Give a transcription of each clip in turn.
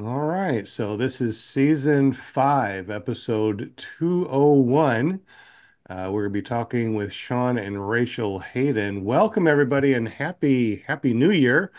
All right, so this is season five, episode 201. Uh, we're going to be talking with Shaun and Rachel Hayden. Welcome, everybody, and happy happy New Year.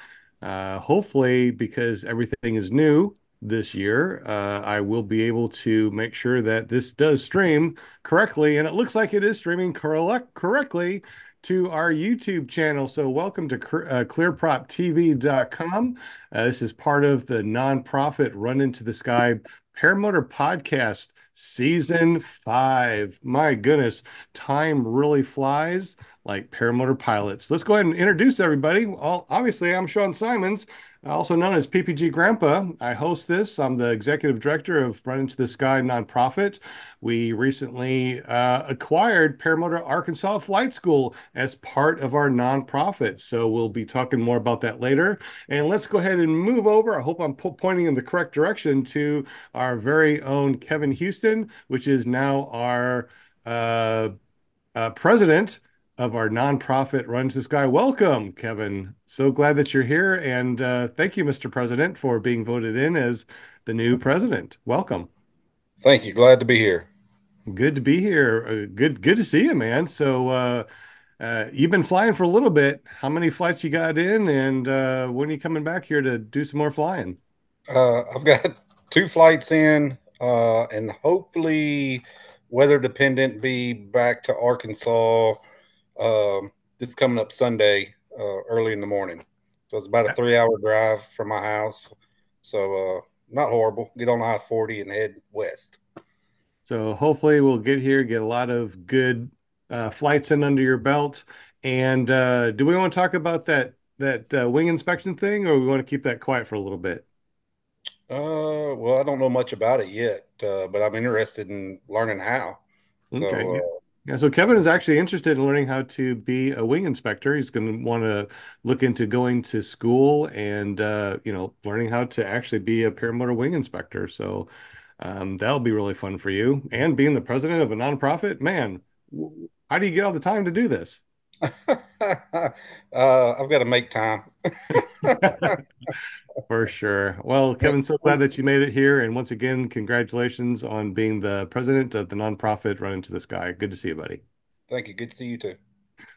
Uh, hopefully, because everything is new this year, uh, I will be able to make sure that this does stream correctly, and it looks like it is streaming correct correctly to our YouTube channel. So, welcome to uh, clearproptv.com. Uh, this is part of the nonprofit Run Into the Sky Paramotor Podcast, season five. My goodness, time really flies like paramotor pilots. Let's go ahead and introduce everybody. Well, obviously, I'm Sean Simons also known as PPG Grandpa. I host this. I'm the executive director of Run Into the Sky nonprofit. We recently uh, acquired Paramotor Arkansas Flight School as part of our nonprofit. So we'll be talking more about that later. And let's go ahead and move over. I hope I'm po pointing in the correct direction to our very own Kevin Houston, which is now our uh, uh, president of our nonprofit runs the Sky. Welcome, Kevin. So glad that you're here. And uh, thank you, Mr. President, for being voted in as the new president. Welcome. Thank you. Glad to be here. Good to be here. Uh, good, good to see you, man. So, uh, uh, you've been flying for a little bit. How many flights you got in, and uh, when are you coming back here to do some more flying? Uh, I've got two flights in, uh, and hopefully, weather dependent, be back to Arkansas um, it's coming up Sunday uh, early in the morning. So it's about a three hour drive from my house. So uh, not horrible. Get on I 40 and head west. So hopefully we'll get here, get a lot of good uh, flights in under your belt. And uh, do we want to talk about that that uh, wing inspection thing, or we want to keep that quiet for a little bit? Uh, well, I don't know much about it yet, uh, but I'm interested in learning how. Okay. So, uh, yeah, so Kevin is actually interested in learning how to be a wing inspector. He's going to want to look into going to school and uh, you know learning how to actually be a paramotor wing inspector. So um, that'll be really fun for you. And being the president of a nonprofit, man, how do you get all the time to do this? uh, I've got to make time. For sure. Well, Kevin, so glad that you made it here. And once again, congratulations on being the president of the nonprofit Run Into the Sky. Good to see you, buddy. Thank you. Good to see you too.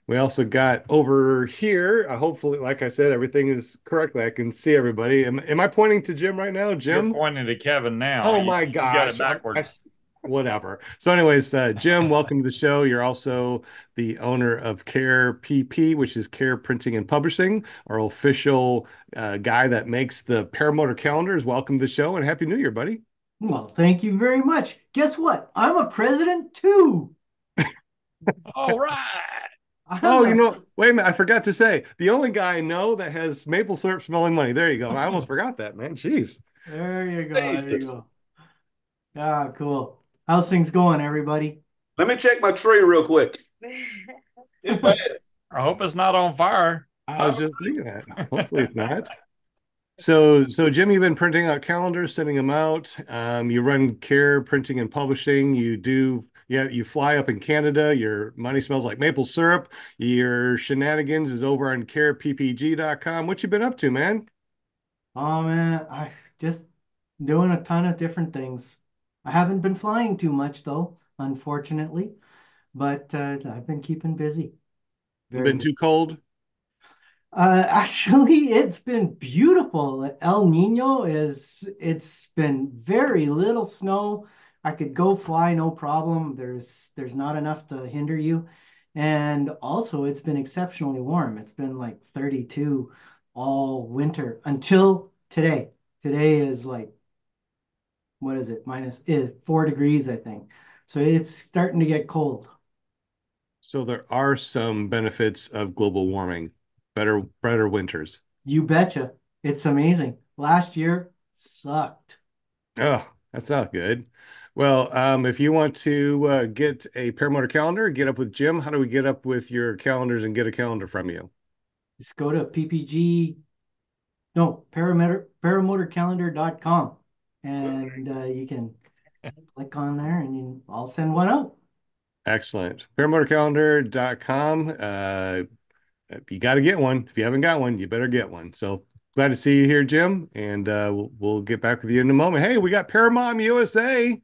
We also got over here. Uh, hopefully, like I said, everything is correctly. I can see everybody. Am, am I pointing to Jim right now? Jim? You're pointing to Kevin now. Oh my gosh. You got it backwards. I, whatever. So, anyways, uh, Jim, welcome to the show. You're also the owner of Care PP, which is Care Printing and Publishing, our official uh, guy that makes the paramotor calendars. Welcome to the show and Happy New Year, buddy. Well, thank you very much. Guess what? I'm a president too. All right. Oh, you know, wait a minute. I forgot to say the only guy I know that has maple syrup smelling money. There you go. I almost forgot that, man. Jeez. There you go. There you go. Ah, cool. How's things going, everybody? Let me check my tree real quick. It's bad. I hope it's not on fire. I was just thinking that. Hopefully it's not. So, so Jim, you've been printing out calendars, sending them out. Um, you run care printing and publishing. You do, yeah, you fly up in Canada. Your money smells like maple syrup. Your shenanigans is over on careppg.com. What you been up to, man? Oh man, I just doing a ton of different things. I haven't been flying too much though, unfortunately, but uh, I've been keeping busy. Very been too cold? Uh, actually, it's been beautiful. El Nino is, it's been very little snow. I could go fly no problem. There's there's not enough to hinder you. And also it's been exceptionally warm. It's been like 32 all winter until today. Today is like what is it minus is four degrees i think. So it's starting to get cold. So there are some benefits of global warming better better winters. You betcha. It's amazing. Last year sucked. Oh that's not good. Well um, if you want to uh, get a paramotor calendar get up with jim. How do we get up with your calendars and get a calendar from you? Just go to ppg no paramotor paramotorcalendar.com and uh, you can click on there and you, I'll send one out. Excellent. Paramotorcalendar.com. Uh, you got to get one. If you haven't got one, you better get one. So Glad to see you here, Jim, and uh, we'll, we'll get back with you in a moment. Hey, we got Paramom USA,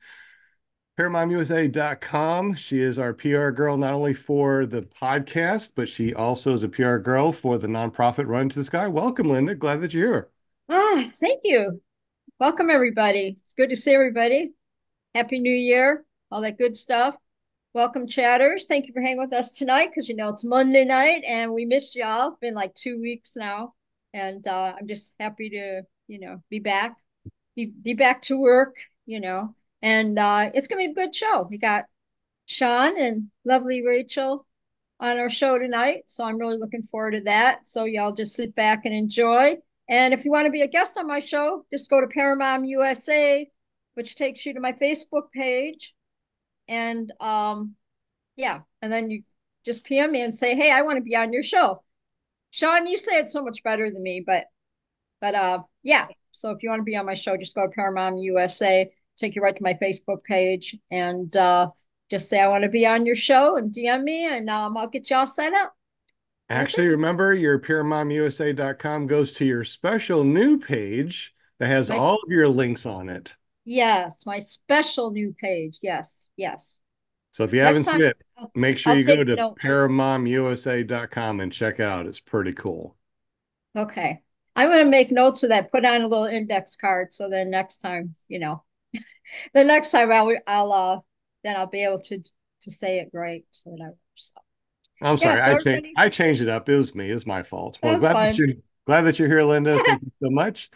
ParaMomUSA.com. She is our PR girl, not only for the podcast, but she also is a PR girl for the nonprofit Run to the Sky. Welcome, Linda. Glad that you're here. Oh, thank you. Welcome, everybody. It's good to see everybody. Happy New Year, all that good stuff. Welcome, chatters. Thank you for hanging with us tonight because you know it's Monday night and we missed y'all. It's been like two weeks now. And uh, I'm just happy to, you know, be back, be, be back to work, you know. And uh, it's going to be a good show. We got Shaun and lovely Rachel on our show tonight. So I'm really looking forward to that. So y'all just sit back and enjoy. And if you want to be a guest on my show, just go to Paramom USA, which takes you to my Facebook page and um, yeah, and then you just PM me and say, hey, I want to be on your show. Sean, you say it so much better than me, but but uh, yeah. So if you want to be on my show, just go to Paramom USA, take you right to my Facebook page, and uh, just say I want to be on your show and DM me, and um, I'll get you all set up. Actually, remember your ParaMomUSA.com goes to your special new page that has my all of your links on it. Yes, my special new page. Yes, yes. So if you Next haven't seen it, make sure I'll you go to paramomusa.com and check out. It's pretty cool. Okay. I'm going to make notes of that, put on a little index card. So then next time, you know, the next time I'll, I'll, uh, then I'll be able to, to say it right. So whatever. So. I'm sorry. Yeah, so I, changed, I changed it up. It was me. It's my fault. Well, glad that, you're, glad that you're here, Linda. Thank you so much.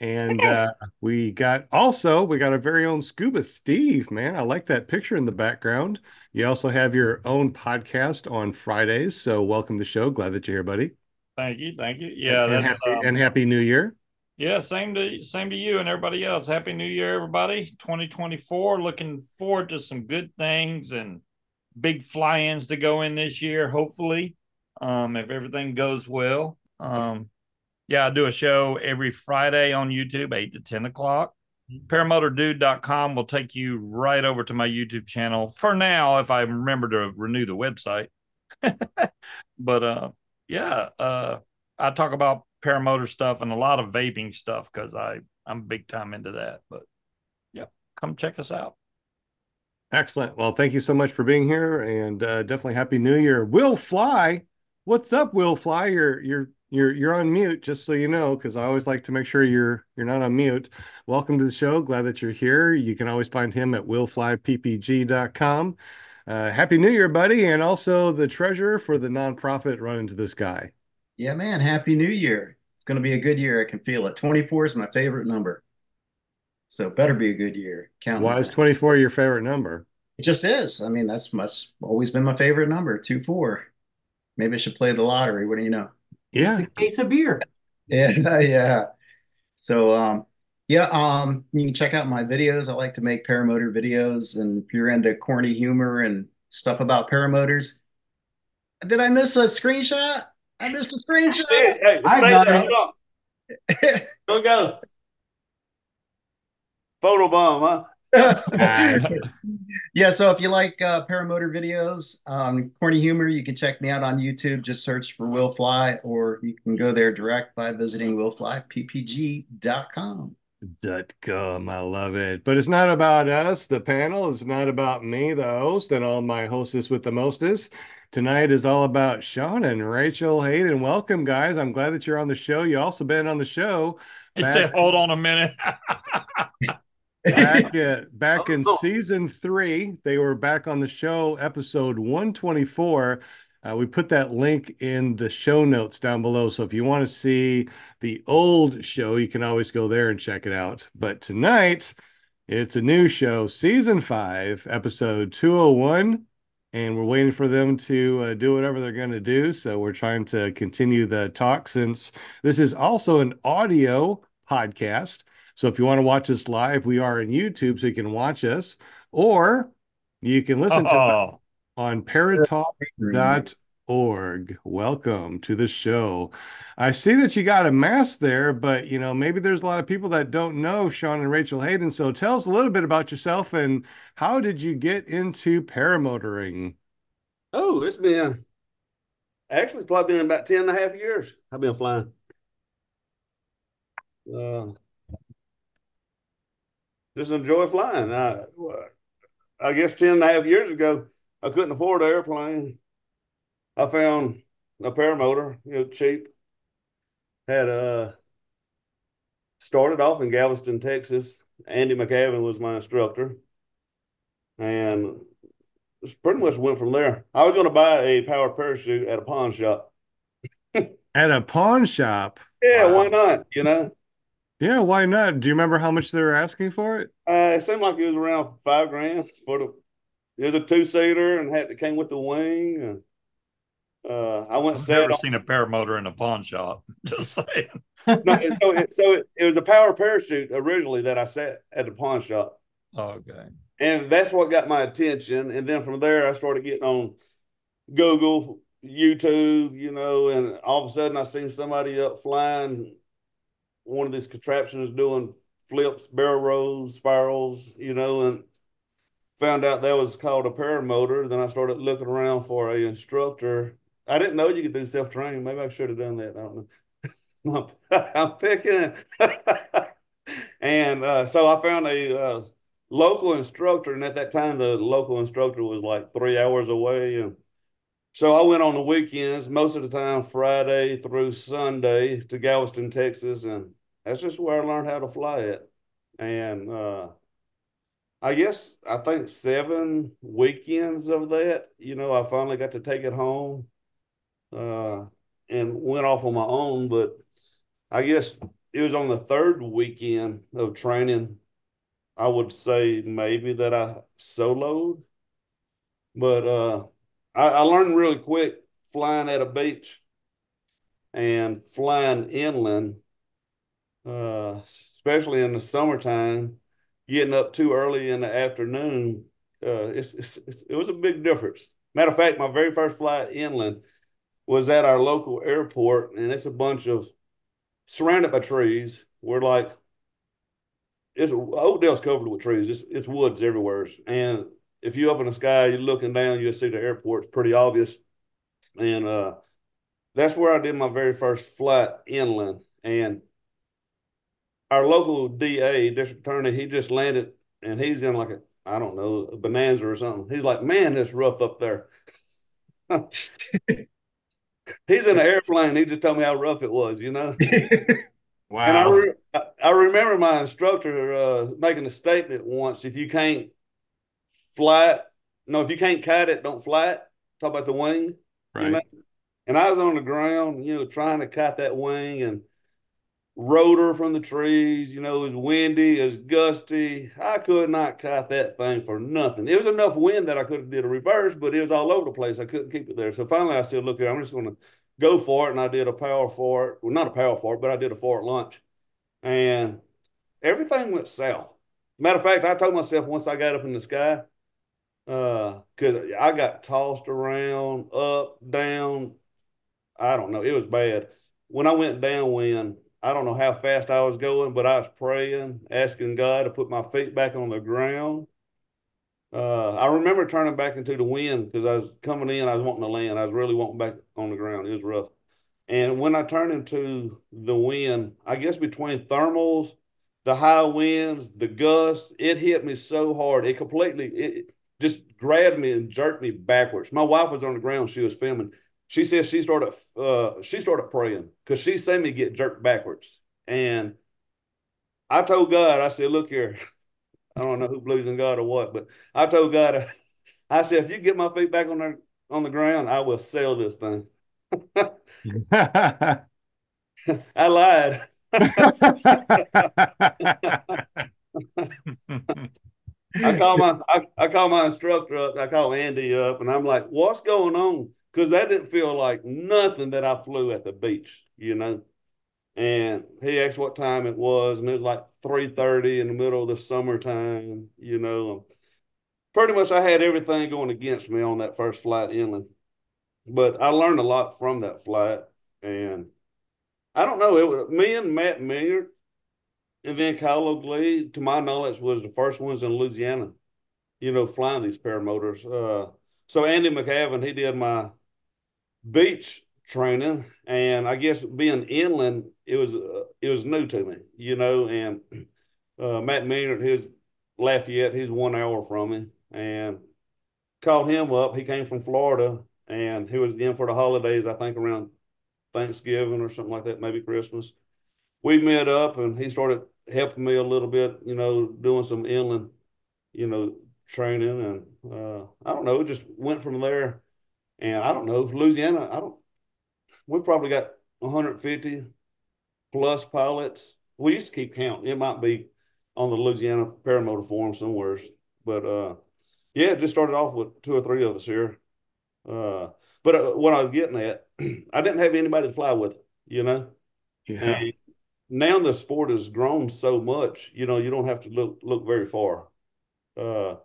And okay. uh, we got also we got our very own scuba Steve, man. I like that picture in the background. You also have your own podcast on Fridays. So welcome to the show. Glad that you're here, buddy. Thank you. Thank you. Yeah, and, that's happy, um, and happy new year. Yeah, same to same to you and everybody else. Happy New Year, everybody. 2024. Looking forward to some good things and big fly-ins to go in this year, hopefully. Um, if everything goes well. Um, yeah, I do a show every Friday on YouTube, 8 to 10 o'clock. Mm-hmm. Paramotordude.com will take you right over to my YouTube channel for now, if I remember to renew the website. but uh, yeah, uh, I talk about paramotor stuff and a lot of vaping stuff because I I'm big time into that. But yeah, come check us out. Excellent. Well, thank you so much for being here, and uh, definitely happy New Year. Will Fly, what's up, Will Fly? You're you're you're you're on mute, just so you know, because I always like to make sure you're you're not on mute. Welcome to the show. Glad that you're here. You can always find him at willflyppg.com. Uh, Happy New Year, buddy, and also the treasurer for the nonprofit Run into the Sky. Yeah, man. Happy New Year. It's going to be a good year. I can feel it. 24 is my favorite number. So better be a good year. Count Why is 24 your favorite number? It just is. I mean, that's much always been my favorite number, 2 4. Maybe I should play the lottery. What do you know? Yeah. It's a case of beer. Yeah, yeah. So um yeah, um you can check out my videos. I like to make paramotor videos and if you're into corny humor and stuff about paramotors. Did I miss a screenshot? I missed a screenshot. Hey, hey, stay there. Hold on. Go go. Photo bomb, huh? yeah, so if you like uh, paramotor videos, um, corny humor, you can check me out on YouTube. Just search for Will Fly, or you can go there direct by visiting willflyppg.com. Dot com. I love it. But it's not about us, the panel. It's not about me, the host, and all my hostess with the mostest. Tonight is all about Shaun and Rachel Hayden. Welcome, guys. I'm glad that you're on the show. You also been on the show. He said, hold on a minute. back at, back in oh. season three, they were back on the show, episode 124. Uh, we put that link in the show notes down below. So if you want to see the old show, you can always go there and check it out. But tonight, it's a new show, season five, episode 201. And we're waiting for them to uh, do whatever they're going to do. So we're trying to continue the talk since this is also an audio podcast. So if you want to watch us live, we are on YouTube, so you can watch us, or you can listen oh. to us oh. on paratalk.org. Welcome to the show. I see that you got a mask there, but you know, maybe there's a lot of people that don't know Shaun and Rachel Hayden. So tell us a little bit about yourself and how did you get into paramotoring? Oh, it's been actually it's probably been about 10 and a half years I've been flying. uh, just enjoy flying. I, I guess 10 and a half years ago, I couldn't afford an airplane. I found a paramotor, you know, cheap. Had uh started off in Galveston, Texas. Andy McCavin was my instructor. And it's pretty much went from there. I was going to buy a power parachute at a pawn shop. at a pawn shop? Yeah, wow. why not? You know? Yeah, why not? Do you remember how much they were asking for it? Uh, it seemed like it was around five grand for the. It was a two seater and had it came with the wing. Uh, I went. I've never on, seen a paramotor in a pawn shop. Just saying. no, so it, so it, it was a power parachute originally that I set at the pawn shop. okay. And that's what got my attention. And then from there, I started getting on Google, YouTube, you know, and all of a sudden I seen somebody up flying one of these contraptions doing flips, barrel rolls, spirals, you know, and found out that was called a paramotor. Then I started looking around for a instructor. I didn't know you could do self training. Maybe I should have done that. I don't know. I'm picking. and uh, so I found a uh, local instructor, and at that time the local instructor was like three hours away, and so I went on the weekends, most of the time Friday through Sunday to Galveston, Texas, and that's just where I learned how to fly it. And uh, I guess I think seven weekends of that, you know, I finally got to take it home uh, and went off on my own. But I guess it was on the third weekend of training I would say maybe that I soloed, but uh, I, I learned really quick flying at a beach and flying inland, uh, especially in the summertime, getting up too early in the afternoon. Uh, it's, it's, it's, it was a big difference. Matter of fact, my very first flight inland was at our local airport, and it's a bunch of surrounded by trees. We're like it's Oakdale's covered with trees. It's it's woods everywhere, and if you up in the sky, you're looking down, you'll see the airport. It's pretty obvious, and uh, that's where I did my very first flight inland. And our local DA, district attorney, he just landed, and he's in like a I don't know a bonanza or something. He's like, man, it's rough up there. he's in an airplane. He just told me how rough it was, you know. Wow. And I, re- I remember my instructor uh, making a statement once if you can't flat, no, if you can't kite it, don't flat. Talk about the wing. Right. You know? And I was on the ground, you know, trying to kite that wing and rotor from the trees. You know, it was windy, it was gusty. I could not kite that thing for nothing. It was enough wind that I could have did a reverse, but it was all over the place. I couldn't keep it there. So finally I said, look here, I'm just going to go for it. And I did a power for it. Well, not a power for it, but I did a for it launch. And everything went south. Matter of fact, I told myself once I got up in the sky, because uh, I got tossed around, up, down. I don't know. It was bad. When I went downwind, I don't know how fast I was going, but I was praying, asking God to put my feet back on the ground. Uh, I remember turning back into the wind because I was coming in. I was wanting to land. I was really wanting back on the ground. It was rough. And when I turned into the wind, I guess between thermals, the high winds, the gusts, it hit me so hard. It completely it just grabbed me and jerked me backwards. My wife was on the ground. She was filming. She said she started uh, she started praying because she seen me get jerked backwards. And I told God, I said, look here. I don't know who believes in God or what, but I told God, I said, if you get my feet back on the on the ground, I will sell this thing. I lied. I call my I, I call my instructor up. I call Andy up, and I'm like, "What's going on?" Because that didn't feel like nothing that I flew at the beach, you know and he asked what time it was, and it was like three thirty in the middle of the summertime. You know, pretty much I had everything going against me on that first flight inland, but I learned a lot from that flight, and I don't know. It was me and Matt Milliard, and then Kyle O'Glee, to my knowledge, was the first ones in Louisiana. You know, flying these paramotors. Uh, so Andy McCavin, he did my beach training, and I guess being inland, it was uh, it was new to me, you know. And uh, Matt Maynard, his Lafayette, he's one hour from me, and called him up. He came from Florida, and he was in for the holidays. I think around Thanksgiving or something like that, maybe Christmas. We met up, and he started helping me a little bit, you know, doing some inland, you know, training, and uh, I don't know, just went from there. And I don't know, Louisiana, I don't. We probably got 150 plus pilots. We used to keep count. It might be on the Louisiana Paramotor Forum somewhere, but uh, yeah, just started off with two or three of us here. Uh, but uh, what I was getting at, I didn't have anybody to fly with, you know. Yeah. And now the sport has grown so much, you know, you don't have to look look very far. Uh,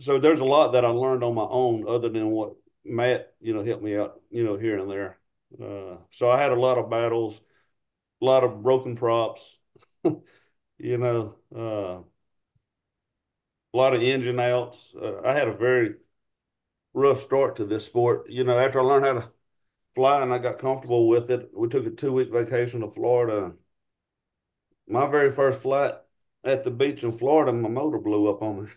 so there's a lot that I learned on my own, other than what Matt, you know, helped me out, you know, here and there. Uh, so I had a lot of battles, a lot of broken props, you know, uh, a lot of engine outs. Uh, I had a very rough start to this sport. You know, after I learned how to fly and I got comfortable with it, we took a two week vacation to Florida. My very first flight at the beach in Florida, my motor blew up on me.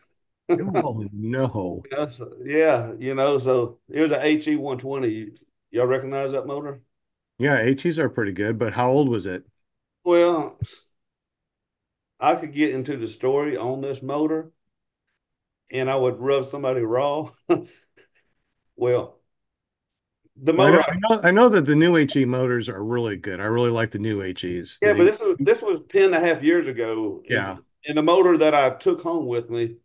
oh no. You know, so, yeah, you know, so it was an HE 120. Y'all recognize that motor? Yeah, HEs are pretty good, but how old was it? Well, I could get into the story on this motor and I would rub somebody raw. well, the motor I know I know that the new HE motors are really good. I really like the new HEs. Yeah, They- but this was this was 10 and a half years ago. And- Yeah. And the motor that I took home with me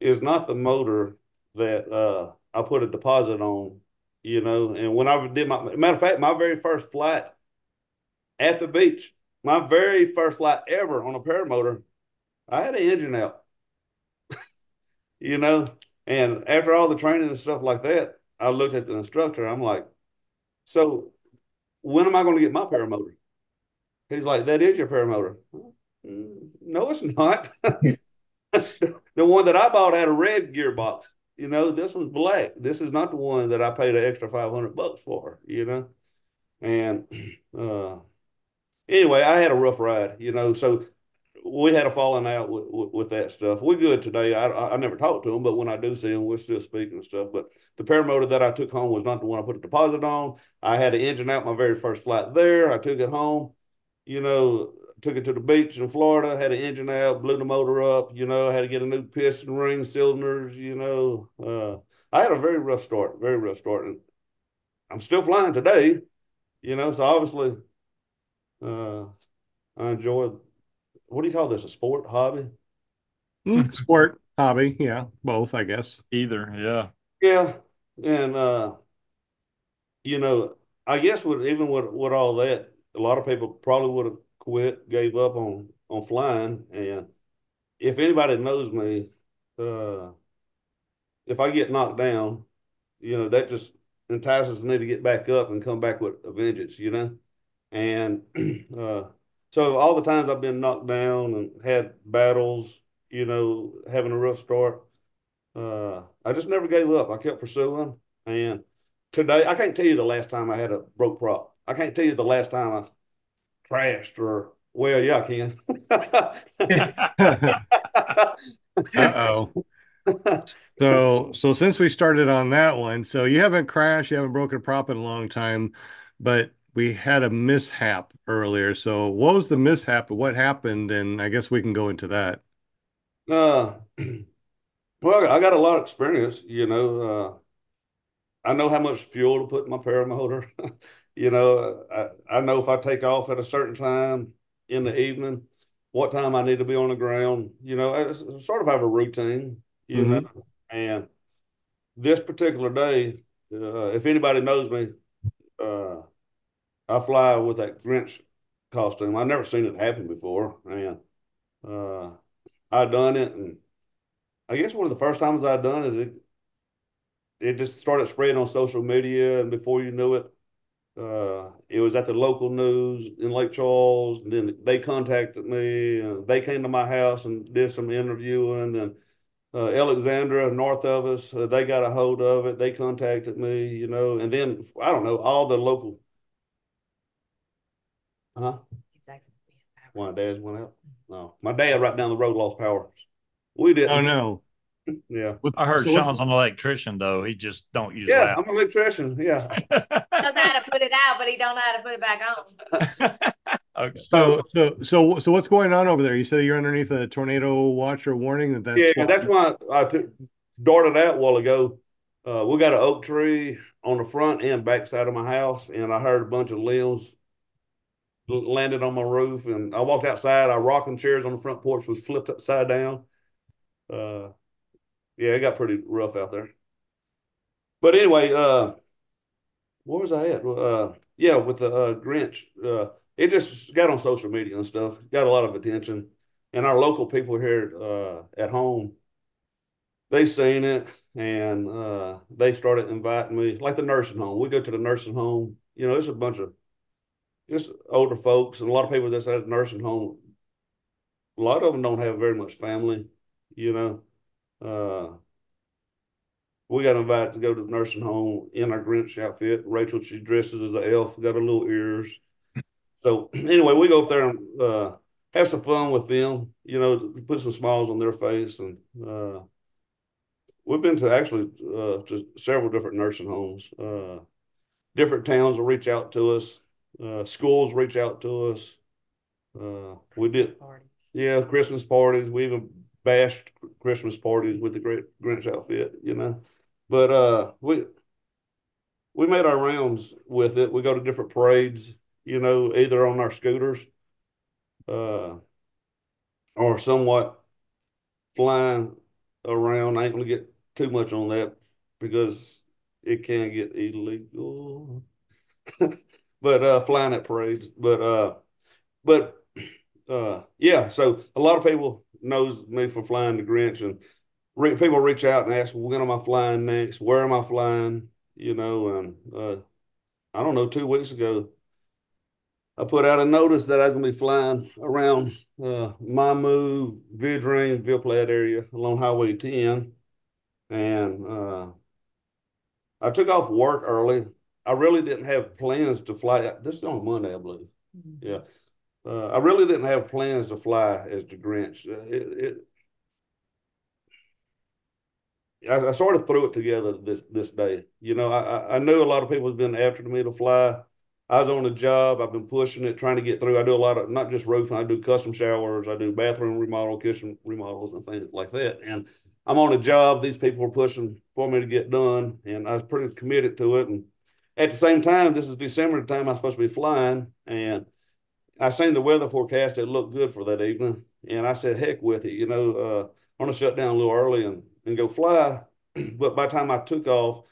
is not the motor that uh I put a deposit on, you know. And when I did my matter of fact, my very first flight at the beach, my very first flight ever on a paramotor, I had an engine out. you know, and after all the training and stuff like that, I looked at the instructor. I'm like, so when am I going to get my paramotor? He's like, that is your paramotor. "Mm, No, it's not. the one that I bought had a red gearbox. You know, this one's black. This is not the one that I paid an extra 500 bucks for, you know? And uh, anyway, I had a rough ride, you know, so we had a falling out with, with, with that stuff. We're good today. I, I never talked to him, but when I do see him, we're still speaking and stuff. But the paramotor that I took home was not the one I put a deposit on. I had an engine out my very first flight there. I took it home, you know, took it to the beach in Florida, had an engine out, blew the motor up, you know, had to get a new piston ring, cylinders, you know. Uh, I had a very rough start, very rough start. And I'm still flying today, you know, so obviously uh, I enjoy what do you call this? A sport, hobby? Mm, sport, hobby, yeah, both, I guess. Either, yeah. Yeah. And uh, you know, I guess with even with with all that, a lot of people probably would have quit, gave up on on flying. And if anybody knows me, uh, if I get knocked down, you know, that just entices me to get back up and come back with a vengeance, you know? And uh, so all the times I've been knocked down and had battles, you know, having a rough start, uh, I just never gave up. I kept pursuing. And today, I can't tell you the last time I had a broke prop. I can't tell you the last time I crashed or, well, yeah, I can. Uh-oh. So, so since we started on that one, so you haven't crashed, you haven't broken a prop in a long time, but we had a mishap earlier. So, what was the mishap? What happened? And I guess we can go into that. Uh, well, I got a lot of experience, you know. Uh, I know how much fuel to put in my paramotor. You know, I, I know if I take off at a certain time in the evening, what time I need to be on the ground. You know, I sort of have a routine, you Mhm. know. And this particular day, uh, if anybody knows me, uh, I fly with that Grinch costume. I've never seen it happen before, and uh, I done it, and I guess one of the first times I done it, it it just started spreading on social media, and before you knew it, uh, it was at the local news in Lake Charles. And then they contacted me. They came to my house and did some interviewing. And uh, Alexandria, north of us, uh, they got a hold of it. They contacted me, you know. And then I don't know all the local. Huh? Exact Why dad's went out? No, my dad right down the road lost power. We didn't. Oh no. Yeah. I heard So Shaun's an electrician though. He just don't use Yeah, that. I'm an electrician. Yeah. knows how to put it out, but he don't know how to put it back on. okay. So so so so what's going on over there? You said you're underneath a tornado watch or warning. That that's yeah, why- that's why I took, darted out a while ago. Uh, we got an oak tree on the front and back side of my house, and I heard a bunch of limbs l- landed on my roof. And I walked outside. Our rocking chairs on the front porch was flipped upside down. Uh, yeah, it got pretty rough out there. But anyway, uh, where was I at? Uh, yeah, with the uh, Grinch. Uh, it just got on social media and stuff. Got a lot of attention, and our local people here uh, at home, they seen it, and uh, they started inviting me, like the nursing home. We go to the nursing home. You know, it's a bunch of just older folks, and a lot of people that's at the nursing home. A lot of them don't have very much family. You know, uh, we got invited to go to the nursing home in our Grinch outfit. Rachel, she dresses as an elf, got her little ears. So anyway, we go up there and uh, have some fun with them. You know, put some smiles on their face, and uh, we've been to actually uh, to several different nursing homes. Uh, different towns will reach out to us. Uh, schools reach out to us. Uh, we did, yeah, Christmas parties. We even bashed Christmas parties with the great Grinch outfit, you know. But uh, we we made our rounds with it. We go to different parades, you know, either on our scooters, uh, or somewhat flying around. I ain't gonna get too much on that because it can get illegal. but uh, flying at parades, but uh, but uh, yeah. So a lot of people knows me for flying the Grinch, and re people reach out and ask, "When am I flying next? Where am I flying?" You know, and uh, I don't know. Two weeks ago, I put out a notice that I was gonna be flying around uh, Mamou, Vidrine, Ville Platte area along Highway 10, and uh, I took off work early. I really didn't have plans to fly. This is on Monday, I believe. Yeah. Uh, I really didn't have plans to fly as the Grinch. Uh, it, it, I, I sort of threw it together this this day. You know, I, I- knew a lot of people have been after me to fly. I was on a job. I've been pushing it, trying to get through. I do a lot of not just roofing. I do custom showers. I do bathroom remodel, kitchen remodels, and things like that. And I'm on a job. These people are pushing for me to get done, and I was pretty committed to it. And at the same time, this is December, the time I'm supposed to be flying, and I seen the weather forecast. It looked good for that evening, and I said, "Heck with it." You know, uh, I'm gonna shut down a little early and and go fly. but by the time I took off,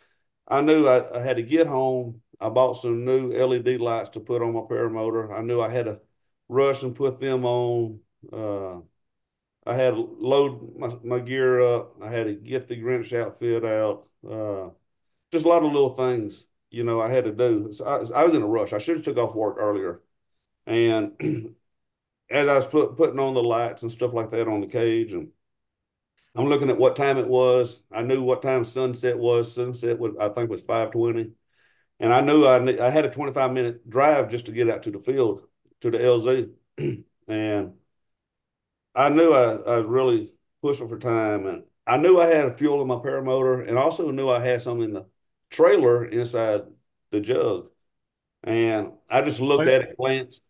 I knew I, I had to get home. I bought some new LED lights to put on my paramotor. I knew I had to rush and put them on. Uh, I had to load my, my gear up. I had to get the Grinch outfit out. Uh, just a lot of little things, you know, I had to do. So I, I was in a rush. I should have took off work earlier. And as I was put, putting on the lights and stuff like that on the cage, and I'm looking at what time it was. I knew what time sunset was. Sunset was, I think, was 5:20, and I knew I I had a 25 minute drive just to get out to the field to the LZ, and I knew I, I was really pushing for time, and I knew I had fuel in my paramotor, and also knew I had some in the trailer inside the jug, and I just looked at it, glanced.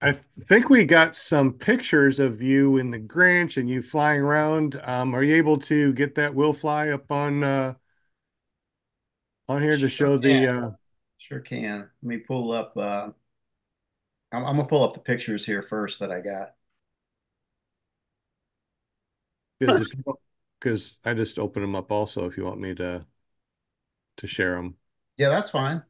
I think we got some pictures of you in the Grinch and you flying around. Um, are you able to get that will fly up on uh on here to Sure show the uh Sure can. Let me pull up. Uh, I'm, I'm gonna pull up the pictures here first that I got. because because I just opened them up also if you want me to to share them. Yeah, that's fine.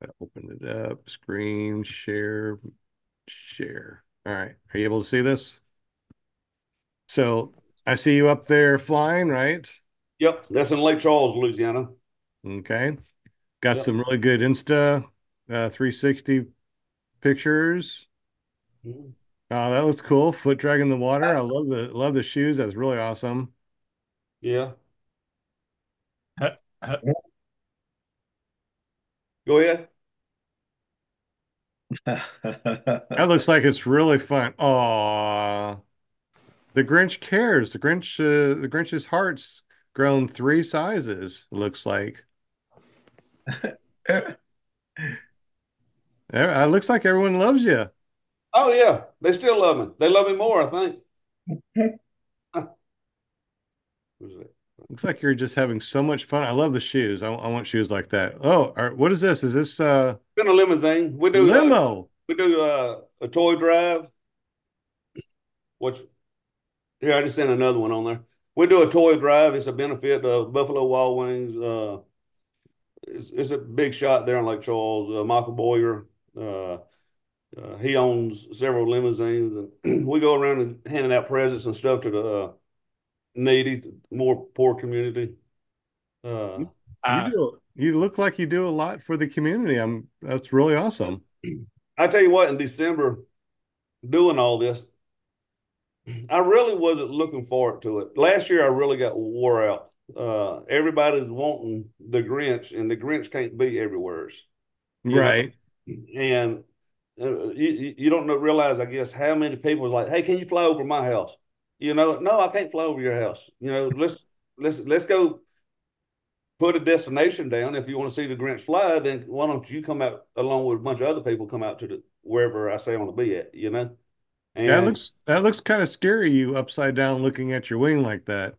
Gotta open it up, screen share, share. All right, are you able to see this? So I see you up there flying, right? Yep, that's in Lake Charles, Louisiana. Okay. Got Yep. some really good Insta uh 360 pictures. Mhm. Oh, that looks cool. Foot drag in the water. I love the love the shoes. That's really awesome. Yeah. Go ahead. That looks like it's really fun. Aw. The Grinch cares. The Grinch, uh, the Grinch's heart's grown three sizes, it looks like. It looks like everyone loves you. Oh yeah, they still love me. They love me more, I think. Looks like you're just having so much fun. I love the shoes. I, I want shoes like that. Oh, what is this? Is this uh Been a limousine. We do uh, limo? we do uh, a toy drive. Which here I just sent another one on there. We do a toy drive. It's a benefit of Buffalo Wild Wings. Uh, it's, it's a big shot there in Lake Charles. Uh, Michael Boyer. Uh, uh, he owns several limousines, and we go around and handing out presents and stuff to the uh, needy, more poor community. Uh, You I, do. You look like you do a lot for the community. I'm. That's really awesome. I tell you what, in December, doing all this, I really wasn't looking forward to it. Last year, I really got wore out. Uh, everybody's wanting the Grinch, and the Grinch can't be everywhere's. You know? Right. And you you don't realize, I guess, how many people was like, "Hey, can you fly over my house?" You know, no, I can't fly over your house. You know, let's let's let's go put a destination down. If you want to see the Grinch fly, then why don't you come out along with a bunch of other people come out to the wherever I say I want to be at, you know? And That looks that looks kind of scary. You upside down looking at your wing like that.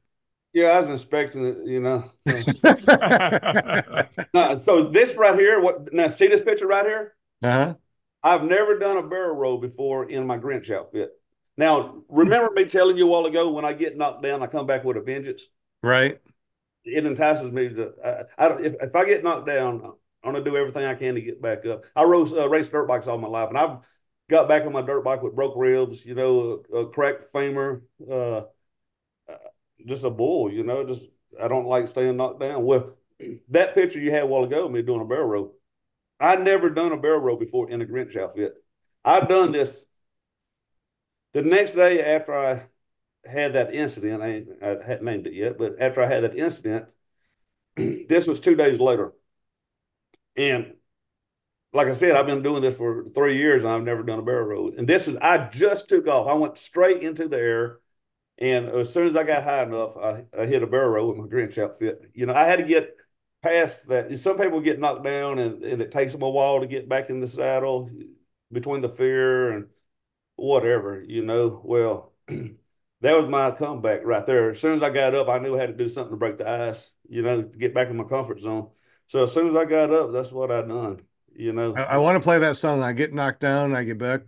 yeah, I was inspecting it, you know. Now, so this right here, what now see this picture right here? Uh-huh. I've never done a barrel roll before in my Grinch outfit. Now, remember me telling you a while ago when I get knocked down, I come back with a vengeance. Right. It entices me to. I, I don't. If, if I get knocked down, I'm gonna do everything I can to get back up. I rose, uh, raced dirt bikes all my life, and I've got back on my dirt bike with broke ribs, you know, a, a cracked femur, uh, uh, just a bull, you know. Just I don't like staying knocked down. Well, that picture you had a while ago of me doing a barrel roll, I never done a barrel roll before in a Grinch outfit. I've done this the next day after I had that incident. I, I hadn't named it yet, but after I had that incident, this was two days later, and like I said, I've been doing this for three years and I've never done a barrel roll. And this is I just took off. I went straight into the air, and as soon as I got high enough, I, I hit a barrel roll with my Grinch outfit. You know, I had to get past that. Some people get knocked down, and, and it takes them a while to get back in the saddle between the fear and whatever. You know, well. That was my comeback right there. As soon as I got up, I knew I had to do something to break the ice, you know, to get back in my comfort zone. So as soon as I got up, that's what I done. You know. I, I want to play that song. I get knocked down, I get back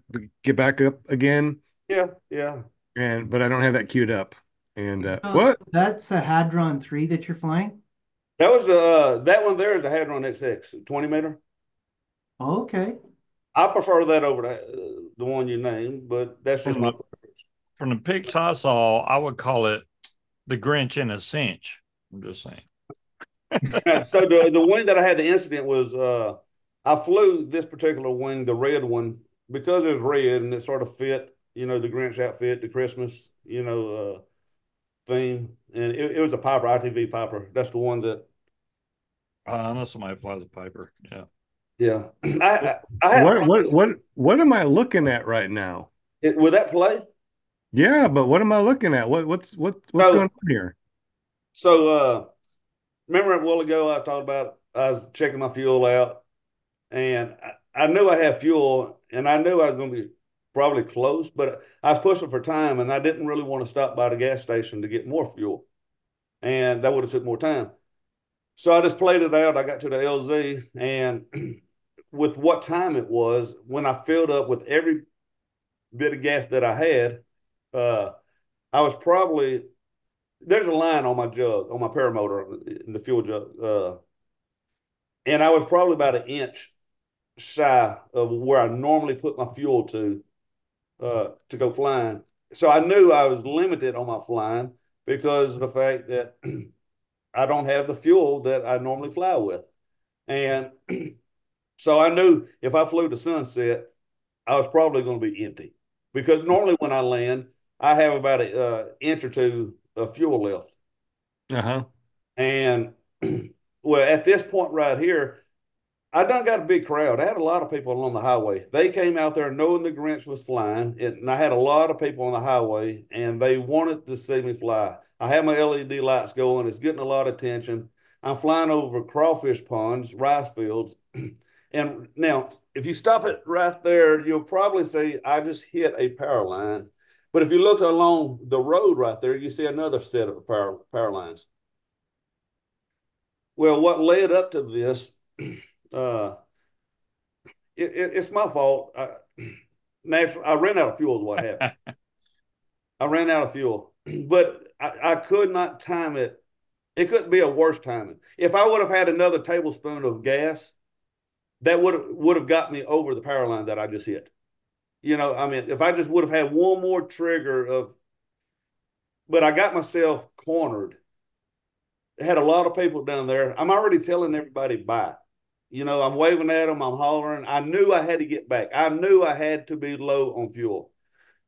get back up again, Yeah, yeah. and but I don't have that queued up. And uh, Uh, what? That's a Hadron 3 that you're flying? That was the uh, that one there is the Hadron XX 20 meter. Okay. I prefer that over the uh, the one you named, but that's just my preference. from the pics I saw, I would call it the Grinch in a cinch. I'm just saying. so the the wing that I had the incident was uh I flew this particular wing, the red one, because it's red and it sort of fit, you know, the Grinch outfit, the Christmas, you know, uh theme. And it, it was a Piper, ITV Piper. That's the one that Uh, I know somebody flies a Piper. Yeah. yeah. I I, I What what what what am I looking at right now? it. Will that play? Yeah, but what am I looking at? What what's what what's So going on here? so uh remember a while ago I talked about I was checking my fuel out and I, I knew I had fuel and I knew I was going to be probably close, but I was pushing for time and I didn't really want to stop by the gas station to get more fuel. And that would have took more time. So I just played it out. I got to the LZ and with what time it was, when I filled up with every bit of gas that I had, uh, I was probably there's a line on my jug, on my paramotor in the fuel jug. Uh, and I was probably about an inch shy of where I normally put my fuel to uh, to go flying. So I knew I was limited on my flying because of the fact that I don't have the fuel that I normally fly with. And so I knew if I flew to sunset, I was probably going to be empty because normally when I land, I have about an uh, inch or two of fuel left. Uh-huh. And well, at this point right here, I done got a big crowd. I had a lot of people along the highway. They came out there knowing the Grinch was flying, and I had a lot of people on the highway, and they wanted to see me fly. I have my LED lights going. It's getting a lot of attention. I'm flying over crawfish ponds, rice fields, and now if you stop it right there, you'll probably see I just hit a power line. But if you look along the road right there, you see another set of power power lines. Well, what led up to this? Uh, it, it, it's my fault. I, naturally, I ran out of fuel. Is what happened. I ran out of fuel, but I, I could not time it. It couldn't be a worse timing. If I would have had another tablespoon of gas, that would have would have got me over the power line that I just hit. You know, I mean, if I just would have had one more trigger of, but I got myself cornered. Had a lot of people down there. I'm already telling everybody bye. You know, I'm waving at them, I'm hollering. I knew I had to get back. I knew I had to be low on fuel,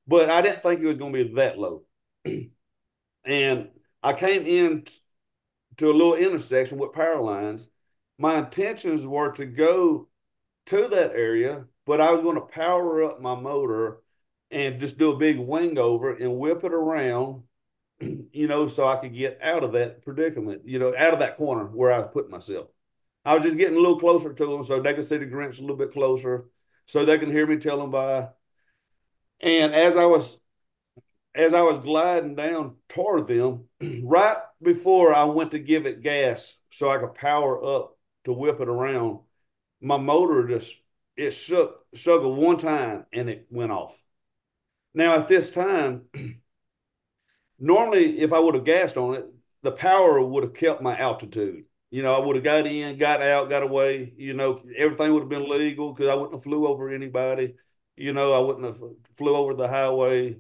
but I didn't think it was going to be that low. and I came in to a little intersection with power lines. My intentions were to go to that area, but I was going to power up my motor and just do a big wing over and whip it around, you know, so I could get out of that predicament, you know, out of that corner where I was putting myself. I was just getting a little closer to them so they could see the Grinch a little bit closer, so they can hear me tell them bye. And as I was as I was gliding down toward them, right before I went to give it gas so I could power up to whip it around, my motor just it shook shook one time and it went off. Now at this time, normally if I would have gassed on it, the power would have kept my altitude. You know, I would have got in, got out, got away. You know, everything would have been legal because I wouldn't have flew over anybody. You know, I wouldn't have flew over the highway,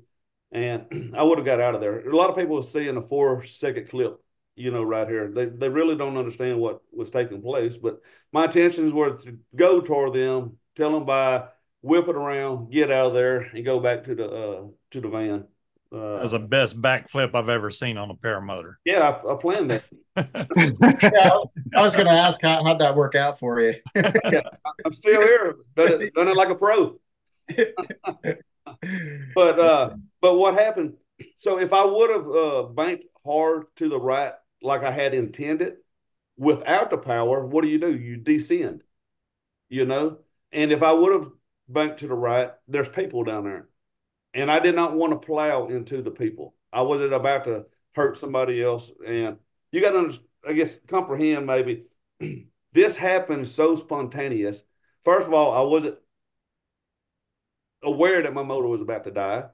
and I would have got out of there. A lot of people are seeing a four second clip. You know, right here, they they really don't understand what was taking place. But my intentions were to go toward them, tell them by whip it around, get out of there, and go back to the uh, to the van. Uh, that was the best backflip I've ever seen on a paramotor. Yeah, I, I planned that. yeah, I was going to ask how, how'd that work out for you? yeah, I'm still here, done it, done it like a pro. but uh, but what happened? So if I would have uh, banked hard to the right like I had intended, without the power, what do you do? You descend, you know. And if I would have banked to the right, there's people down there and I did not want to plow into the people. I wasn't about to hurt somebody else. And you got to, I guess, comprehend maybe this happened so spontaneous. First of all, I wasn't aware that my motor was about to die.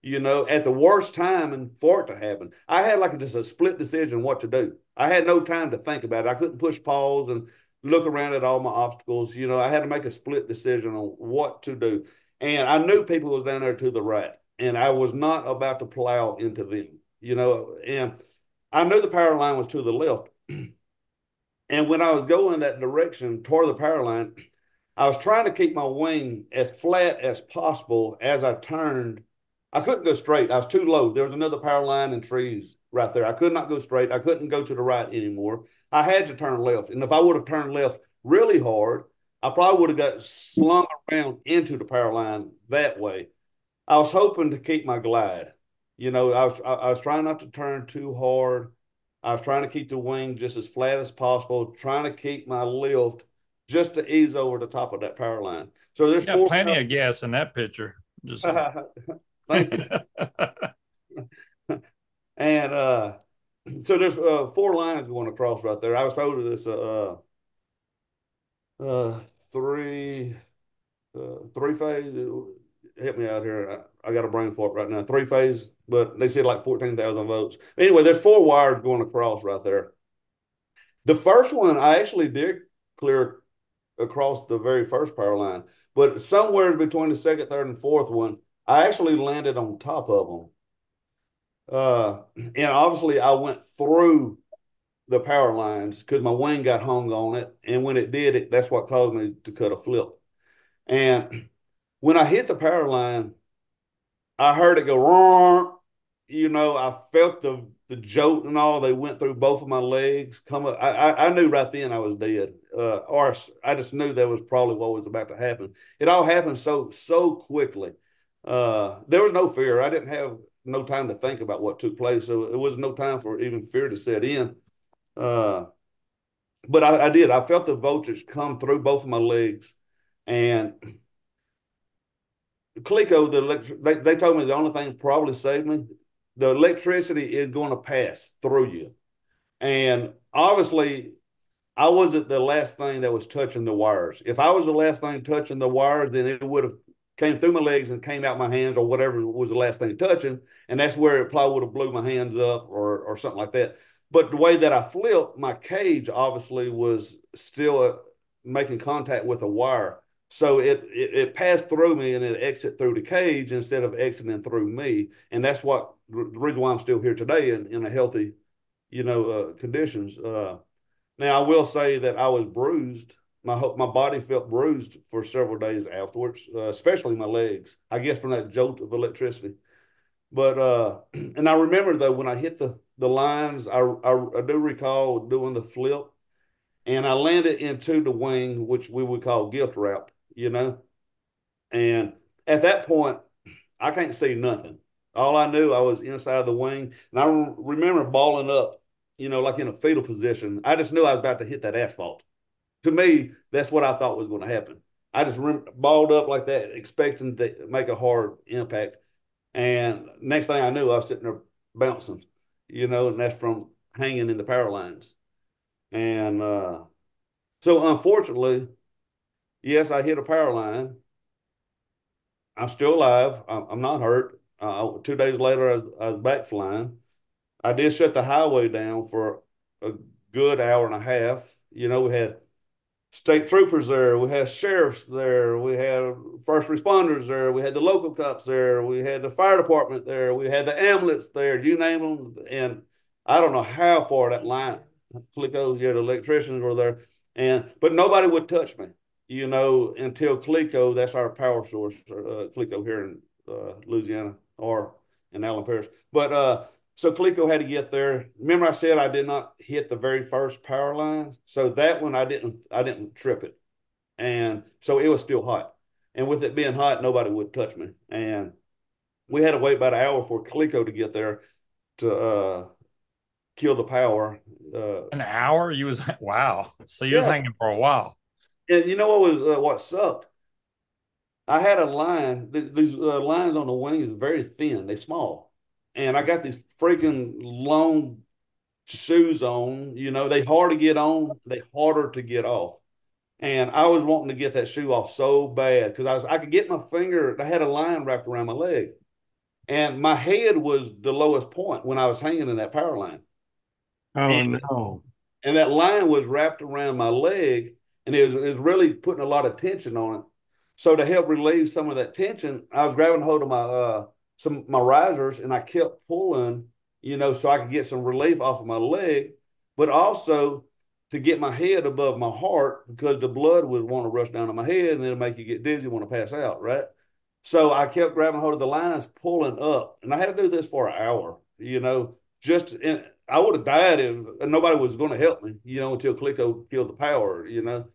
You know, at the worst time and for it to happen, I had like just a split decision what to do. I had no time to think about it. I couldn't push pause and look around at all my obstacles. You know, I had to make a split decision on what to do. And I knew people was down there to the right, and I was not about to plow into them, you know. And I knew the power line was to the left. and when I was going that direction toward the power line, I was trying to keep my wing as flat as possible as I turned. I couldn't go straight. I was too low. There was another power line and trees right there. I could not go straight. I couldn't go to the right anymore. I had to turn left. And if I would have turned left really hard, I probably would have got slung around into the power line that way. I was hoping to keep my glide. You know, I was I, I was trying not to turn too hard. I was trying to keep the wing just as flat as possible, trying to keep my lift just to ease over the top of that power line. So there's four plenty power- of gas in that picture. Just thank you. and uh, so there's uh, four lines going across right there. I was told this uh, uh, three, uh, three phase. Help me out here. I, I got a brain fart right now. Three phase, but they said like 14,000 volts. Anyway, there's four wires going across right there. The first one, I actually did clear across the very first power line, but somewhere between the second, third, and fourth one, I actually landed on top of them. Uh, and obviously, I went through the power lines because my wing got hung on it. And when it did, it that's what caused me to cut a flip. And when I hit the power line, I heard it go wrong. you know, I felt the the jolt and all. They went through both of my legs. Come up, I, I, knew right then I was dead, uh, or I just knew that was probably what was about to happen. It all happened so so quickly. Uh, there was no fear. I didn't have no time to think about what took place, so it was no time for even fear to set in. Uh, but I, I did. I felt the voltage come through both of my legs, and Cleco, the they, they told me the only thing probably saved me the electricity is going to pass through you. And obviously, I wasn't the last thing that was touching the wires. If I was the last thing touching the wires, then it would have came through my legs and came out my hands or whatever was the last thing touching. And that's where it probably would have blew my hands up or, or something like that. But the way that I flipped, my cage obviously was still uh, making contact with a wire. So it, it, it passed through me and it exited through the cage instead of exiting through me, and that's what the reason why I'm still here today in, in a healthy, you know, uh, conditions. Uh, now I will say that I was bruised. My my body felt bruised for several days afterwards, uh, especially my legs. I guess from that jolt of electricity. But uh, and I remember though when I hit the the lines, I, I, I do recall doing the flip, and I landed into the wing, which we would call gift wrap you know? And at that point, I can't see nothing. All I knew, I was inside the wing. And I remember balling up, you know, like in a fetal position. I just knew I was about to hit that asphalt. To me, that's what I thought was going to happen. I just balled up like that, expecting to make a hard impact. And next thing I knew, I was sitting there bouncing, you know, and that's from hanging in the power lines. And uh, so, unfortunately, yes, I hit a power line. I'm still alive. I'm, not hurt. Uh, two days later, I was, I was back flying. I did shut the highway down for a good hour and a half. You know, we had state troopers there, we had sheriffs there, we had first responders there, we had the local cops there, we had the fire department there, we had the ambulance there, you name them. And I don't know how far that line, Cleco, yeah, electricians were there. And but nobody would touch me you know, until Cleco, that's our power source, uh, Cleco here in uh, Louisiana or in Allen Parish. But uh, so Cleco had to get there. Remember, I said I did not hit the very first power line, so that one I didn't, I didn't trip it, and so it was still hot. And with it being hot, nobody would touch me, and we had to wait about an hour for Cleco to get there to uh, kill the power. Uh, an hour? You was wow. So you yeah. was hanging for a while. And you know what was uh, what sucked? I had a line. Th- these uh, lines on the wing is very thin. They small, and I got these freaking long shoes on. You know, they hard to get on. They harder to get off. And I was wanting to get that shoe off so bad because I was I could get my finger. I had a line wrapped around my leg, and my head was the lowest point when I was hanging in that power line. Oh and, no! And that line was wrapped around my leg and it was, it was really putting a lot of tension on it. So to help relieve some of that tension, I was grabbing hold of my uh some my risers and I kept pulling, you know, so I could get some relief off of my leg, but also to get my head above my heart because the blood would want to rush down to my head and it'll make you get dizzy, want to pass out, right? So I kept grabbing hold of the lines, pulling up, and I had to do this for an hour, you know, just in, I would have died if nobody was going to help me, you know, until Cleco killed the power, you know.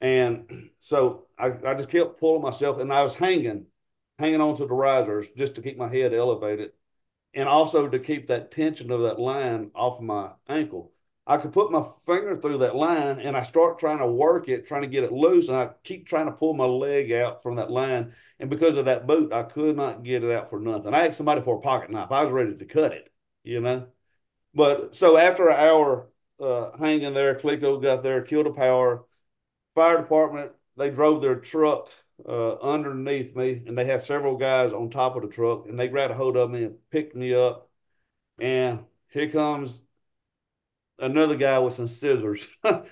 And so I, I just kept pulling myself and I was hanging, hanging on to the risers just to keep my head elevated and also to keep that tension of that line off my ankle. I could put my finger through that line and I start trying to work it, trying to get it loose. And I keep trying to pull my leg out from that line. And because of that boot, I could not get it out for nothing. I asked somebody for a pocket knife. I was ready to cut it, you know. But so after an hour uh, hanging there, Cleco got there, killed a power. Fire department, they drove their truck uh, underneath me, and they had several guys on top of the truck, and they grabbed a hold of me and picked me up. And here comes another guy with some scissors. yeah,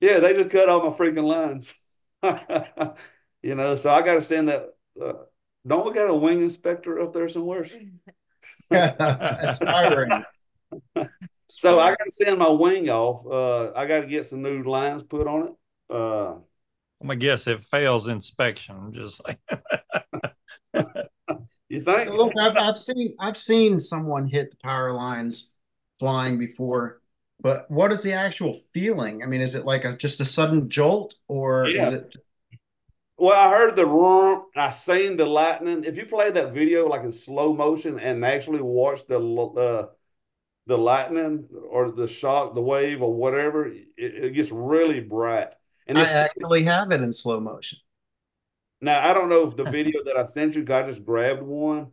they just cut all my freaking lines. you know, so I got to send that. Uh, don't we got a wing inspector up there somewhere? Aspiring. so I got to send my wing off. Uh, I got to get some new lines put on it. Uh, I'm gonna guess it fails inspection. I'm just like, You think? So look, I've, I've seen I've seen someone hit the power lines flying before, but what is the actual feeling? I mean, is it like a just a sudden jolt, or Yeah. is it? Well, I heard the roar. I seen the lightning. If you play that video like in slow motion and actually watch the uh, the lightning or the shock, the wave or whatever, it, it gets really bright. And I actually have it in slow motion. now I don't know if the video that I sent you, I just grabbed one,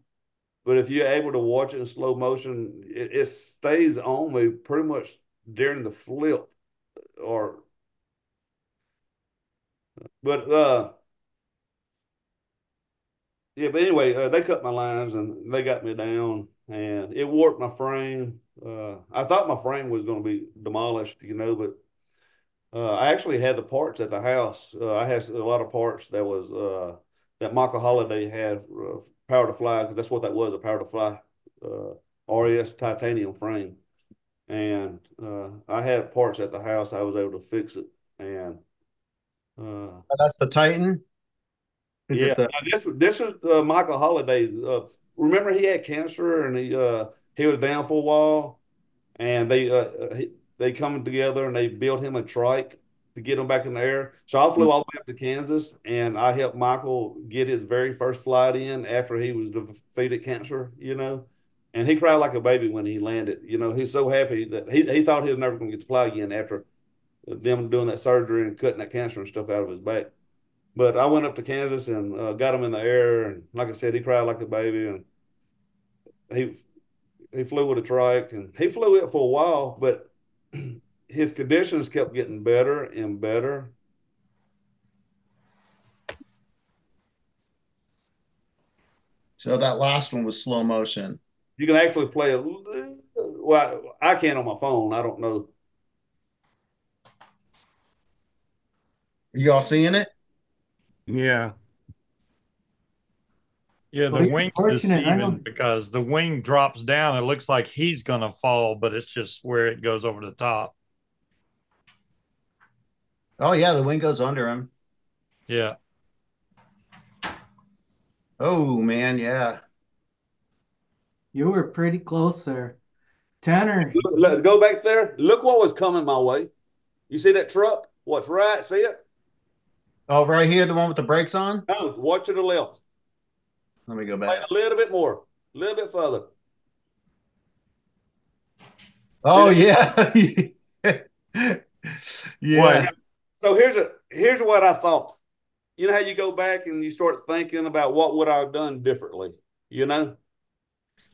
but if you're able to watch it in slow motion, it, it stays on me pretty much during the flip, or. But uh, yeah. But anyway, uh, they cut my lines and they got me down, and it warped my frame. Uh, I thought my frame was going to be demolished, you know, but uh, I actually had the parts at the house. Uh, I had a lot of parts that was uh, that Michael Holiday had uh, Power to Fly. That's what that was, a Power to Fly uh, RES titanium frame. And uh, I had parts at the house. I was able to fix it. And uh, Oh, That's the Titan. Yeah, the- this this is uh, Michael Holiday. Uh, remember he had cancer and he uh, he was down for a while, and they uh, he, they come together and they built him a trike to get him back in the air. So I flew all the way up to Kansas and I helped Michael get his very first flight in after he was defeated cancer. You know, and he cried like a baby when he landed. You know, he's so happy that he he thought he was never going to get to fly again after them doing that surgery and cutting that cancer and stuff out of his back. But I went up to Kansas and uh, got him in the air, and like I said, he cried like a baby, and he he flew with a trike, and he flew it for a while, but his conditions kept getting better and better. So that last one was slow motion. You can actually play it. Well, I can't on my phone. I don't know. Are you all seeing it? Yeah. Yeah, the Well, you're wing's deceiving because the wing drops down. It looks like he's gonna fall, but it's just where it goes over the top. Oh yeah, the wing goes under him. Yeah. Oh man, yeah. You were pretty close there. Tanner, Look, look, go back there. Look what was coming my way. You see that truck? What's right? See it? Oh, right here, the one with the brakes on. No, watch to the left. Let me go back. a little bit more. A little bit further. Oh yeah, yeah. So here's a here's what I thought. You know how you go back and you start thinking about what would I have done differently, you know?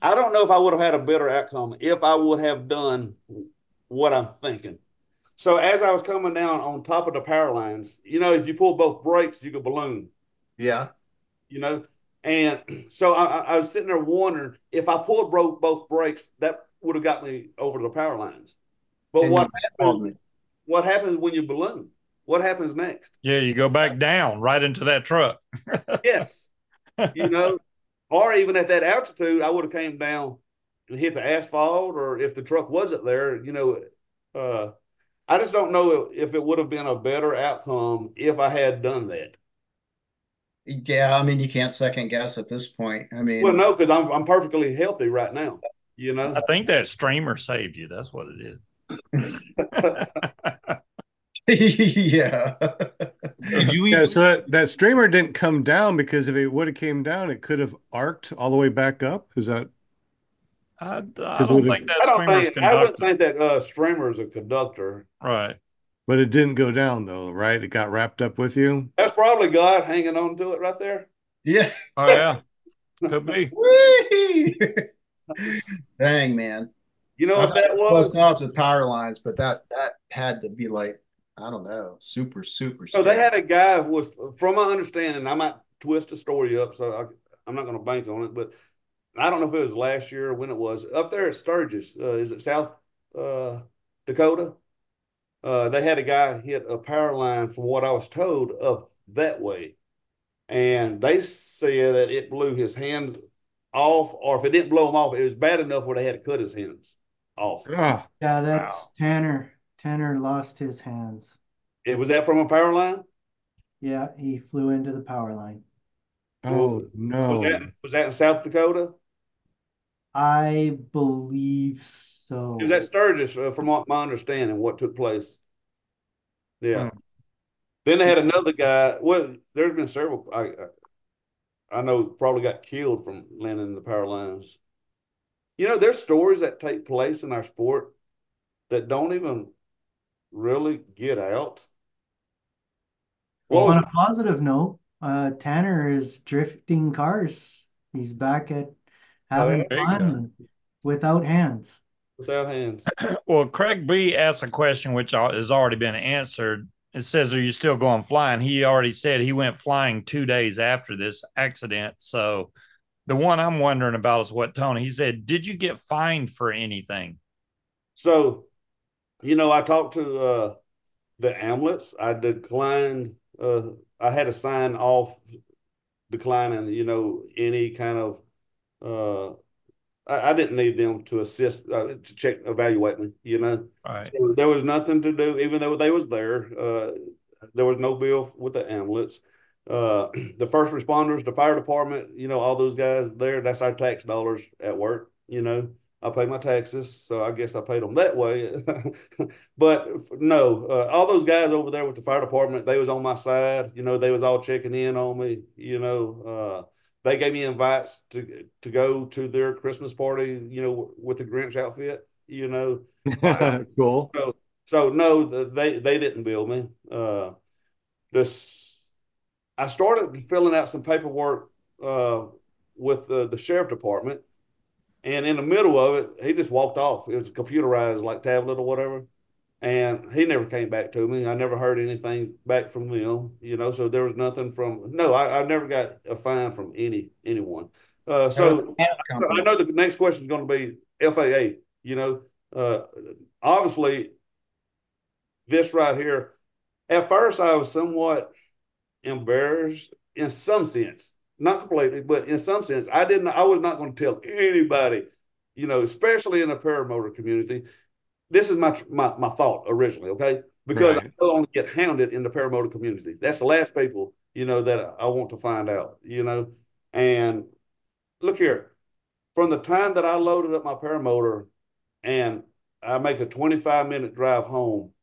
I don't know if I would have had a better outcome if I would have done what I'm thinking. So as I was coming down on top of the power lines, you know, if you pull both brakes, you could balloon, Yeah. you know? And so I, I- I was sitting there wondering if I pulled both both brakes, that would have got me over the power lines. But And what you called happens, what happens when you balloon? What happens next? Yeah, you go back down right into that truck. Yes. You know, or even at that altitude, I would have came down and hit the asphalt, or if the truck wasn't there, you know, uh, I just don't know if it would have been a better outcome if I had done that. Yeah, I mean, you can't second guess at this point. I mean, Well, no, because I'm I'm perfectly healthy right now. You know, I think that streamer saved you. That's what it is. yeah. Did you Yeah, so that, that streamer didn't come down because if it would have came down, it could have arced all the way back up. Is that I, I don't think that I don't think I wouldn't think that uh, streamer is a conductor. Right. But it didn't go down though, right? It got wrapped up with you. That's probably God hanging on to it right there. Yeah. Oh yeah. Could be. Dang, man. You know what that Close was? odds with power lines, but that that had to be like, I don't know, super, super. So they had a guy who was, from my understanding, I might twist the story up, so I, I'm not going to bank on it, but I don't know if it was last year or when it was up there at Sturgis. Uh, is it South uh, Dakota? Uh, they had a guy hit a power line, from what I was told, up that way, and they said that it blew his hands off, or if it didn't blow him off, it was bad enough where they had to cut his hands off. Ah, yeah, that's Wow. Tanner. Tanner lost his hands. It was that from a power line. Yeah, he flew into the power line. Oh Was no. that was that in South Dakota? I believe so. It was at Sturgis, uh, from what my understanding, what took place. Yeah. Hmm. Then they had another guy. Well, there's been several. I I know probably got killed from landing in the power lines. You know, there's stories that take place in our sport that don't even really get out. Well, On a positive note, uh, Tanner is drifting cars. He's back at having yeah? There you fun without hands. Without hands? Well, Craig B asked a question which has already been answered. It says, Are you still going flying? He already said he went flying two days after this accident. So the one I'm wondering about is what Tony, he said, Did you get fined for anything? So, you know, I talked to uh, the Amlets. I declined. Uh, I had to sign off declining, you know, any kind of. Uh, I, I didn't need them to assist uh, to check evaluate me. You know, Right. so there was nothing to do, even though they was there. Uh, there was no bill with the ambulance. Uh, the first responders, the fire department, you know, all those guys there. That's our tax dollars at work. You know, I pay my taxes, so I guess I paid them that way. but no, uh, all those guys over there with the fire department, they was on my side. You know, they was all checking in on me. You know, uh, they gave me invites to to go to their Christmas party. You know, with the Grinch outfit. You know, Cool. so so no, the, they they didn't bill me. Uh, this I started filling out some paperwork uh, with the, the sheriff department, and in the middle of it, he just walked off. It was computerized, like tablet or whatever, and he never came back to me. I never heard anything back from them. You know, so there was nothing from. No, I, I never got a fine from any anyone. Uh, so, so I know the next question is going to be FAA. You know, uh, obviously, this right here. At first, I was somewhat embarrassed in some sense, not completely, but in some sense, I didn't. I was not going to tell anybody, you know, especially in the paramotor community. This is my my my thought originally, okay? Because Right. I don't get hounded in the paramotor community. That's the last people, you know, that I want to find out, you know. And look here, from the time that I loaded up my paramotor and I make a 25 minute drive home,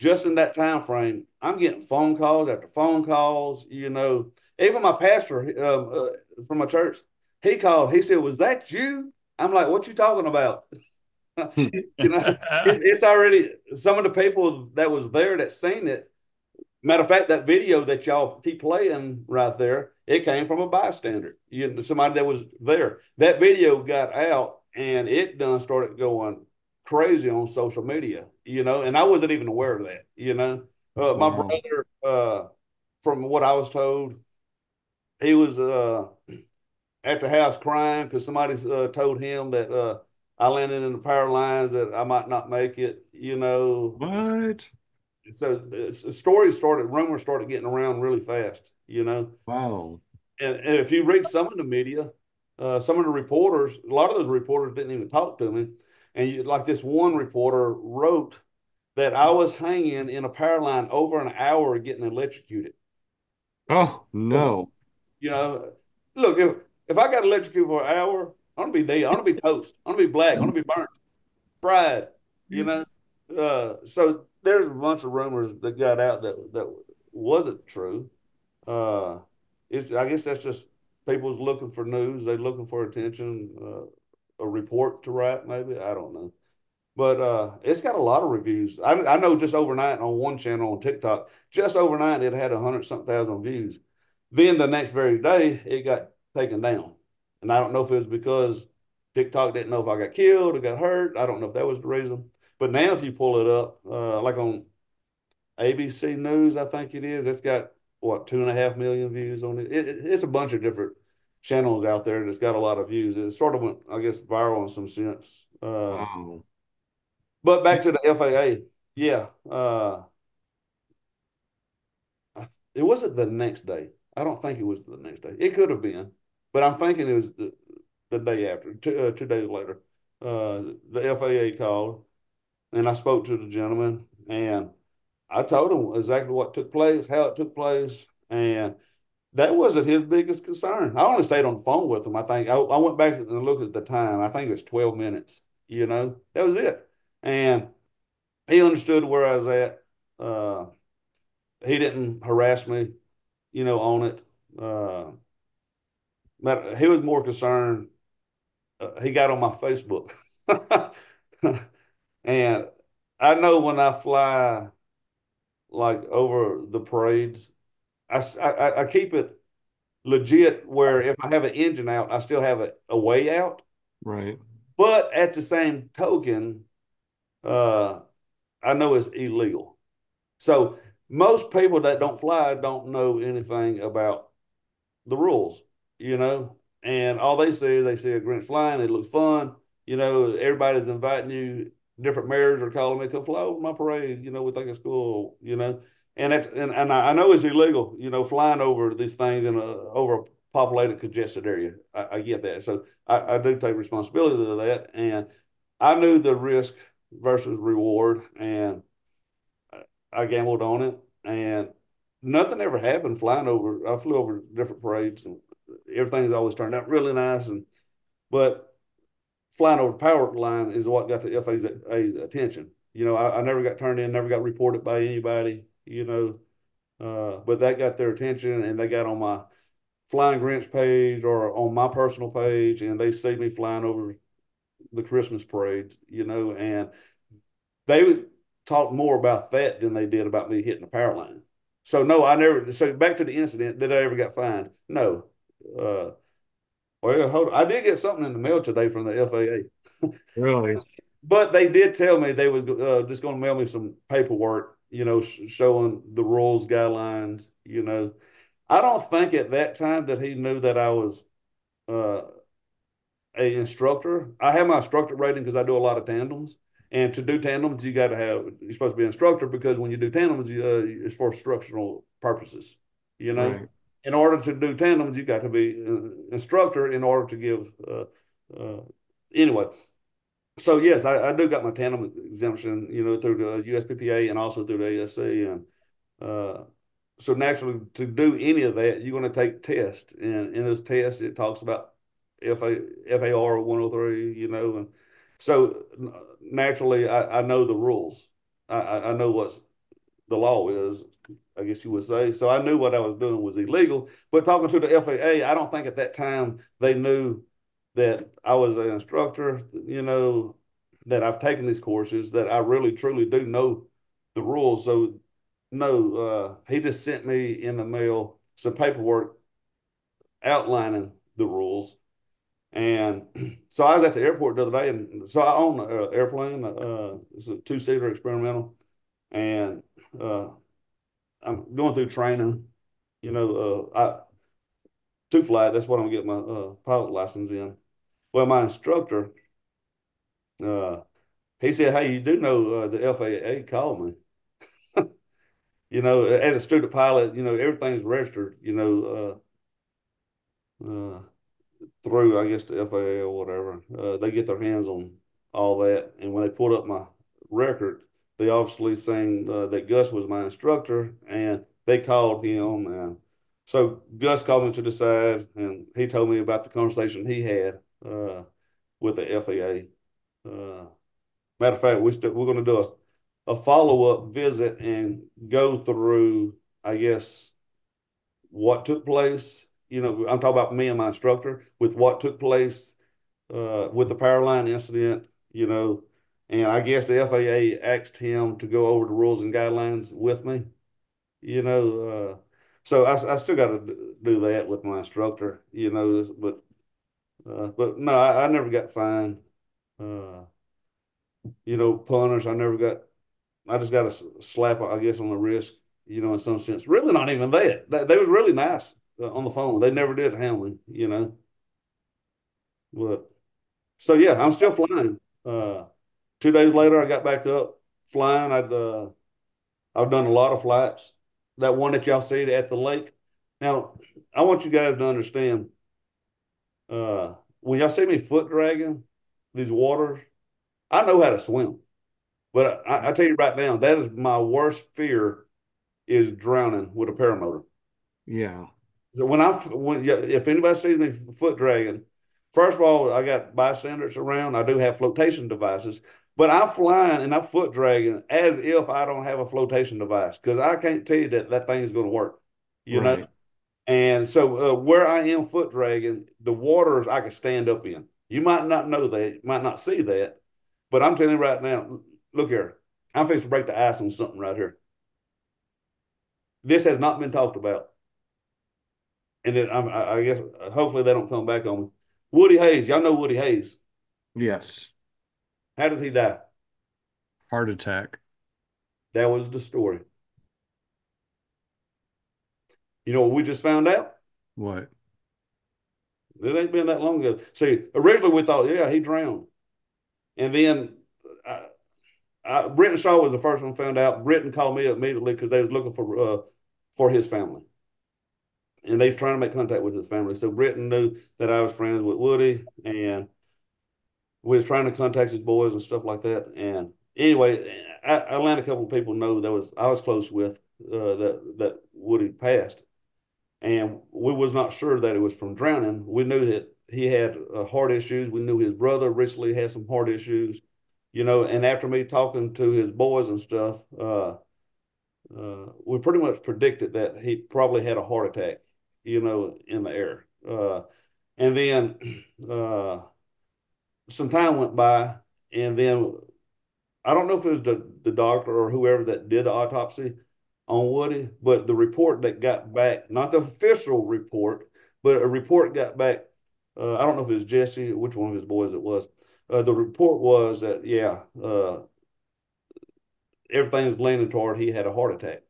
just in that time frame, I'm getting phone calls after phone calls. You know, even my pastor um, uh, from my church, he called. He said, "Was that you?" I'm like, "What you talking about?" you know, it's, it's already some of the people that was there that seen it. Matter of fact, that video that y'all keep playing right there, it came from a bystander. You know, somebody that was there. That video got out, and it done started going crazy on social media. You know, and I wasn't even aware of that. You know, uh, my Wow. brother, uh, from what I was told, he was uh, at the house crying because somebody uh, told him that uh, I landed in the power lines that I might not make it. You know, What? so the story started, rumors started getting around really fast. You know, Wow. and, and if you read some of the media, uh, some of the reporters, a lot of those reporters didn't even talk to me. And you, like this one reporter wrote that I was hanging in a power line over an hour getting electrocuted. Oh no. You know, look, if, if I got electrocuted for an hour, I'm gonna be dead. I'm gonna be toast. I'm gonna be black. I'm gonna be burnt, fried. You know, uh, so there's a bunch of rumors that got out that that wasn't true. Uh, it's, I guess that's just people's looking for news. They're looking for attention, uh, a report to write, maybe. I don't know. But uh, it's got a lot of reviews. I, I know just overnight on one channel on TikTok, just overnight it had a hundred something thousand views. Then the next very day it got taken down, and I don't know if it was because TikTok didn't know if I got killed or got hurt. I don't know if that was the reason. But now if you pull it up, uh, like on ABC News, I think it is, it's got what two and a half million views on it. It, it. It's a bunch of different channels out there that's got a lot of views. It sort of went, I guess, viral in some sense. Uh, Wow. but back to the FAA, yeah. Uh, I, it wasn't the next day. I don't think it was the next day. It could have been, but I'm thinking it was the, the day after, two, uh, two days later. Uh, the FAA called, and I spoke to the gentleman, and I told him exactly what took place, how it took place, and that wasn't his biggest concern. I only stayed on the phone with him. I think I, I went back and looked at the time. I think it was 12 minutes. You know, that was it. And he understood where I was at. Uh, he didn't harass me, you know, on it. Uh, but he was more concerned. Uh, he got on my Facebook, and I know when I fly like over the parades, I, I, I keep it legit where if I have an engine out, I still have a, a way out. Right. But at the same token, uh, I know it's illegal. So most people that don't fly don't know anything about the rules, you know, and all they see they see a Grinch flying, it looks fun, you know, everybody's inviting you, different mayors are calling me, come fly over my parade, you know, we think it's cool, you know. And it, and, and I know it's illegal, you know, flying over these things in a over a populated, congested area. I, I get that. So I, I do take responsibility of that. And I knew the risk versus reward and I gambled on it and nothing ever happened flying over. I flew over different parades and everything's always turned out really nice. And but flying over the power line is what got the FAA's attention. You know, I, I never got turned in, never got reported by anybody. You know, uh, but that got their attention, and they got on my Flying Grinch page or on my personal page, and they see me flying over the Christmas parade. You know, and they talked more about that than they did about me hitting the power line. So no, I never. So back to the incident. Did I ever get fined? No. Uh, well, hold on. I did get something in the mail today from the FAA. Really? but they did tell me they was uh, just going to mail me some paperwork, you know, sh- showing the rules, guidelines. You know, I don't think at that time that he knew that I was uh, a instructor. I have my instructor rating because I do a lot of tandems. And to do tandems, you got to have you're supposed to be an instructor because when you do tandems, you, uh, it's for instructional purposes. You know, right. In order to do tandems, you got to be an instructor in order to give. Uh, uh, anyway, so yes, I, I, do got my tandem exemption. You know, through the USPPA and also through the ASC, and uh, so naturally to do any of that, you're going to take tests, and in those tests, it talks about FA, FAR 103. You know, and so naturally, I, I know the rules. I, I know what the law is, I guess you would say. So I knew what I was doing was illegal. But talking to the FAA, I don't think at that time they knew that I was an instructor, you know, that I've taken these courses, that I really truly do know the rules. So no, uh, he just sent me in the mail some paperwork outlining the rules. And so I was at the airport the other day, and so I own an airplane. Uh, it's a two seater experimental, and uh, I'm going through training. You know, uh, I to fly. That's what I'm getting my uh, pilot license in. Well, my instructor, uh, he said, "Hey, you do know uh, the FAA called me." you know, as a student pilot, you know everything's registered. You know, uh, uh, through I guess the FAA or whatever. Uh, they get their hands on all that, and when they pulled up my record, they obviously saying uh, that Gus was my instructor, and they called him, and so Gus called me to the side, and he told me about the conversation he had uh, with the FAA. Uh, matter of fact, we st- we're going to do a, a follow up visit and go through, I guess, what took place you know, I'm talking about me and my instructor with what took place uh, with the power line incident, you know, and I guess the FAA asked him to go over the rules and guidelines with me, you know. Uh, so I, I still got to do that with my instructor, you know, but uh, but no, I, I, never got fined. Uh, you know, punters, I never got. I just got a slap, I guess, on the wrist, you know, in some sense. Really, not even that. They, they was really nice uh, on the phone. They never did handling, you know. But so yeah, I'm still flying. Uh, two days later, I got back up flying. I'd uh, I've done a lot of flights. That one that y'all see at the lake. Now, I want you guys to understand. Uh, when y'all see me foot dragging these waters, I know how to swim. But I, I tell you right now, that is my worst fear is drowning with a paramotor. Yeah. So when I when if anybody sees me foot dragging, first of all, I got bystanders around. I do have flotation devices, but I'm flying and I'm foot dragging as if I don't have a flotation device because I can't tell you that that thing is going to work. You right. know. And so uh, where I am foot dragging, the waters I can stand up in. You might not know that, might not see that, but I'm telling you right now, look here, I'm fixing to break the ice on something right here. This has not been talked about. And it, I, I guess hopefully they don't come back on me. Woody Hayes, y'all know Woody Hayes. Yes. How did he die? Heart attack. That was the story. You know what we just found out? What? It ain't been that long ago. See, originally we thought, yeah, he drowned. And then I, I, Britton Shaw was the first one found out. Britton called me immediately because they was looking for uh, for his family. And they was trying to make contact with his family. So Britton knew that I was friends with Woody and we was trying to contact his boys and stuff like that. And anyway, I, I let a couple of people know that was I was close with uh, that that Woody passed and we was not sure that it was from drowning. We knew that he had uh, heart issues. We knew his brother recently had some heart issues, you know. And after me talking to his boys and stuff, uh, uh, we pretty much predicted that he probably had a heart attack, you know, in the air. Uh, and then uh, some time went by, and then I don't know if it was the, the doctor or whoever that did the autopsy on Woody, but the report that got back, not the official report, but a report got back. Uh, I don't know if it was Jesse, which one of his boys it was. Uh, the report was that, yeah, uh, everything's leaning toward he had a heart attack.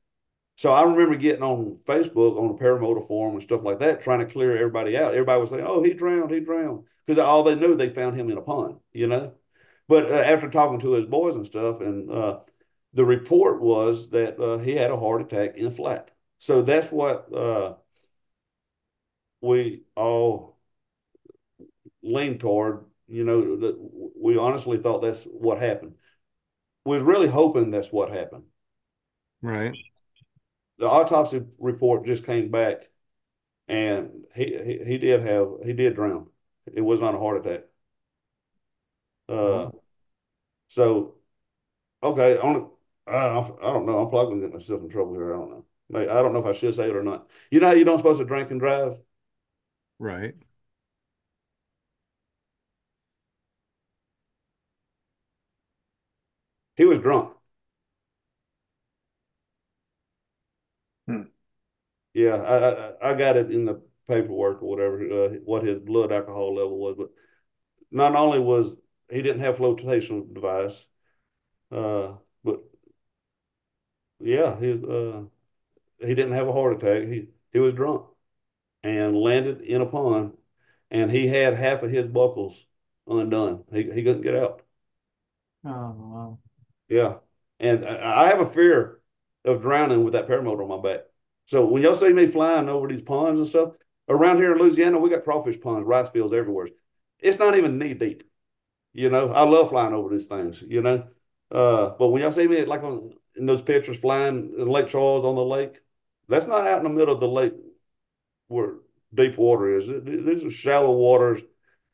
So I remember getting on Facebook on a paramotor forum and stuff like that, trying to clear everybody out. Everybody was saying, "Oh, he drowned, he drowned," because all they knew they found him in a pond, you know. But uh, after talking to his boys and stuff, and uh, the report was that uh, he had a heart attack in flight. So that's what uh, we all lean toward. You know, that we honestly thought that's what happened. We was really hoping that's what happened. Right. The autopsy report just came back, and he he, he did have he did drown. It was not a heart attack. Uh, so okay on I don't, I don't know. I'm probably gonna get myself in trouble here. I don't know. I don't know if I should say it or not. You know how you don't supposed to drink and drive? Right. He was drunk. Hmm. Yeah, I, I I got it in the paperwork or whatever, uh, what his blood alcohol level was. But not only was he didn't have flotation device, uh, but yeah, he uh, he didn't have a heart attack. He he was drunk and landed in a pond, and he had half of his buckles undone. He he couldn't get out. Oh wow. Yeah, and I have a fear of drowning with that paramotor on my back. So when y'all see me flying over these ponds and stuff around here in Louisiana, we got crawfish ponds, rice fields everywhere. It's not even knee deep. You know, I love flying over these things. You know, uh, but when y'all see me like on in those pictures flying in Lake Charles on the lake, that's not out in the middle of the lake where deep water is. These are shallow waters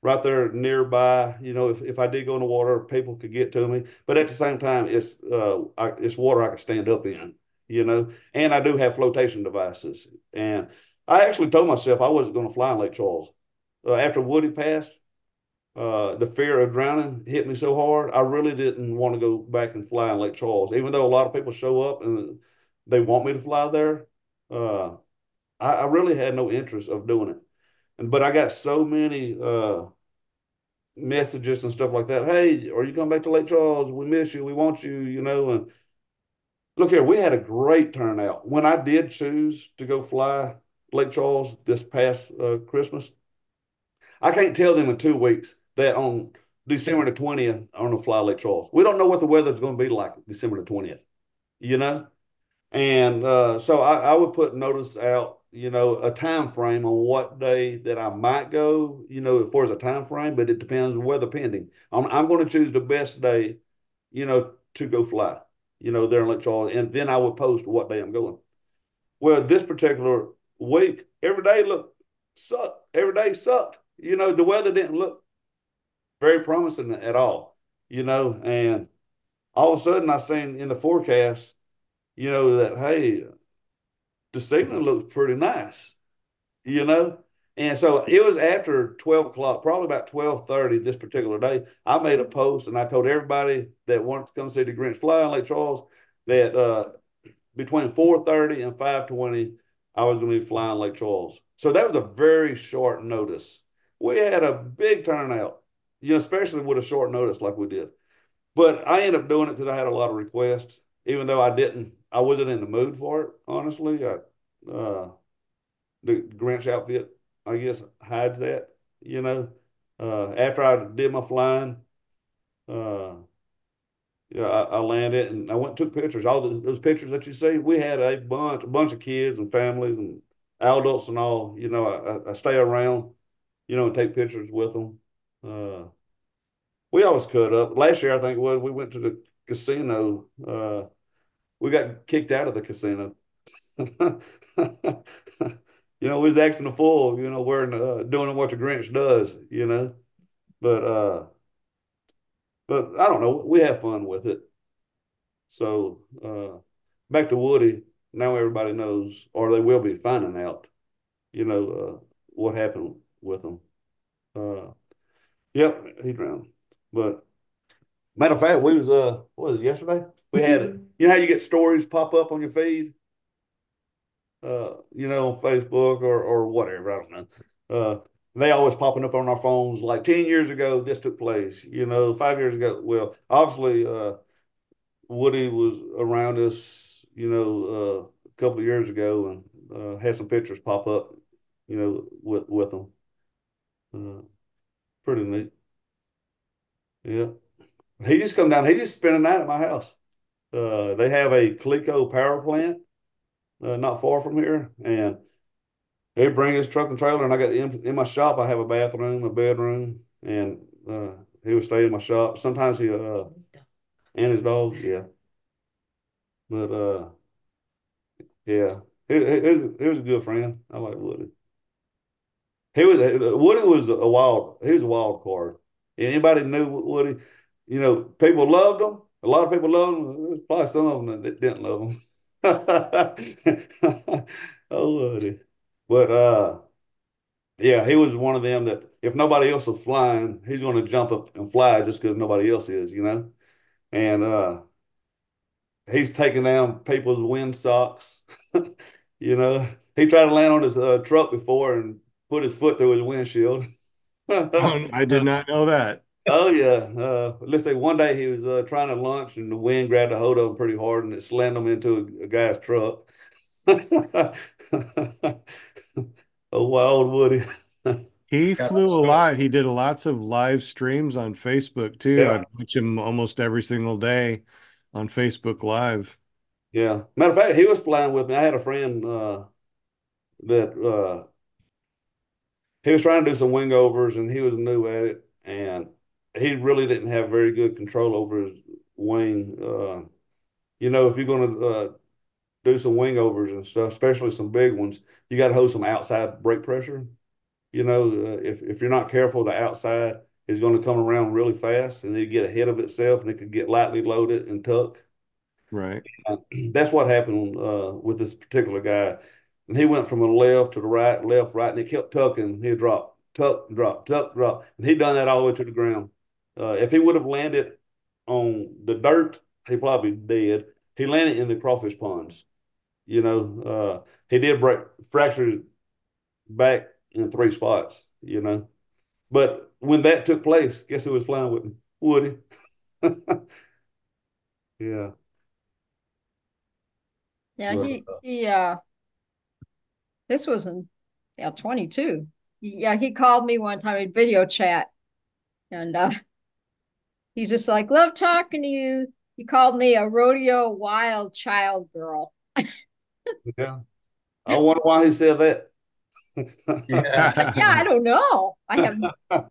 right there nearby. You know, if, if I did go in the water, people could get to me. But at the same time, it's uh, I, it's water I can stand up in. You know, and I do have flotation devices. And I actually told myself I wasn't going to fly in Lake Charles. Uh, after Woody passed, uh, the fear of drowning hit me so hard. I really didn't want to go back and fly in Lake Charles, even though a lot of people show up and they want me to fly there. Uh, I, I, really had no interest of doing it, and but I got so many uh, messages and stuff like that. Hey, are you coming back to Lake Charles? We miss you. We want you. You know, and look here, we had a great turnout when I did choose to go fly Lake Charles this past uh, Christmas. I can't tell them in two weeks that on December the 20th, I'm going to fly Lake Charles. We don't know what the weather's going to be like December the 20th, you know? And uh, so I, I, would put notice out, you know, a time frame on what day that I might go, you know, as far as a time frame, but it depends on weather pending. I'm, I'm going to choose the best day, you know, to go fly, you know, there in Lake Charles. And then I would post what day I'm going. Well, this particular week, every day looked sucked. Every day sucked. You know, the weather didn't look very promising at all. You know, and all of a sudden I seen in the forecast, you know, that hey, the evening looks pretty nice. You know, and so it was after 12 o'clock, probably about 12:30 this particular day. I made a post and I told everybody that wanted to come see the Grinch fly on Lake Charles that uh, between 4:30 and 5:20, I was going to be flying Lake Charles. So that was a very short notice. We had a big turnout, you know, especially with a short notice like we did. But I ended up doing it because I had a lot of requests, even though I didn't, I wasn't in the mood for it, honestly. I, uh, the Grinch outfit I guess hides that, you know. Uh, after I did my flying, uh, yeah, I, I, landed and I went took pictures. All those pictures that you see, we had a bunch, a bunch of kids and families and adults and all. You know, I, I stay around, you know, and take pictures with them. Uh, we always cut up. Last year, I think was we went to the casino. Uh, we got kicked out of the casino. you know, we was acting a fool, you know, wearing, uh, doing what the Grinch does, you know, but, uh, but I don't know, we have fun with it. So, uh, back to Woody, now everybody knows, or they will be finding out, you know, uh, what happened with him. Uh, yep, he drowned. But matter of fact, we was, uh, what was it, yesterday? We had it. You know how you get stories pop up on your feed? Uh, you know, on Facebook or or whatever. I don't know. Uh, they always popping up on our phones like 10 years ago this took place you know five years ago well obviously uh, woody was around us you know uh, a couple of years ago and uh, had some pictures pop up you know with with them uh, pretty neat yeah he just come down he just spent a night at my house uh, they have a Cleco power plant uh, not far from here, and he'd bring his truck and trailer, and I got in, in my shop. I have a bathroom, a bedroom, and uh, he would stay in my shop. Sometimes he uh, and his dog, yeah. But uh, yeah, he, he, he was a good friend. I like Woody. He was Woody was a wild. He was a wild card. Anybody knew Woody, you know, people loved him. A lot of people loved him. There's probably some of them that didn't love him. oh Lordy. But uh yeah, he was one of them that if nobody else was flying, he's gonna jump up and fly just because nobody else is, you know? And uh he's taking down people's wind socks. you know, he tried to land on his uh, truck before and put his foot through his windshield. oh, I did not know that. Oh yeah. Uh, let's say one day he was uh, trying to launch and the wind grabbed a hold of him pretty hard and it slammed him into a, a guy's truck. a wild Woody. he flew a lot. He did lots of live streams on Facebook too. Yeah. I watch him almost every single day on Facebook Live. Yeah. Matter of fact, he was flying with me. I had a friend uh, that uh, he was trying to do some wing overs and he was new at it. And he really didn't have very good control over his wing. Uh, you know, if you're going to uh, do some wing overs and stuff, especially some big ones, you got to hold some outside brake pressure. You know, uh, if if you're not careful, the outside is going to come around really fast, and it get ahead of itself, and it could get lightly loaded and tuck. Right. that's what happened uh, with this particular guy. And he went from the left to the right, left, right, and he kept tucking. He'd drop, tuck, drop, tuck, drop, and he'd done that all the way to the ground. Uh, if he would have landed on the dirt, he probably dead. He landed in the crawfish ponds. You know, uh, he did break fracture his back in three spots. You know, but when that took place, guess who was flying with me? Woody. yeah. Yeah, but, he uh, he uh this was in yeah 22. Yeah, he called me one time in video chat and uh He's just like, love talking to you. He called me a rodeo wild child girl. yeah. I wonder why he said that. yeah. yeah, I don't know. I have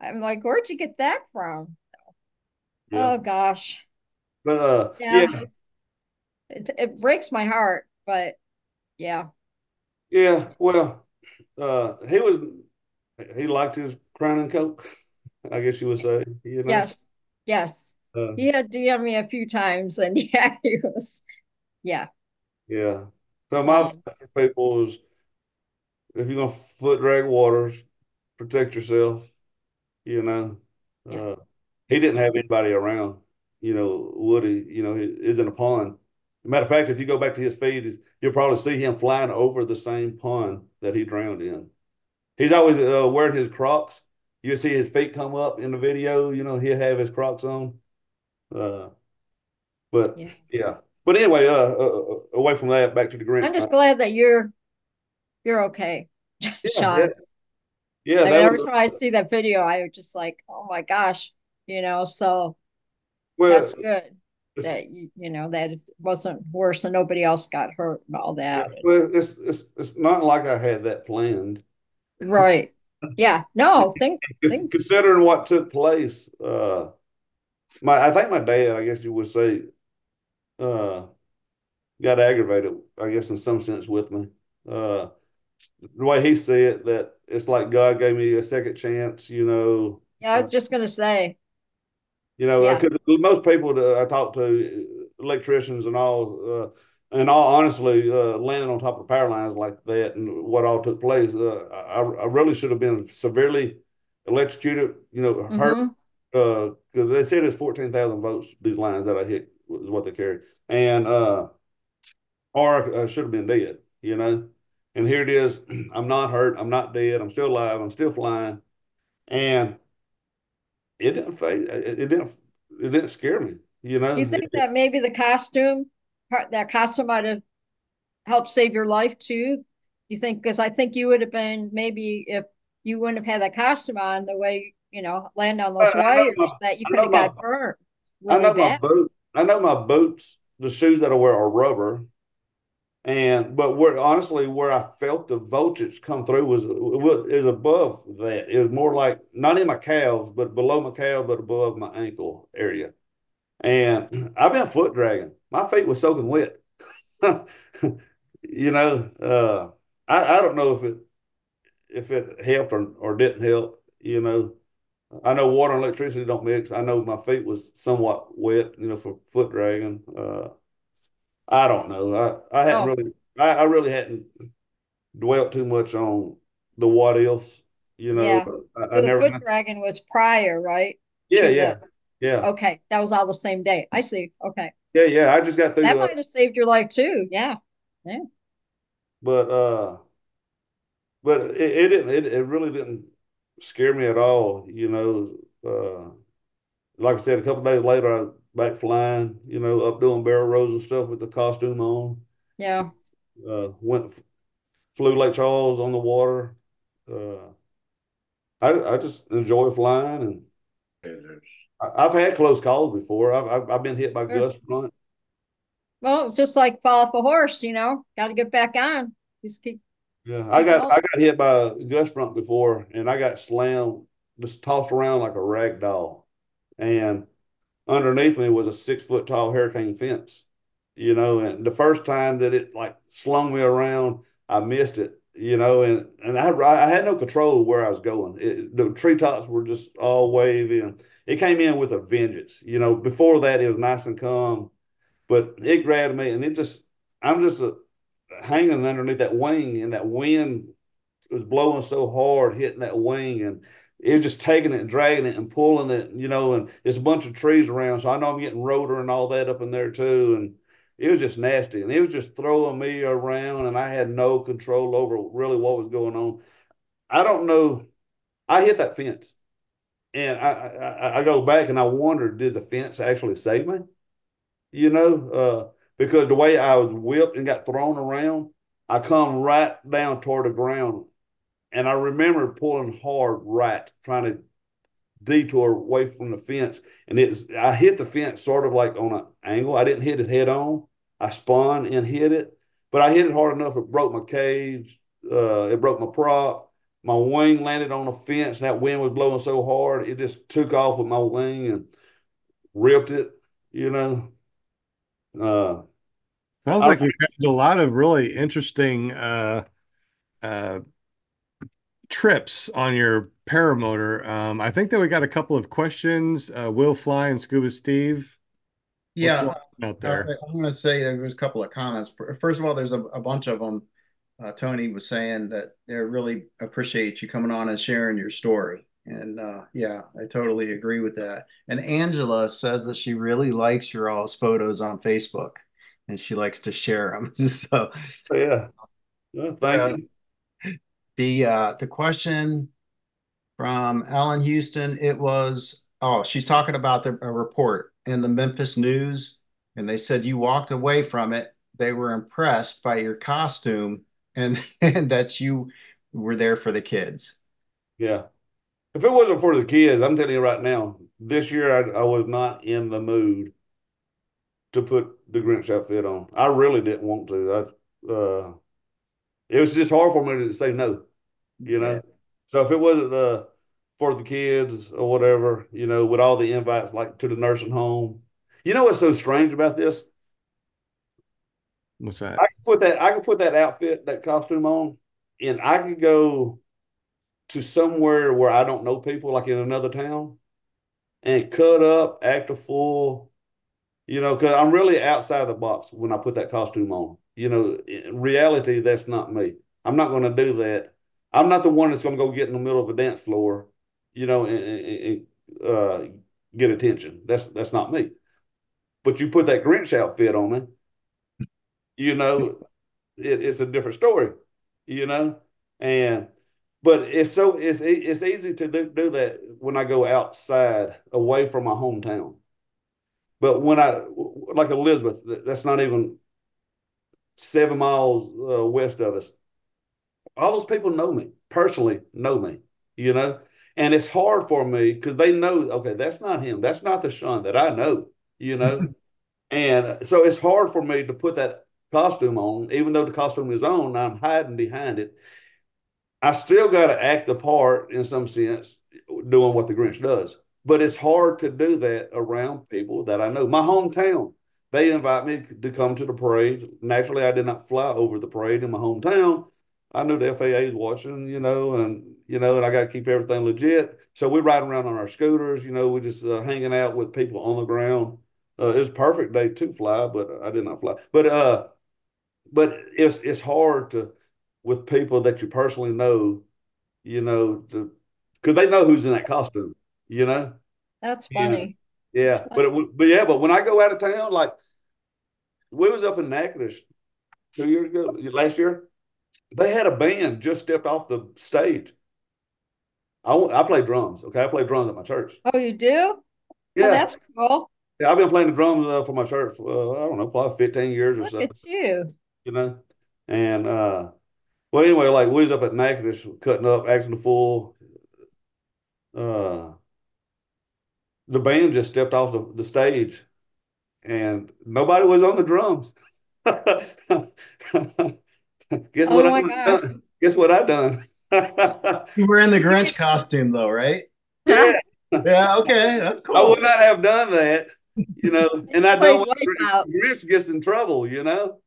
I'm like, where'd you get that from? Yeah. Oh gosh. But uh yeah. yeah. It, it breaks my heart, but yeah. Yeah, well, uh, he was he liked his Crown and Coke, I guess you would say. You know, Yes, yes. uh, He had DM'd me a few times and yeah, he was, yeah. yeah. So my advice for people is if you're gonna foot drag waters, protect yourself. You know, Yeah. uh, he didn't have anybody around. You know, Woody. You know, he is in a pond. Matter of fact, if you go back to his feed, you'll probably see him flying over the same pond that he drowned in. He's always uh, wearing his Crocs. You see his feet come up in the video. You know, he'll have his Crocs on. Uh, but Yeah. yeah. But anyway, uh, uh, away from that, back to the Grinch. I'm just glad that you're, you're okay, yeah, Shaun. yeah, yeah. I mean, every was time I see that video, I was just like, oh my gosh, you know, so well. that's good that you, you know, that it wasn't worse and nobody else got hurt and all yeah, that. well, it's it's it's not like I had that planned. Right. Yeah. No, think, things, considering what took place. Uh, my I think my dad, I guess you would say, uh, got aggravated. I guess in some sense with me. Uh, the way he said it, that it's like God gave me a second chance. You know, yeah, I uh, was just gonna say, You know, yeah, because most people that I talk to, electricians and all, uh, and all honestly, uh, landing on top of power lines like that and what all took place, uh, I, I really should have been severely electrocuted, you know, hurt, hmm uh, because they said it's 14,000 volts, these lines that I hit is what they carried. And, uh, or I should have been dead, you know. And here it is. I'm not hurt. I'm not dead. I'm still alive. I'm still flying. And it didn't fade. It, it didn't. It didn't scare me. You know. You think that maybe the costume, that costume might have helped save your life too? You think, because I think you would have been maybe if you wouldn't have had that costume on the way, you know, land on those I wires, my. that you could have my. got burned I really know my boots. I know my boots. The shoes that I wear are rubber. And but where honestly, where I felt the voltage come through was was is above that. It was more like not in my calves, but below my calf, but above my ankle area. And I've been foot dragging. My feet were soaking wet. You know, uh, I I don't know if it if it helped or or didn't help. You know, I know water and electricity don't mix. I know my feet was somewhat wet. You know, for foot dragging. Uh, I don't know. I I hadn't Oh, really I, I really hadn't dwelt too much on the what ifs. You know, I, I So the never. foot dragging was prior, right? Yeah, yeah, yeah, okay, that was all the same day. I see. Okay. yeah, yeah. I just got That through. Uh, might have saved your life too. Yeah. Yeah. but uh, but it, it didn't. It, it really didn't scare me at all. You know, uh, like I said, a couple days later, I was back flying. You know, up doing barrel rolls and stuff with the costume on. Yeah. Uh, went flew Lake Charles on the water. Uh, I I just enjoy flying, and I, have had close calls before. I've, I've I've been hit by Sure. gust front. Well, it's just like fall off a horse, you know, got to get back on. Just keep Yeah, I got. I got hit by a gust front before, and I got slammed, just tossed around like a rag doll, and underneath me was a six foot tall hurricane fence, you know, and the first time that it like slung me around, I missed it, you know, and, and I, I had no control of where I was going. It, the treetops were just all wavy and it came in with a vengeance, you know, before that it was nice and calm, but it grabbed me and it just, I'm just uh hanging underneath that wing and that wind was blowing so hard, hitting that wing, and it was just taking it and dragging it and pulling it, you know, and it's a bunch of trees around. So I know I'm getting rotor and all that up in there too. And it was just nasty. And it was just throwing me around, and I had no control over really what was going on. I don't know. I hit that fence and I, I, I go back and I wonder, did the fence actually save me? You know, uh, because the way I was whipped and got thrown around, I come right down toward the ground and I remember pulling hard right, trying to detour away from the fence. And it's I hit the fence sort of like on an angle. I didn't hit it head on. I spun and hit it, but I hit it hard enough it broke my cage. Uh, it broke my prop. My wing landed on the fence, and that wind was blowing so hard it just took off with my wing and ripped it. You know. Uh, Sounds I, like you've had a lot of really interesting uh, uh, trips on your paramotor. Um, I think that we got a couple of questions. Uh, Will Fly and Scuba Steve. Yeah, out there. Uh, I'm going to say there was a couple of comments. First of all, there's a, a bunch of them. Uh, Tony was saying that they really appreciate you coming on and sharing your story. And uh, yeah, I totally agree with that. And Angela says that she really likes your all's photos on Facebook and she likes to share them. so yeah, well, thank uh, you. The uh, the question from Ellen Houston, it was oh, she's talking about the report in the Memphis News, and they said you walked away from it. They were impressed by your costume and, and that you were there for the kids. Yeah. If it wasn't for the kids, I'm telling you right now, this year I, I was not in the mood to put the Grinch outfit on. I really didn't want to. I, uh, it was just hard for me to say no, you know. Yeah. So if it wasn't uh, for the kids or whatever, you know, with all the invites like to the nursing home. You know what's so strange about this? What's that? I could put that I could put that outfit, that costume on, and I could go to somewhere where I don't know people, like in another town, and cut up, act a fool, you know, because I'm really outside the box when I put that costume on. You know, in reality, that's not me. I'm not going to do that. I'm not the one that's going to go get in the middle of a dance floor you know, and, and, uh, get attention. That's that's not me. But you put that Grinch outfit on me, you know, it, it's a different story, you know, and but it's so it's it's easy to do, do that when I go outside away from my hometown. But when I like Elizabeth, that's not even seven miles uh, west of us. All those people know me personally, know me, you know, and it's hard for me because they know, okay, that's not him. That's not the Shaun that I know, you know? and so it's hard for me to put that costume on, even though the costume is on, I'm hiding behind it. I still got to act the part in some sense, doing what the Grinch does. But it's hard to do that around people that I know. My hometown, they invite me to come to the parade. Naturally, I did not fly over the parade in my hometown. I knew the FAA is watching, you know, and you know, and I got to keep everything legit. So we ride around on our scooters, you know, we just uh, hanging out with people on the ground. Uh, it was perfect day to fly, but I did not fly. But uh, but it's it's hard to with people that you personally know, you know, to because they know who's in that costume, you know. That's funny. Yeah, yeah. That's funny. but it, but yeah, but when I go out of town, like we was up in Natchitoches two years ago, last year, they had a band just stepped off the stage I, I play drums. Okay, I play drums at my church. Oh, you do? Yeah, oh, that's cool. Yeah, I've been playing the drums uh, for my church. For, uh, I don't know, probably fifteen years Look or so. At you. You know, and uh, well, anyway, like we was up at Natchitoches cutting up, acting the fool. Uh, the band just stepped off the, the stage, and nobody was on the drums. Guess oh what? my I done? Guess what I done? you were in the Grinch costume though, right? Yeah. Yeah, okay, that's cool. I would not have done that, you know, and I don't want Grinch gets in trouble, you know.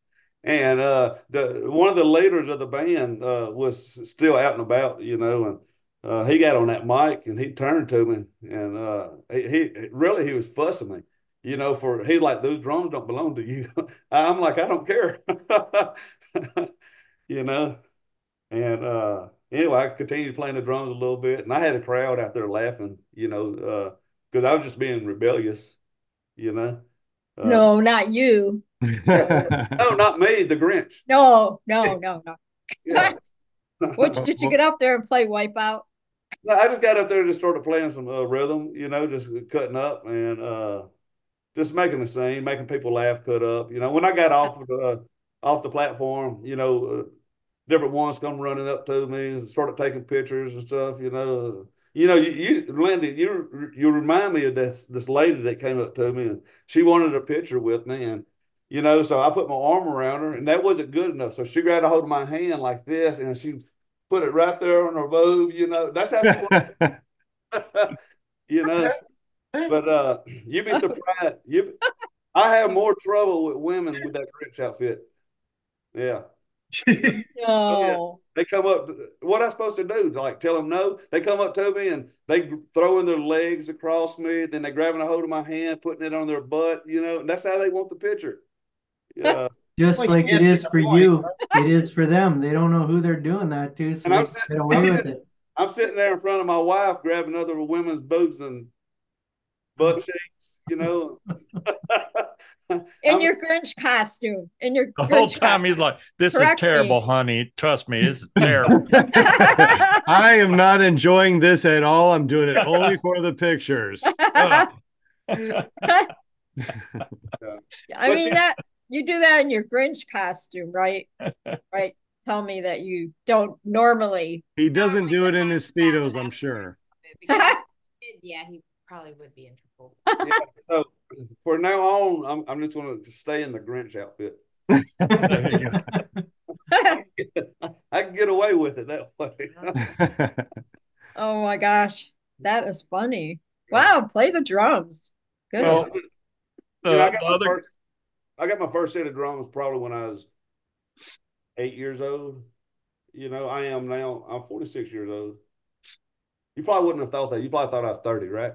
And uh, the one of the leaders of the band uh, was still out and about, you know, and uh, he got on that mic and he turned to me and uh, he, he really he was fussing me, you know, for he like those drums don't belong to you. I'm like I don't care, you know, and uh, anyway, I continued playing the drums a little bit, and I had a crowd out there laughing, you know, because uh, I was just being rebellious, you know. Uh, no, not you. no, not me, the Grinch. No, no, no, no. Yeah. Which did you get up there and play Wipeout? I just got up there and just started playing some uh, rhythm, you know, just cutting up and uh, just making a scene, making people laugh, cut up. You know, when I got off of the off the platform, you know, uh, different ones come running up to me and started taking pictures and stuff. You know, you know, you, you Lindy, you you remind me of this this lady that came up to me and she wanted a picture with me and. You know, so I put my arm around her, and that wasn't good enough. So she grabbed a hold of my hand like this, and she put it right there on her boob. You know, that's how she wanted. you know, but uh, you'd be surprised. You, I have more trouble with women with that Grinch outfit. Yeah. no. they come up. What I supposed to do? Like tell them no? They come up to me and they throwing their legs across me. Then they grabbing a hold of my hand, putting it on their butt. You know, and that's how they want the picture. Yeah. Just Well, like you it can't is get for point. you, it is for them. They don't know who they're doing that to, so And they I'm sitting- get away I'm with sitting- it. I'm sitting there in front of my wife, grabbing other women's boobs and butt cheeks. You know. In I'm- your Grinch costume. In your The whole Grinch time he's like, "This Correct is terrible, me. honey. Trust me, it's terrible." I am not enjoying this at all. I'm doing it only for the pictures. Ugh. I But mean see- that you do that in your Grinch costume, right? right. Tell me that you don't normally. He doesn't do it in his speedos, I'm sure. Because if he did, yeah, he probably would be in trouble. yeah, so for now on, I'm I'm just going to stay in the Grinch outfit. There you go. I can get away with it that way. oh my gosh, that is funny. Wow, play the drums. Good. Well, uh, You know, I got my other first, I got my first set of drums probably when I was eight years old. You know, I am now. I'm 46 years old. You probably wouldn't have thought that. You probably thought I was 30, right?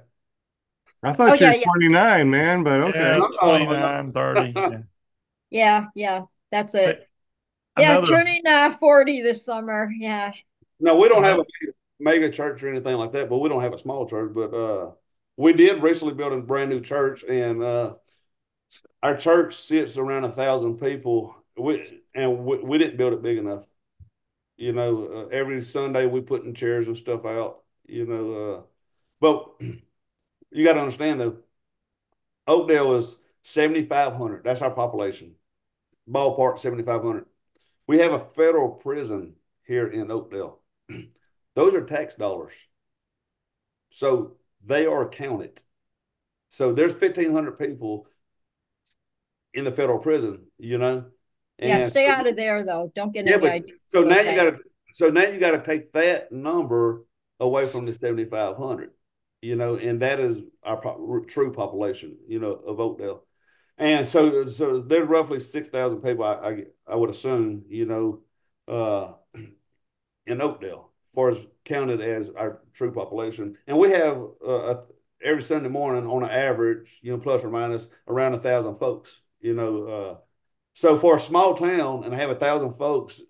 I thought Oh, you yeah, were yeah. 29, man, but okay. yeah, I'm calling 29, 30. yeah. yeah, yeah, that's it. But Yeah, another- turning uh, 40 this summer. Yeah. No, we don't have a mega church or anything like that, but we don't have a small church. But uh, we did recently build a brand new church, and uh, our church sits around a thousand people. We and we, we didn't build it big enough. You know, uh, every Sunday we putting chairs and stuff out. You know, uh, but you got to understand though, Oakdale is seventy five hundred. That's our population. Ballpark seventy five hundred. We have a federal prison here in Oakdale. Those are tax dollars. So they are counted. So there's 1,500 people in the federal prison, you know? Yeah, And stay out of there though. Don't get Yeah, any but- idea. so now Okay. you got to so now you got to take that number away from the 7,500, you know, and that is our po- true population, you know, of Oakdale. And so so there's roughly 6,000 people I, I I would assume, you know, uh in Oakdale, as far as counted as our true population. And we have uh, every Sunday morning on an average, you know, plus or minus around a thousand folks, you know. Uh, so for a small town and I have a thousand folks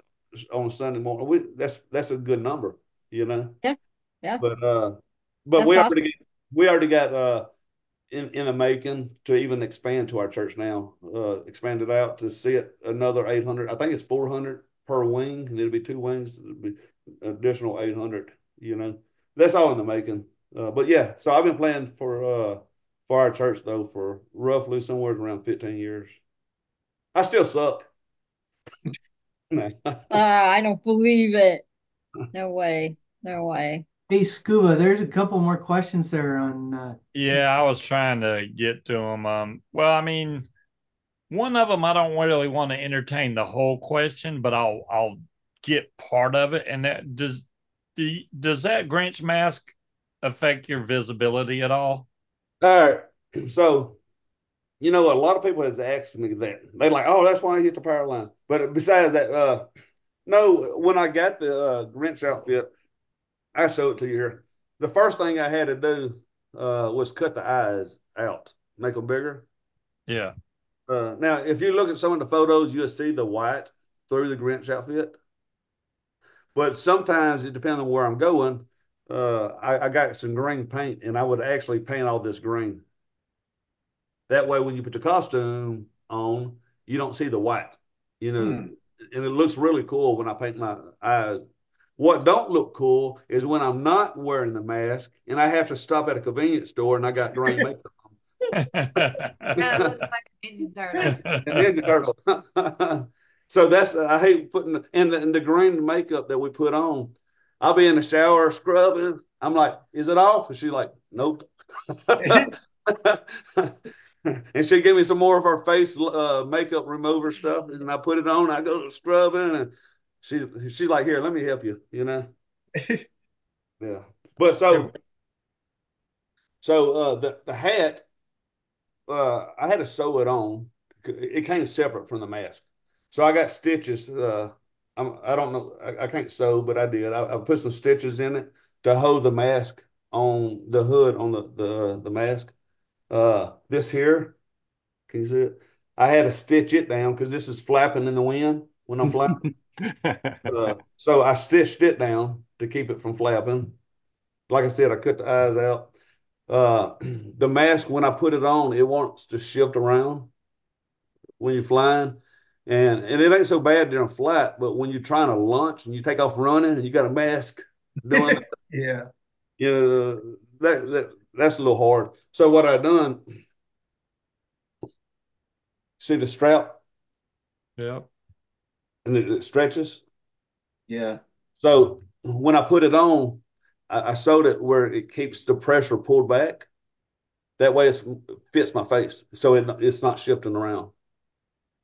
on Sunday morning, we, that's that's a good number, you know. Yeah, yeah. But uh, but That's we awesome. already we already got uh in in the making to even expand to our church now. Uh, expand it out to sit another eight hundred. I think it's four hundred per wing, and it'll be two wings. It'll be additional eight hundred. You know, that's all in the making. Uh, but yeah, so I've been playing for uh for our church though for roughly somewhere around fifteen years. I still suck. Uh, I don't believe it. No way. No way. Hey, Scuba, there's a couple more questions there on. Uh, Yeah, I was trying to get to them. Um, well, I mean, one of them I don't really want to entertain the whole question, but I'll I'll get part of it. And that does do does that Grinch mask affect your visibility at all? All right. So, you know, a lot of people has asked me that. They like, oh, that's why I hit the power line. But besides that, uh, no, when I got the uh, Grinch outfit, I show it to you here. The first thing I had to do uh, was cut the eyes out, make them bigger. Yeah. Uh, now, if you look at some of the photos, you'll see the white through the Grinch outfit. But sometimes it depends on where I'm going. Uh, I, I got some green paint, and I would actually paint all this green. That way, when you put the costume on, you don't see the white. You know, Hmm. and it looks really cool when I paint my eyes. What don't look cool is when I'm not wearing the mask and I have to stop at a convenience store and I got green makeup on. Kind of looks like a ninja turtle. Ninja Turtle. so that's I hate putting the, and the, and the green makeup that we put on. I'll be in the shower scrubbing. I'm like, is it off? And she's like, nope. and she gave me some more of her face uh, makeup remover stuff, and I put it on. I go to scrubbing, and she she's like, here, let me help you. You know. yeah, but so so uh, the the hat, uh, I had to sew it on. It came separate from the mask, so I got stitches uh, I'm, I don't know. I, I can't sew, but I did. I, I put some stitches in it to hold the mask on the hood on the the the mask. Uh, this here, can you see it? I had to stitch it down because this is flapping in the wind when I'm flying. uh, so I stitched it down to keep it from flapping. Like I said, I cut the eyes out. Uh, the mask, when I put it on, it wants to shift around when you're flying. And and it ain't so bad during flight, but when you're trying to launch and you take off running and you got a mask doing yeah. You know, that, that that's a little hard. So what I done, see the strap? Yeah. And it, it stretches. Yeah. So when I put it on, I, I sewed it where it keeps the pressure pulled back. That way it fits my face. So it, it's not shifting around.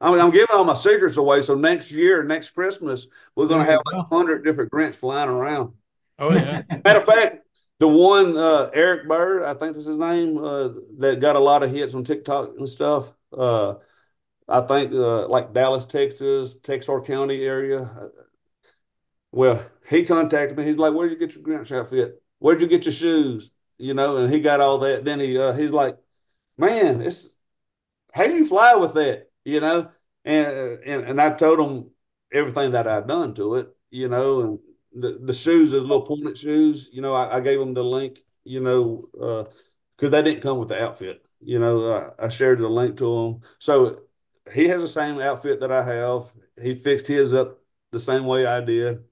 I mean, I'm giving all my secrets away. So next year, next Christmas, we're going to have like a hundred different Grinch flying around. Oh yeah. Matter of fact, the one uh, Eric Bird, I think that's his name, uh, that got a lot of hits on TikTok and stuff. Uh, I think uh, like Dallas, Texas, Texarkana County area. Well, he contacted me. He's like, "Where'd you get your Grinch outfit? Where'd you get your shoes?" You know, and he got all that. Then he uh, he's like, "Man, it's how do you fly with that?" You know, and and and I told him everything that I'd done to it. You know, and the, the shoes is little pointed shoes. You know, I, I gave them the link, you know, because uh, they didn't come with the outfit. You know, I, I shared the link to them. So he has the same outfit that I have. He fixed his up the same way I did.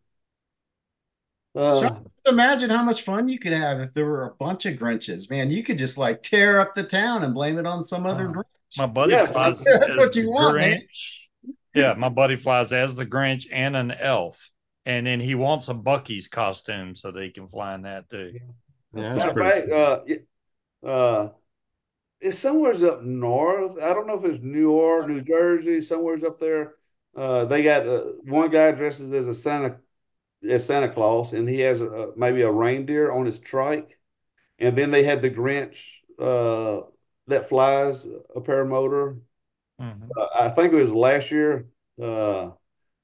Uh, imagine how much fun you could have if there were a bunch of Grinches. Man, you could just like tear up the town and blame it on some other uh, Grinch. My buddy yeah, flies that's what you want, Grinch. Yeah, my buddy flies as the Grinch and an elf and then he wants a Buc-ee's costume so they can fly in that too. Yeah, Matter of fact, uh, uh, it's somewhere's up north. I don't know if it's New York, New Jersey, somewhere's up there. Uh, they got uh, one guy dresses as a Santa as Santa Claus, and he has a, maybe a reindeer on his trike, and then they had the Grinch uh, that flies a paramotor. Mm-hmm. Uh, I think it was last year. Uh,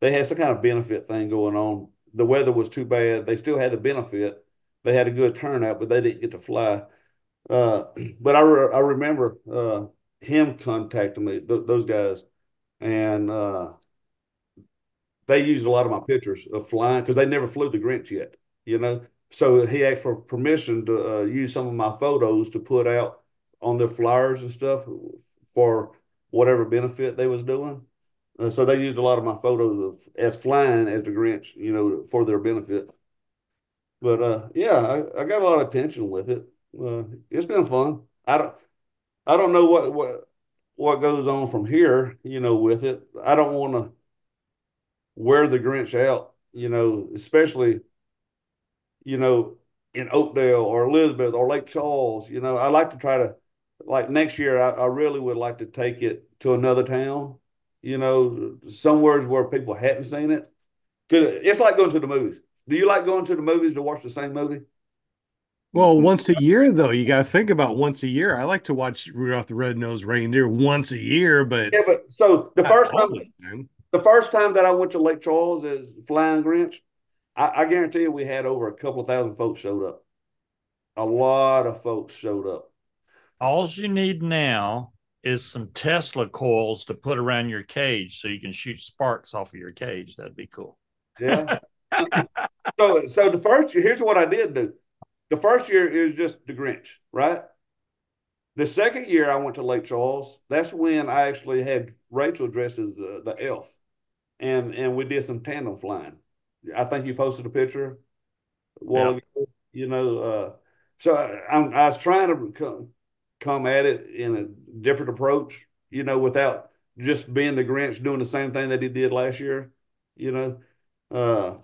they had some kind of benefit thing going on. The weather was too bad. They still had the benefit. They had a good turnout, but they didn't get to fly. Uh, but I, re- I remember uh, him contacting me, th- those guys, and uh, they used a lot of my pictures of flying because they never flew the Grinch yet, you know. So he asked for permission to uh, use some of my photos to put out on their flyers and stuff for whatever benefit they was doing. Uh, so they used a lot of my photos of as flying as the Grinch, you know, for their benefit. But uh, yeah, I, I got a lot of attention with it. Uh, it's been fun. I don't, I don't know what what what goes on from here, you know, with it. I don't want to wear the Grinch out, you know, especially, you know, in Oakdale or Elizabeth or Lake Charles. You know, I like to try to, like next year, I, I really would like to take it to another town you know, somewheres where people hadn't seen it. Cause It's like going to the movies. Do you like going to the movies to watch the same movie? Well, once a year though, you got to think about once a year. I like to watch Rudolph the Red-Nosed Reindeer once a year, but yeah, but so the first time, time, the first time that I went to Lake Charles as Flying Grinch, I, I guarantee you we had over a couple of thousand folks showed up. A lot of folks showed up. All you need now is some Tesla coils to put around your cage so you can shoot sparks off of your cage. That'd be cool. Yeah. so, so the first year, here's what I did do. The first year is just the Grinch, right? The second year I went to Lake Charles. That's when I actually had Rachel dressed as the, the elf, and and we did some tandem flying. I think you posted a picture Well, ago. You know, uh, so I, I was trying to come at it in a different approach, you know, without just being the Grinch doing the same thing that he did last year, you know. Uh,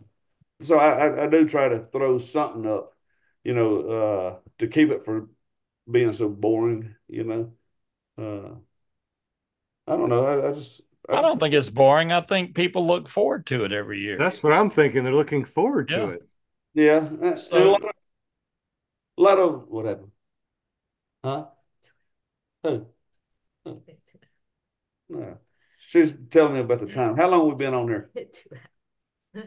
so I, I, do try to throw something up, you know, uh, to keep it from being so boring, you know. Uh, I don't know. I, I just I, I, don't think it's boring. I think people look forward to it every year. That's what I'm thinking. They're looking forward yeah. to it. Yeah. So, a, lot of, a lot of what happened? Huh? Who? No. She's telling me about the time. How long we been on there? An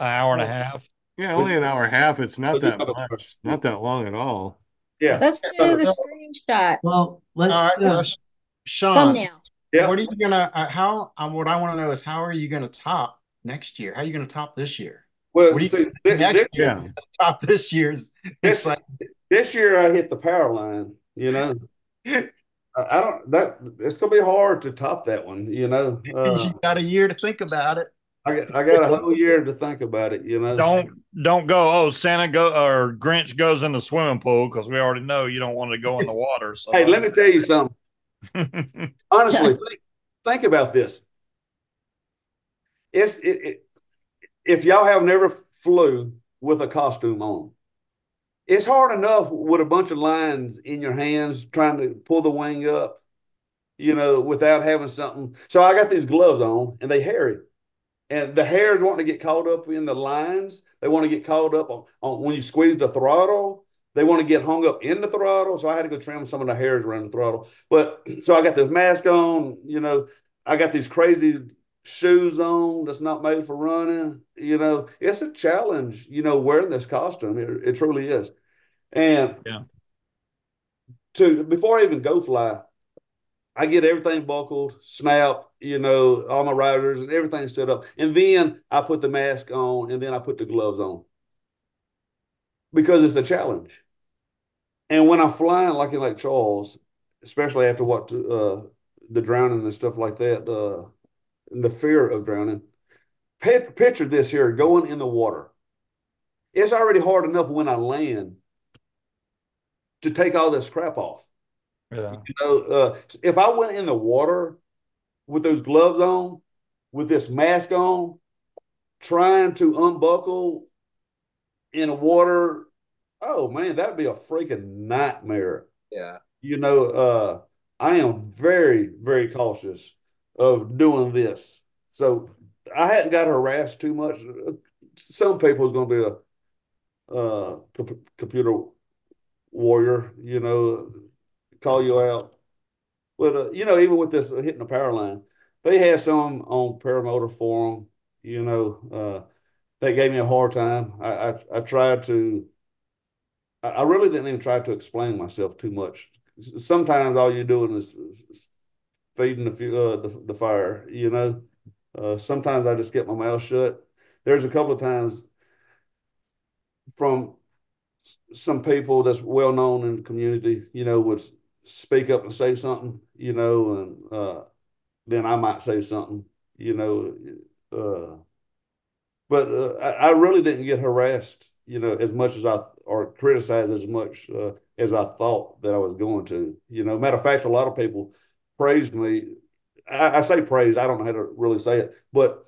hour and a half. Yeah, only an hour and a half. It's not that much. Not that long at all. Yeah. Let's do the screenshot Well, let's, so uh, Shaun, thumbnail. Yeah. what are you gonna? Uh, how? Uh, what I want to know is how are you gonna top next year? How are you gonna top this year? Well, What do you see, this, next this, year Yeah. top this year's? This- like this year I hit the power line, you know. I I don't that it's gonna be hard to top that one, you know. Uh, you got a year to think about it. I got, I got a whole year to think about it, you know. Don't don't go. Oh, Santa go or Grinch goes in the swimming pool because we already know you don't want to go in the water. So Hey, let me tell you something. Honestly, think, think about this. It's it, it, if y'all have never flew with a costume on, it's hard enough with a bunch of lines in your hands trying to pull the wing up, you know, without having something. So I got these gloves on and they hairy. And the hairs wanting to get caught up in the lines. They want to get caught up on, on when you squeeze the throttle. They want to get hung up in the throttle. So I had to go trim some of the hairs around the throttle. But so I got this mask on, you know, I got these crazy shoes on that's not made for running. You know, it's a challenge, you know, wearing this costume. It, it truly is. And Yeah. to before I even go fly, I get everything buckled, snap, you know, all my risers and everything set up. And then I put the mask on and then I put the gloves on because it's a challenge. And when I'm flying like in Lake Charles, especially after what uh, the drowning and stuff like that, uh, the fear of drowning, picture this here going in the water. It's already hard enough when I land to take all this crap off. yeah. You know, uh, if I went in the water with those gloves on, with this mask on, trying to unbuckle in the water, oh man, that'd be a freaking nightmare. Yeah. You know, uh, I am very, very cautious of doing this. So I hadn't got harassed too much. Some people is going to be a uh, com- computer warrior, you know, call you out. But uh, you know, even with this hitting the power line, they had some on Paramotor Forum. You know, uh, they gave me a hard time. I I, I tried to. I, really didn't even try to explain myself too much. Sometimes all you're doing is feeding the, uh, the the fire. You know, uh, sometimes I just get my mouth shut. There's a couple of times from some people that's well known in the community, you know, would speak up and say something, you know, and uh, then I might say something, you know, uh, but uh, I, I really didn't get harassed, you know, as much as I or criticized as much uh, as I thought that I was going to. You know, matter of fact, a lot of people praised me. I, I say praised, I don't know how to really say it, but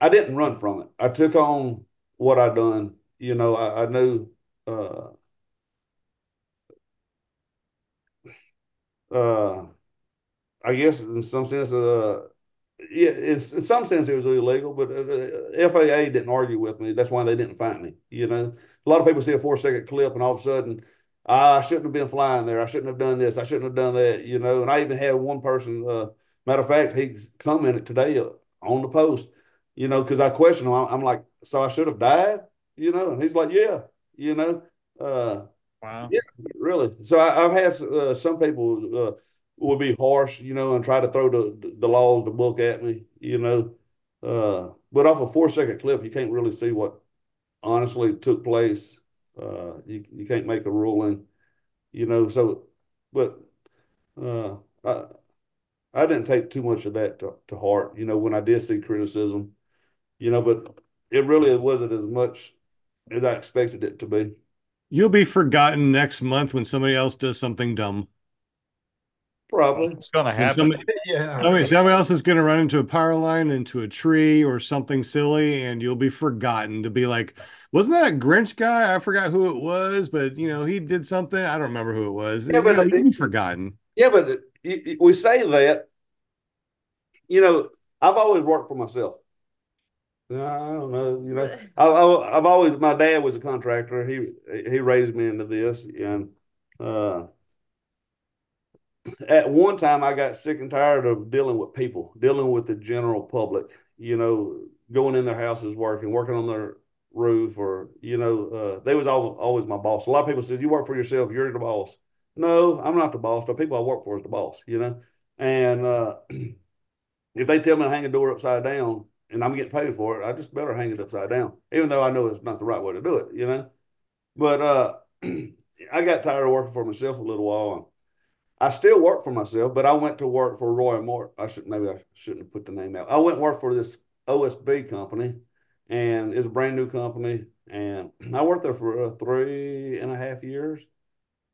I didn't run from it. I took on what I'd done. You know, I, I knew uh, uh, I guess in some sense, uh, yeah, it's, in some sense it was illegal, but uh, FAA didn't argue with me. That's why they didn't find me. You know, a lot of people see a four second clip and all of a sudden, "Ah, I shouldn't have been flying there. I shouldn't have done this. I shouldn't have done that. You know, and I even had one person, uh, matter of fact, he's commented today uh, on the post, you know, because I questioned him. I'm, like, so I should have died, you know, and he's like, yeah, you know, uh, Wow. yeah, really. So I, I've had uh, some people uh, will be harsh, you know, and try to throw the the law of the book at me, you know. Uh, but off a four second clip, you can't really see what honestly took place. Uh, you you can't make a ruling, you know. So, but uh, I I didn't take too much of that to, to heart, you know, when I did see criticism, you know. But it really wasn't as much as I expected it to be. You'll be forgotten next month when somebody else does something dumb. Probably. It's gonna When happen. somebody, Yeah. somebody, somebody else is going to run into a power line, into a tree, or something silly, and you'll be forgotten to be like, wasn't that a Grinch guy? I forgot who it was, but you know, he did something. I don't remember who it was. Yeah, but You know, it- forgotten. Yeah, but it- it- we say that, you know, I've always worked for myself. I don't know, you know, I, I, I've always, my dad was a contractor. He, he raised me into this and, uh, at one time I got sick and tired of dealing with people, dealing with the general public, you know, going in their houses working, working on their roof, or you know, uh, they was always, always my boss. A lot of people says you work for yourself, you're the boss. No, I'm not the boss. The people I work for is the boss, you know. And uh, if they tell me to hang a door upside down and I'm getting paid for it, I just better hang it upside down, even though I know it's not the right way to do it, you know. But uh, I got tired of working for myself a little while. I still work for myself, but I went to work for Roy Moore. I should maybe I shouldn't have put the name out. I went worked for this OSB company, and it's a brand new company. And I worked there for uh, three and a half years.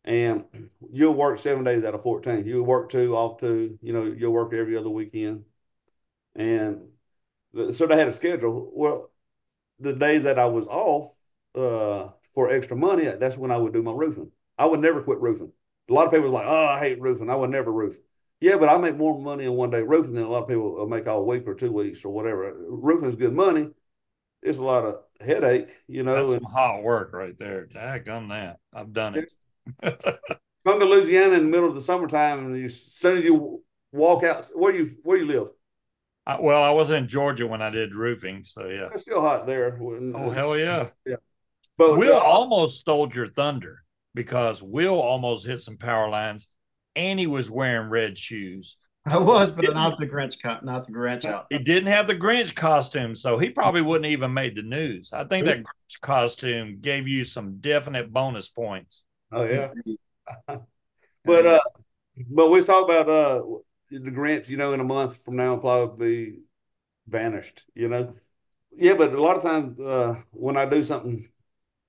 And you'll work seven days out of 14. You'll work two, off two. You know, you'll work every other weekend. And the, so they had a schedule. Well, the days that I was off uh, for extra money, that's when I would do my roofing. I would never quit roofing. A lot of people are like, oh, I hate roofing. I would never roof. Yeah, but I make more money in one day roofing than a lot of people make all week or two weeks or whatever. Roofing is good money. It's a lot of headache, you know. That's some hot work right there. Dag on that. I've done it. come to Louisiana in the middle of the summertime, and you, as soon as you walk out, where you where you live? I, well, I was in Georgia when I did roofing, so yeah. It's still hot there. Oh hell yeah! Yeah, but Will uh, almost stole your thunder because Will almost hit some power lines, and he was wearing red shoes. I was, but not the Grinch cut, not the Grinch out. He didn't have the Grinch costume, so he probably wouldn't even made the news. I think that Grinch costume gave you some definite bonus points. Oh yeah. but uh but we talk about uh the Grinch, you know, in a month from now probably vanished, you know. Yeah, but a lot of times uh when I do something,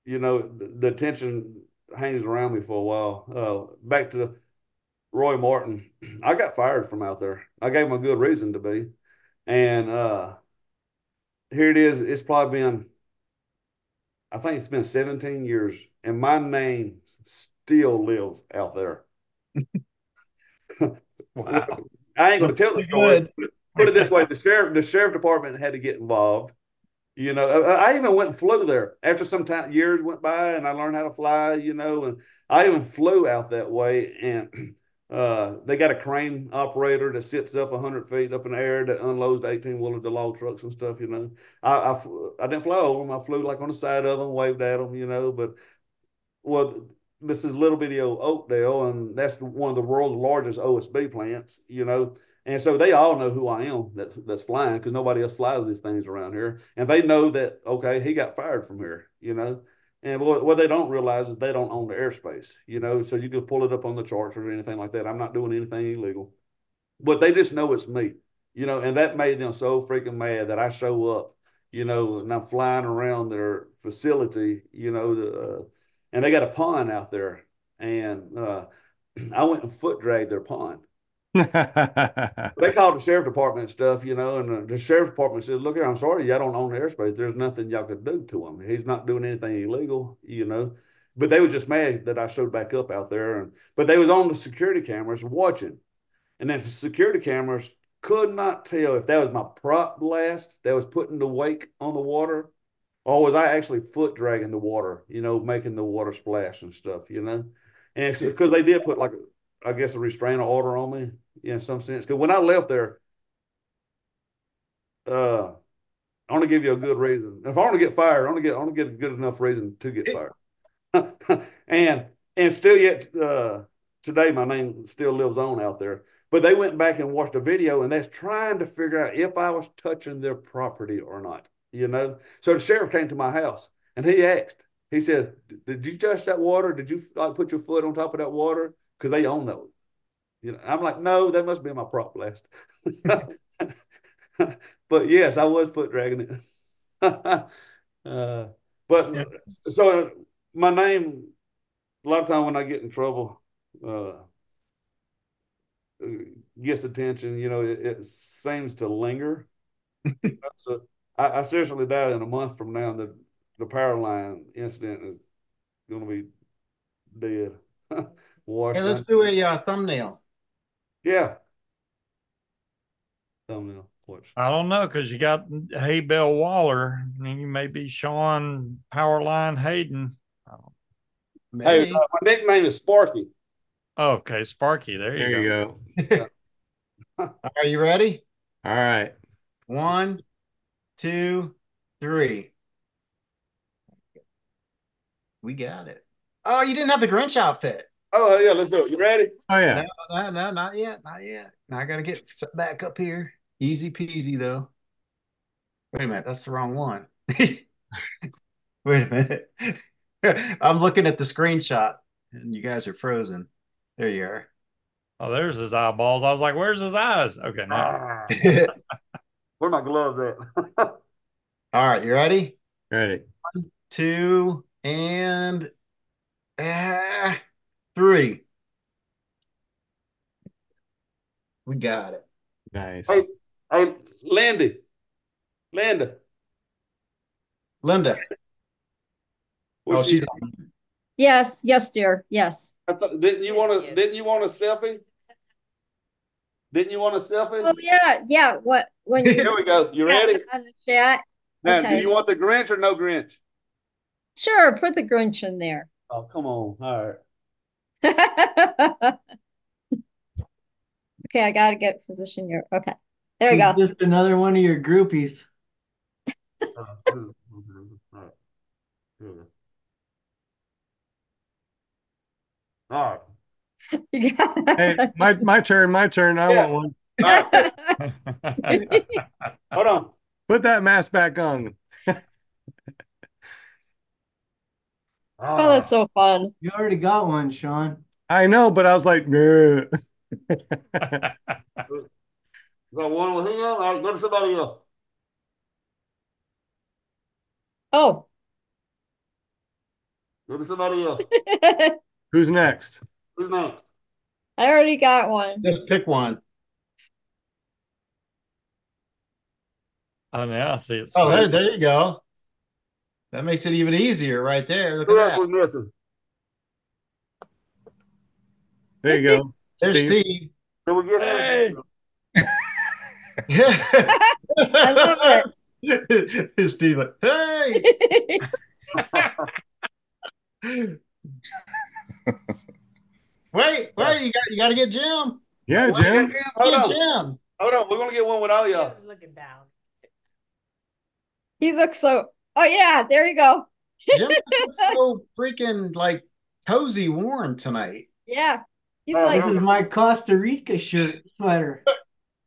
you know, the, the attention hangs around me for a while. Uh back to Roy Martin. I got fired from out there. I gave him a good reason to be. And uh here it is. It's probably been I think it's been 17 years, and my name still lives out there. wow. I ain't gonna tell the story. Put it this way: the sheriff, the sheriff department had to get involved. You know, I even went and flew there after some time years went by, and I learned how to fly. You know, and I even flew out that way, and uh, they got a crane operator that sits up 100 feet up in the air that unloads 18 wheeler the log trucks and stuff, you know. I, I, I didn't fly over them. I flew like on the side of them, waved at them, you know. But, well, this is little video Oakdale, and that's one of the world's largest OSB plants, you know. And so they all know who I am that's, that's flying because nobody else flies these things around here. And they know that, okay, he got fired from here, you know. And what, they don't realize is they don't own the airspace, you know, so you could pull it up on the charts or anything like that. I'm not doing anything illegal, but they just know it's me, you know, and that made them so freaking mad that I show up, you know, and I'm flying around their facility, you know, uh, and they got a pond out there, and uh, I went and foot dragged their pond they called the sheriff department and stuff, you know, and the, the sheriff department said, "Look here, I'm sorry, y'all don't own the airspace. There's nothing y'all could do to him. He's not doing anything illegal, you know." But they were just mad that I showed back up out there, and but they was on the security cameras watching, and then the security cameras could not tell if that was my prop blast that was putting the wake on the water, or was I actually foot dragging the water, you know, making the water splash and stuff, you know. And because they did put like I guess a restraining order on me in some sense. Because when I left there, uh, I want to give you a good reason. If I want to get fired, I want to get I want to get a good enough reason to get fired. and and still yet uh, today my name still lives on out there. But they went back and watched a video and that's trying to figure out if I was touching their property or not. You know, so the sheriff came to my house and he asked. He said, "Did you touch that water? Did you like put your foot on top of that water? Because they own those." You know, I'm like, no, that must be my prop blast. but yes, I was foot dragging it. uh, but yeah. so my name, a lot of time when I get in trouble, uh, gets attention. You know, it, it seems to linger. so I, I, seriously doubt in a month from now the the power line incident is going to be dead. Washed hey, let's do a uh, thumbnail. Yeah. Thumbnail. Watch. I don't know because you got Hay Bell Waller, and you may be Shaun Powerline Hayden. Hey, uh, my nickname is Sparky. Okay, Sparky. There you there go. You go. Are you ready? All right. One, two, three. We got it. Oh, you didn't have the Grinch outfit. Oh yeah, let's do it. You ready? Oh yeah. No, no, no, not yet, not yet. Now I gotta get back up here. Easy peasy though. Wait a minute, that's the wrong one. Wait a minute. I'm looking at the screenshot and you guys are frozen. There you are. Oh, there's his eyeballs. I was like, where's his eyes? Okay, now. Ah. Where my gloves at? All right, you ready? Ready. One, Two and uh, three. We got it. Nice. hey, hey, Landy, Linda. Linda. was Oh, she- she's Yes, yes, dear. Yes. Thought- didn't you want to? Didn't you want a selfie? Didn't you want a selfie? Oh yeah, yeah. What when you Here we go. You ready? on the chat? Now, do Okay. you want the Grinch or no Grinch? Sure, put the Grinch in there. Oh, come on. All right. okay, I gotta get physician here. Okay, there we go. Just another one of your groupies. All right. Hey, my my turn, my turn. I Yeah. want one. All right. Hold on. Put that mask back on. Oh, oh, that's so fun. You already got one, Shaun. I know, but I was like, "Nah." Got one with him. All right, go to somebody else. Oh, Go to somebody else. Who's next? Who's next? I already got one. Just pick one. oh, now I see it. Oh, there, there you go. That makes it even easier right there. Look Who at else that. was missing? There you go. There's Steve. Steve. Did we get Hey. him? I love it. Steve, like, hey. Wait, wait, you got you got to get Jim. Yeah, We got Jim. Hold Get on. Jim. Hold on. We're gonna get one with all y'all. Jim's looking down. he looks so. Oh yeah, there you go. Jim looks so freaking like cozy warm tonight. Yeah, he's Oh, like This is my Costa Rica shirt sweater.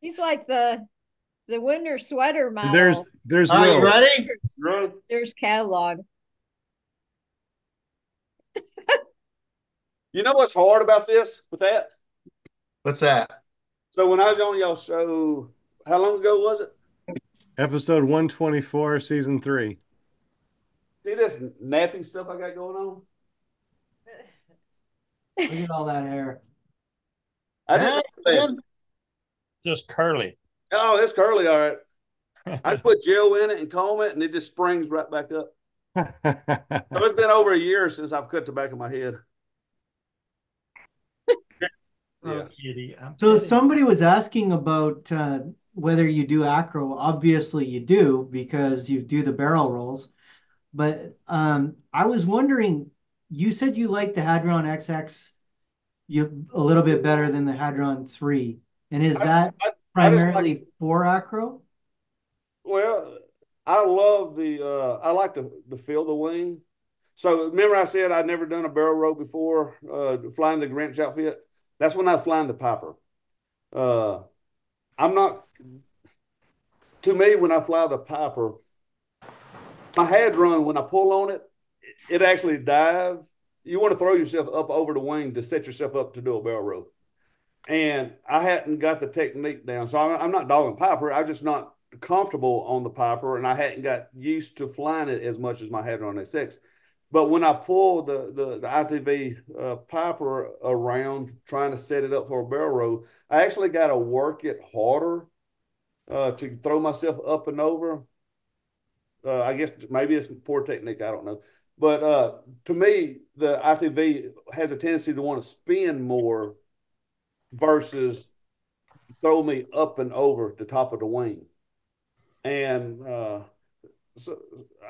he's like the the winter sweater model. There's there's Are you Will. ready? Ready? There's catalog. You know what's hard about this with that? What's that? So when I was on y'all show, how long ago was it? Episode 124, season three. See this napping stuff I got going on? Look at all that hair. I didn't know that. Just curly. Oh, it's curly, all right. I put gel in it and comb it, and it just springs right back up. So it's been over a year since I've cut the back of my head. Oh, kitty. I'm So kidding. somebody was asking about uh, whether you do acro. Obviously, you do because you do the barrel rolls. But um, I was wondering, you said you like the Hadron XX you a little bit better than the Hadron 3. And is I- that I- I like- primarily for acro? Well, I love the uh I like to to feel the wing. So remember I said I'd never done a barrel roll before, uh flying the Grinch outfit. That's when I was flying the Piper. Uh I'm not to me when I fly the Piper, my Hadron, when I pull on it, it actually dive. You want to throw yourself up over the wing to set yourself up to do a barrel roll. And I hadn't got the technique down. So I'm, not dogging Piper. I'm just not comfortable on the Piper, and I hadn't got used to flying it as much as my Hadron A6. But when I pull the the, the ITV uh, Piper around trying to set it up for a barrel roll, I actually got to work it harder uh, to throw myself up and over. Uh, I guess maybe it's poor technique. I don't know. But uh, to me, the ITV has a tendency to want to spin more versus throw me up and over the top of the wing. And uh, so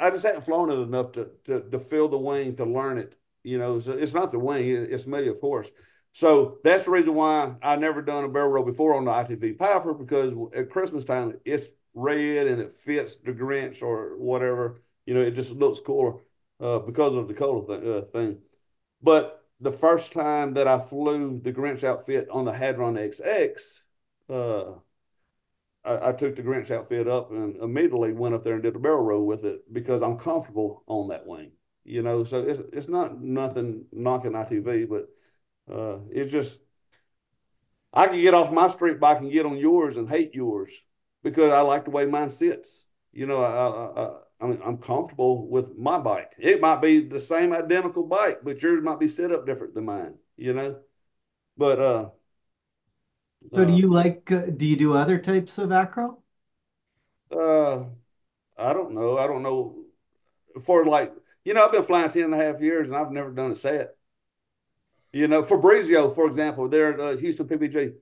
I just hadn't flown it enough to, to to feel the wing to learn it. You know, so it's not the wing; it's me, of course. So that's the reason why I never done a barrel roll before on the ITV Piper because at Christmas time it's red and it fits the Grinch or whatever. You know, it just looks cooler uh, because of the color th- uh, thing. But the first time that I flew the Grinch outfit on the Hadron XX, uh, I, I, took the Grinch outfit up and immediately went up there and did a barrel roll with it because I'm comfortable on that wing. You know, so it's it's not nothing knocking ITV, but uh, it's just I can get off my street bike and get on yours and hate yours because I like the way mine sits. You know, I, I, I mean, I'm comfortable with my bike. It might be the same identical bike, but yours might be set up different than mine. You know, but uh, so do uh, you like, uh, do you do other types of acro? Uh, I don't know. I don't know. For like, you know, I've been flying 10 and a half years and I've never done a set. You know, Fabrizio, for example, there at uh, Houston PPG,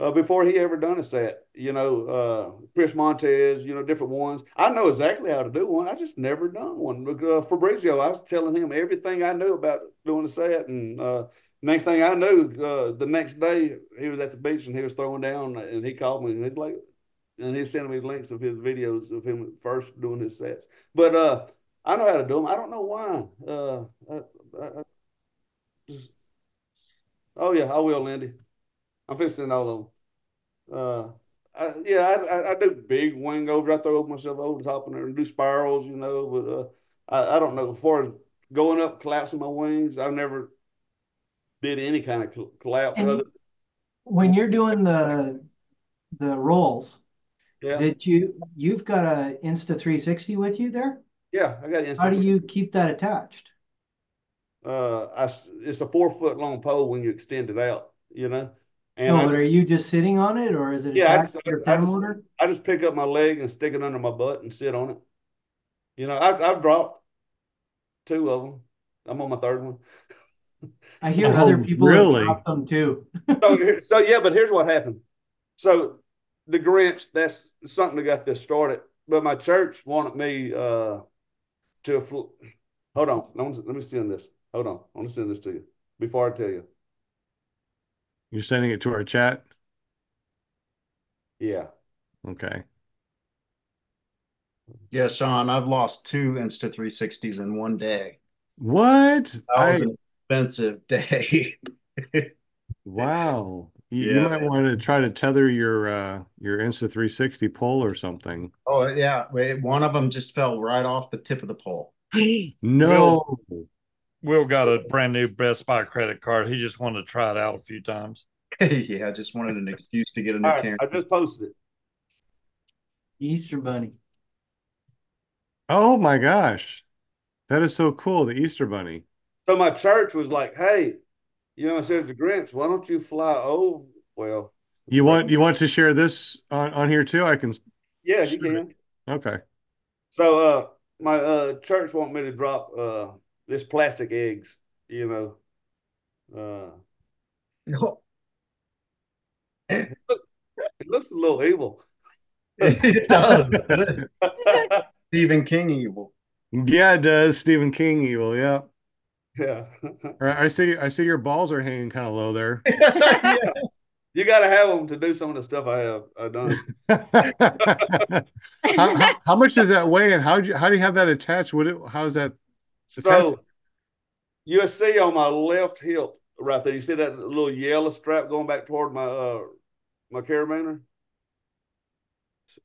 uh, before he ever done a set, you know, uh, Chris Montez, you know, different ones. I know exactly how to do one. I just never done one. Uh, Fabrizio, I was telling him everything I knew about doing a set and, uh, next thing I knew, uh, the next day he was at the beach and he was throwing down, and he called me and he's like, and he's sending me links of his videos of him first doing his sets. But uh, I know how to do them. I don't know why. Uh, I, I, I just, oh yeah, I will, Lindy. I'm fixing all of them. Uh, I, yeah, I, I, do big wing over. I throw myself over the top of there and do spirals, you know. But uh, I, I don't know. As far as going up, collapsing my wings, I've never did any kind of collapse. And other. when you're doing the the rolls, yeah. did you you've got a Insta 360 with you there? Yeah, I got Insta. How do you keep that attached? Uh, I, it's a four foot long pole when you extend it out, you know. And no, but are you just sitting on it, or is it yeah, I just, to your I, I just, motor? I just pick up my leg and stick it under my butt and sit on it. You know, I've, I've dropped two of them. I'm on my third one. I hear oh, other people really? drop them too. so, so yeah, but here's what happened. So the Grinch, that's something that got this started. But my church wanted me uh, to fl- hold on. Let me see on this. Hold on. I'm gonna send this to you before I tell you. You're sending it to our chat? Yeah. Okay. Yeah, Shaun, I've lost two Insta 360s in one day. What? That I, expensive day. wow. You, yeah, you might want to try to tether your uh your Insta 360 pole or something. Oh yeah, Wait, one of them just fell right off the tip of the pole. no. Will, Will got a brand new Best Buy credit card. He just wanted to try it out a few times. yeah, I just wanted an excuse to get a new right, camera. I just posted it. Easter bunny. Oh my gosh. That is so cool, the Easter bunny. So my church was like, "Hey, you know," I said to Grinch, "Why don't you fly over?" Well, you want you want to share this on, on here too? I can. Yeah, you can. Okay. So, uh, my uh church want me to drop uh this plastic eggs. You know. Uh. No. It, it looks a little evil. it does. Stephen King evil. Yeah, it does. Stephen King evil. Yeah. Yeah. I see. I see your balls are hanging kind of low there. yeah. You got to have them to do some of the stuff I have I've done. how, how, how, much does that weigh, and how do you how do you have that attached? Would it? How's that? So you see on my left hip right there. You see that little yellow strap going back toward my uh my carabiner.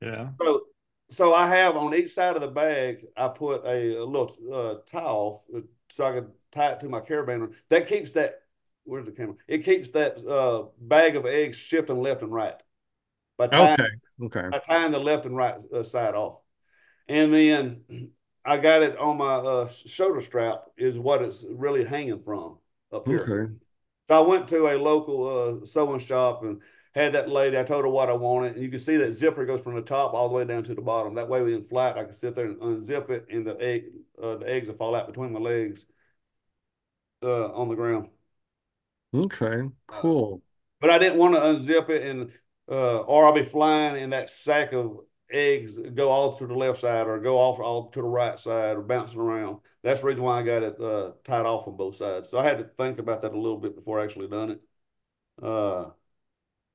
Yeah. So so I have on each side of the bag, I put a, a little uh, towel so I can tie it to my carabiner. That keeps that. Where's the camera? It keeps that uh, bag of eggs shifting left and right. By tying, okay. Okay. By tying the left and right uh, side off, and then I got it on my uh, shoulder strap. Is what it's really hanging from up here. Okay. So I went to a local uh, sewing shop and had that lady. I told her what I wanted, and you can see that zipper goes from the top all the way down to the bottom. That way, in flat, I can sit there and unzip it, and the egg, uh, the eggs will fall out between my legs uh, on the ground. Okay, uh, cool. But I didn't want to unzip it, and uh, or I'll be flying, in that sack of eggs go all to the left side, or go off all to the right side, or bouncing around. That's the reason why I got it uh, tied off on both sides. So I had to think about that a little bit before I actually done it. Uh,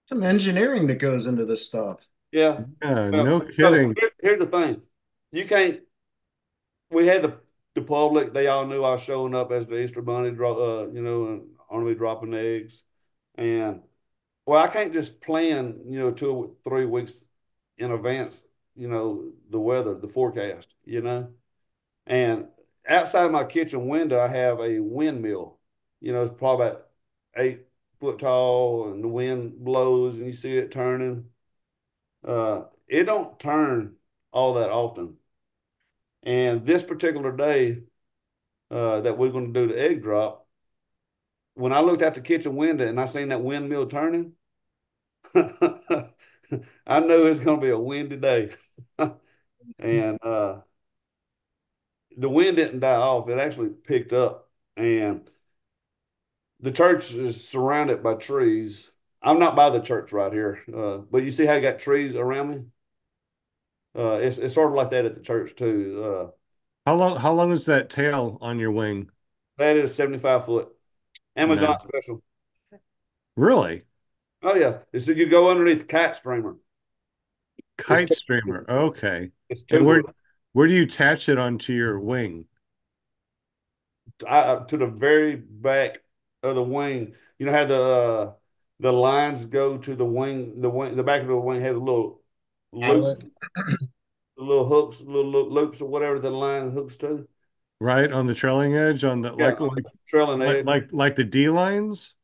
some engineering that goes into this stuff. Yeah. Yeah, Well, no so kidding. here- here's the thing. You can't, we had the, the public, they all knew I was showing up as the Easter Bunny, uh, you know, and only dropping eggs. And, well, I can't just plan, you know, two, or three weeks in advance, you know, the weather, the forecast, you know? And outside my kitchen window, I have a windmill. You know, it's probably about eight foot tall, and the wind blows, and you see it turning. Uh, it don't turn all that often. And this particular day, uh, that we're going to do the egg drop, when I looked out the kitchen window and I seen that windmill turning, I knew it's going to be a windy day. and uh, the wind didn't die off; it actually picked up. And the church is surrounded by trees. I'm not by the church right here, uh, but you see how I got trees around me. Uh, it's it's sort of like that at the church too. Uh, How long how long is that tail on your wing? that is 75 foot. Amazon No. special. Really? Oh yeah, it's you go underneath the kite streamer. Kite It's- streamer. Okay. It's And where where do you attach it onto your wing? I, to the very back of the wing. You know how the uh, the lines go to the wing, the wing, the back of the wing has a little Outlet. loops, little hooks, little, little loops or whatever the line hooks to. Right on the trailing edge on the Yeah, like like trailing like, edge. like like the D lines?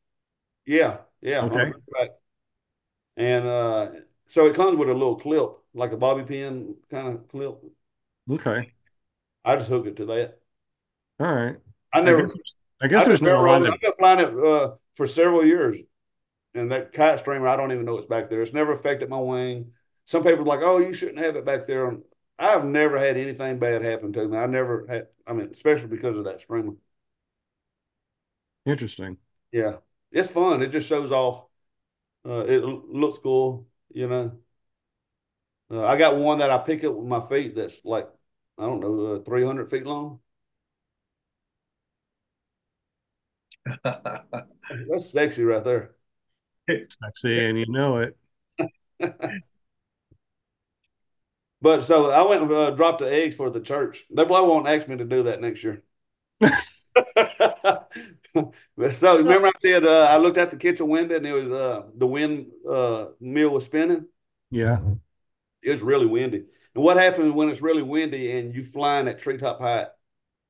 Yeah, yeah. Okay. And uh, so it comes with a little clip, like a bobby pin kind of clip. Okay. I just hook it to that. All right. I I never, guess, I guess I there's just not never lot it. of I've been flying it uh, for several years. And that kite streamer, I don't even know it's back there. It's never affected my wing. Some people are like, oh, you shouldn't have it back there. I've never had anything bad happen to me. I never had, I mean, especially because of that streamer. interesting. Yeah. It's fun. It just shows off. Uh, it looks cool, you know. Uh, I got one that I pick up with my feet that's like, I don't know, uh, 300 feet long. That's sexy right there. It's Sexy and you know it. But so I went and uh, dropped the eggs for the church. They probably won't ask me to do that next year. But so remember I said uh, I looked out the kitchen window and it was uh, the wind uh, mill was spinning. Yeah. It was really windy. And what happens when it's really windy and you flying at treetop height?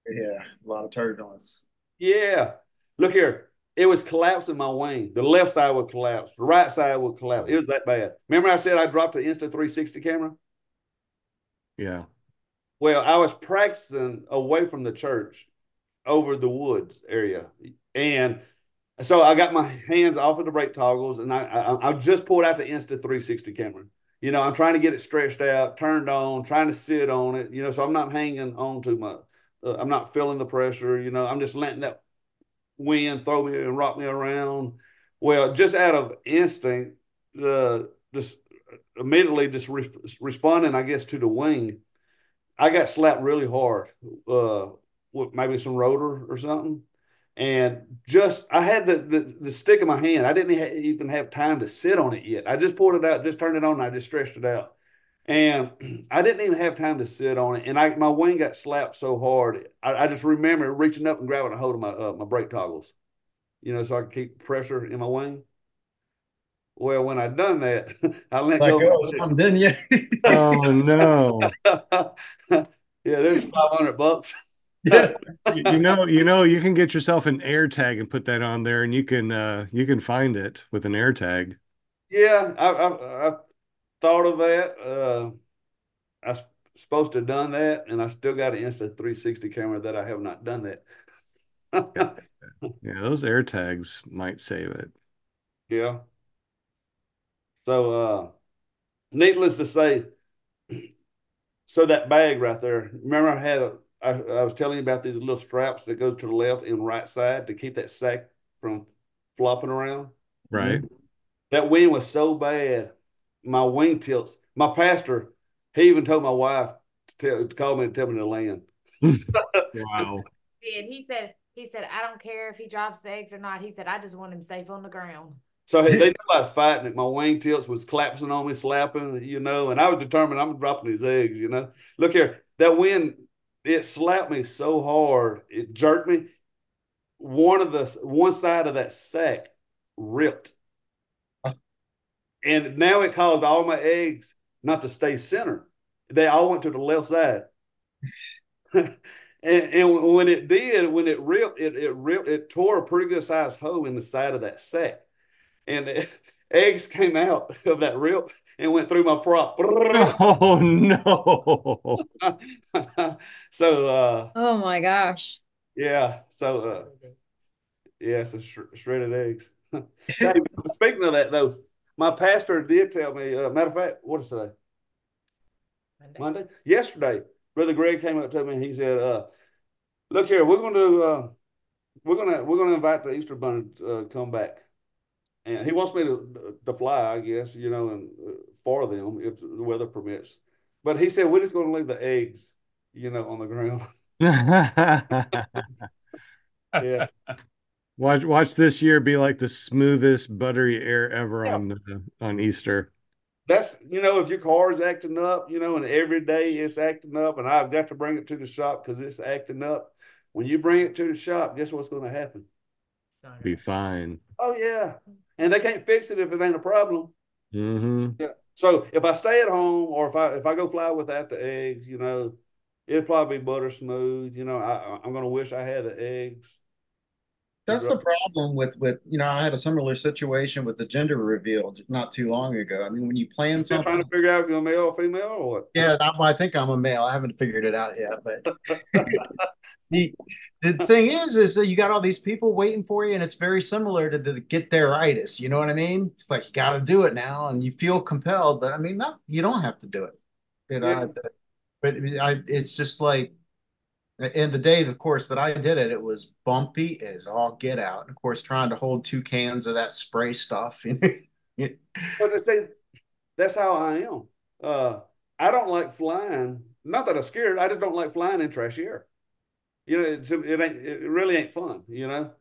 Yeah, a lot of turbulence. Yeah. Look here. It was collapsing my wing. The left side would collapse. The right side would collapse. It was that bad. Remember I said I dropped the Insta360 camera? Yeah. Well, I was practicing away from the church over the woods area. And so I got my hands off of the brake toggles and I, I, I just pulled out the Insta360 camera. You know, I'm trying to get it stretched out, turned on, trying to sit on it, you know, so I'm not hanging on too much. Uh, I'm not feeling the pressure, you know, I'm just letting that wind throw me and rock me around. Well, just out of instinct, uh, just immediately just re- responding, I guess, to the wing, I got slapped really hard, uh, with maybe some rotor or something. And just, I had the, the, the stick in my hand. I didn't even have time to sit on it yet. I just pulled it out, just turned it on, and I just stretched it out. And I didn't even have time to sit on it. And I, my wing got slapped so hard. I, I just remember reaching up and grabbing a hold of my, uh, my brake toggles, you know, so I could keep pressure in my wing. Well, when I done that, I let Like, go. oh, my stick. something, didn't you? Oh no. yeah, there's 500 bucks. Yeah. you, know, you know, you can get yourself an air tag and put that on there and you can uh you can find it with an air tag. Yeah, I, I, I thought of that. Uh, I was supposed to have done that, and I still got an Insta360 camera that I have not done that. Yeah, those air tags might save it. Yeah. So, uh, needless to say, so that bag right there, remember I had a, I, I was telling you about these little straps that go to the left and right side to keep that sack from flopping around. Right? Mm-hmm. That wind was so bad, my wing tilts. My pastor, he even told my wife to, tell, to call me and tell me to land. Wow. Did he said he said I don't care if he drops the eggs or not. He said I just want him safe on the ground. So they knew I was fighting it. My wingtips was collapsing on me, slapping, you know, and I was determined I'm dropping these eggs, you know. Look here, that wind, it slapped me so hard, it jerked me. One of the one side of that sack ripped. And now it caused all my eggs not to stay center. They all went to the left side. and, and when it did, when it ripped, it, it ripped, it tore a pretty good sized hole in the side of that sack. And it, eggs came out of that rip and went through my prop. Oh no. so uh Oh my gosh. yeah, so uh yeah, so sh shredded eggs. Hey, speaking of that though, my pastor did tell me, uh, matter of fact, what is today? Monday. Monday? Yesterday, Brother Greg came up to me and he said, uh, look here, we're gonna uh we're gonna we're gonna invite the Easter Bunny to uh, come back. And he wants me to to fly, I guess, you know, and uh, for them if the weather permits. But he said we're just going to leave the eggs, you know, on the ground. yeah, Watch watch this year be like the smoothest buttery air ever Yeah. on the, on Easter. that's you know, if your car is acting up, you know, and every day it's acting up, and I've got to bring it to the shop because it's acting up. When you bring it to the shop, guess what's going to happen? Be fine. Oh yeah, and they can't fix it if it ain't a problem. hmm Yeah. So if I stay at home or if I if I go fly without the eggs, you know, it'll probably be butter smooth. You know, I I'm gonna wish I had the eggs. That's the problem with with you know I had a similar situation with the gender reveal not too long ago. I mean, when you plan Still trying something, to figure out if you're a male or female or what. yeah, I, I think I'm a male. I haven't figured it out yet, but the the thing is, is that you got all these people waiting for you, and it's very similar to the get there itis. You know what I mean? It's like you got to do it now, and you feel compelled, but I mean, no, you don't have to do it. You know, Yeah. but I, it's just like in the day, of course, that I did it, it was bumpy as all get out. Of course, trying to hold two cans of that spray stuff. You know? But they say that's how I am. Uh, I don't like flying. Not that I'm scared. I just don't like flying in trash air. You know, it, it ain't. It really ain't fun. You know.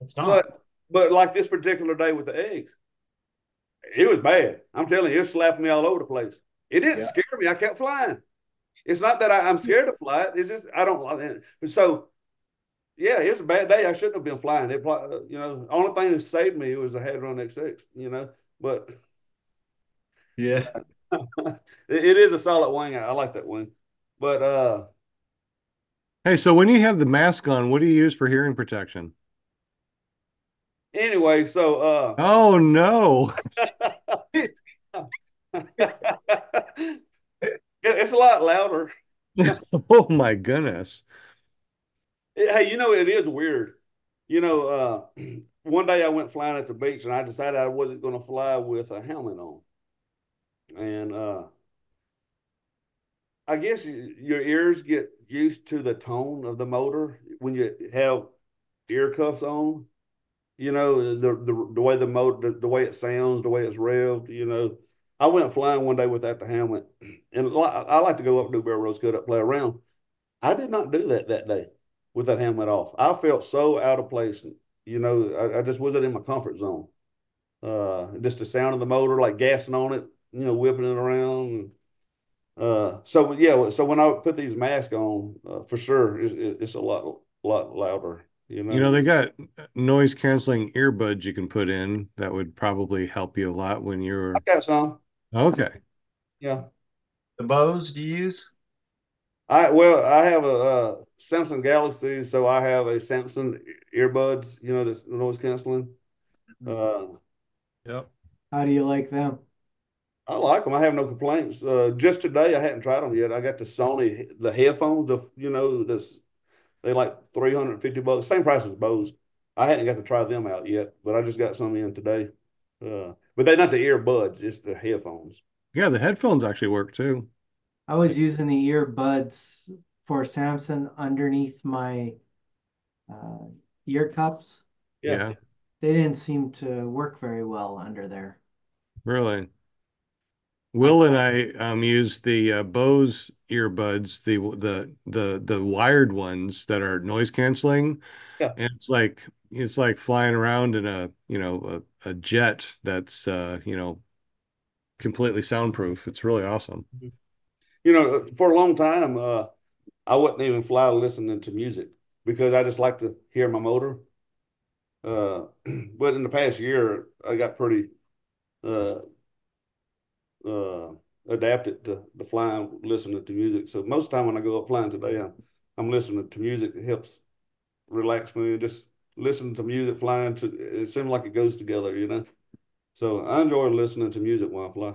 It's not. But but like this particular day with the eggs, it was bad. I'm telling you, it slapped me all over the place. It didn't Yeah. scare me. I kept flying. It's not that I, I'm scared to fly. It's just I don't like it. So yeah, it was a bad day. I shouldn't have been flying. It, you know, the only thing that saved me was a Hadron X6. You know, but Yeah. it, it is a solid wing. I, I like that wing. But uh, Hey, so when you have the mask on, what do you use for hearing protection? anyway, so uh, Oh no. it's a lot louder. Oh my goodness. Hey, you know, it is weird. You know, uh, one day I went flying at the beach and I decided I wasn't going to fly with a helmet on. And uh, I guess your ears get used to the tone of the motor when you have ear cuffs on. You know, the the, the way the motor, the, the way it sounds, the way it's revved, you know. I went flying one day without the helmet. And I like to go up Newberry Rose Cut up, play around. I did not do that that day with that helmet off. I felt so out of place. You know, I, I just wasn't in my comfort zone. Uh, just the sound of the motor, like gassing on it, you know, whipping it around. Uh, so yeah, so when I put these masks on, uh, for sure, it's, it's a lot, lot louder. You know, You know, they got noise canceling earbuds you can put in that would probably help you a lot when you're I got some. okay. Yeah, The Bose do you use? I well, I have a, uh Samsung Galaxy, so I have a Samsung earbuds. You know, this noise canceling. Uh, Yep. How do you like them? I like them. I have no complaints. Uh, just today, I hadn't tried them yet. I got the Sony, the headphones, the, you know, this, they like 350 bucks, same price as Bose. I hadn't got to try them out yet, but I just got some in today. Uh, but they're not the earbuds, it's the headphones. Yeah, the headphones actually work too. I was using the earbuds for Samsung underneath my uh, ear cups. Yeah. Yeah, They didn't seem to work very well under there. really. Will and I um use the uh, Bose earbuds, the the the the wired ones that are noise canceling. Yeah. And it's like it's like flying around in a, you know, a, a jet that's uh, you know completely soundproof. It's really awesome. You know, for a long time, uh, I wouldn't even fly listening to music because I just like to hear my motor. Uh, but in the past year, I got pretty uh, adapted to the flying, listening to music. So most of the time when I go up flying today, I'm, I'm listening to music. that helps relax me and just listening to music flying to it seems like it goes together, you know. So I enjoy listening to music while I fly.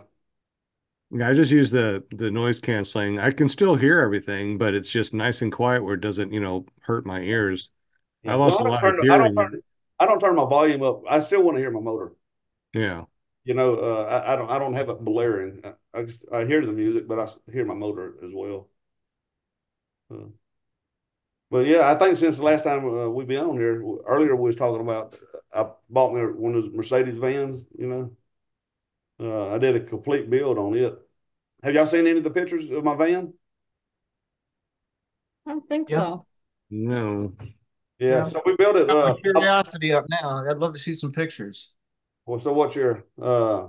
Yeah, I just use the the noise canceling. I can still hear everything, but it's just nice and quiet where it doesn't, you know, hurt my ears. Yeah. I lost Well, a I lot don't of turn, I don't hearing. turn, I don't turn my volume up. I still want to hear my motor. Yeah. You know, uh, I, I don't I don't have it blaring. I, I just I hear the music, but I hear my motor as well. Uh, but yeah, I think since the last time uh, we've been on here, earlier we was talking about I bought me one of those Mercedes vans. You know, uh, I did a complete build on it. Have y'all seen any of the pictures of my van? I don't think Yeah. so. No. Yeah, Yeah. so we built it. Uh, curiosity up now. I'd love to see some pictures. Well, so what's your uh?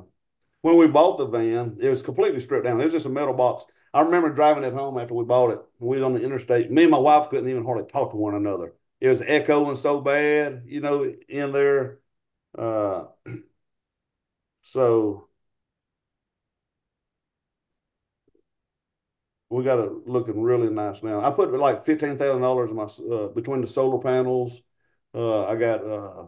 When we bought the van, it was completely stripped down. It was just a metal box. I remember driving it home after we bought it. We was on the interstate. Me and my wife couldn't even hardly talk to one another. It was echoing so bad, you know, in there. Uh, so we got it looking really nice now. I put like fifteen thousand dollars in my uh, between the solar panels. Uh, I got uh,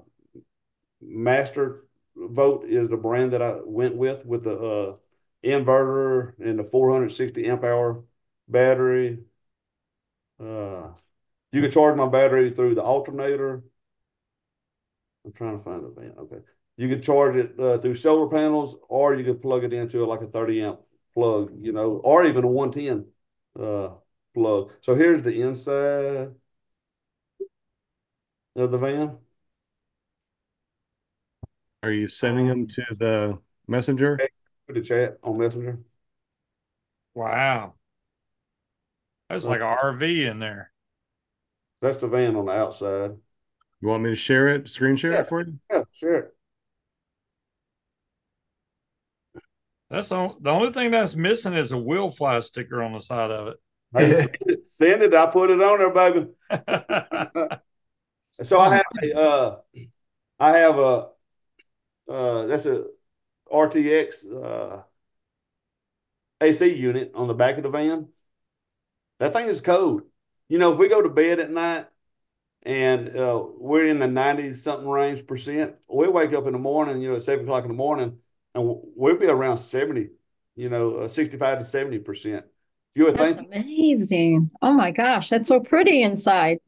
Master Volt is the brand that I went with with the uh, inverter and the 460 amp hour battery. Uh, you can charge my battery through the alternator. I'm trying to find the van. Okay. You can charge it uh, through solar panels, or you can plug it into like a 30 amp plug, you know, or even a 110 uh, plug. So here's the inside of the van. Are you sending them to the messenger? Put the chat on Messenger. Wow. That's like an RV in there. That's the van on the outside. You want me to share it, screen share Yeah. it for you? Yeah, sure. That's the, the only thing that's missing is a will fly sticker on the side of Hey, send it, send it. I put it on there, baby. So I have a, uh, I have a, uh, that's a RTX, uh, AC unit on the back of the van. That thing is cold. You know, if we go to bed at night and, uh, we're in the 90 something range percent, we wake up in the morning, you know, at seven o'clock in the morning and we'll be around 70, you know, uh, 65 to 70 percent. You would That's think amazing. Oh my gosh, that's so pretty inside.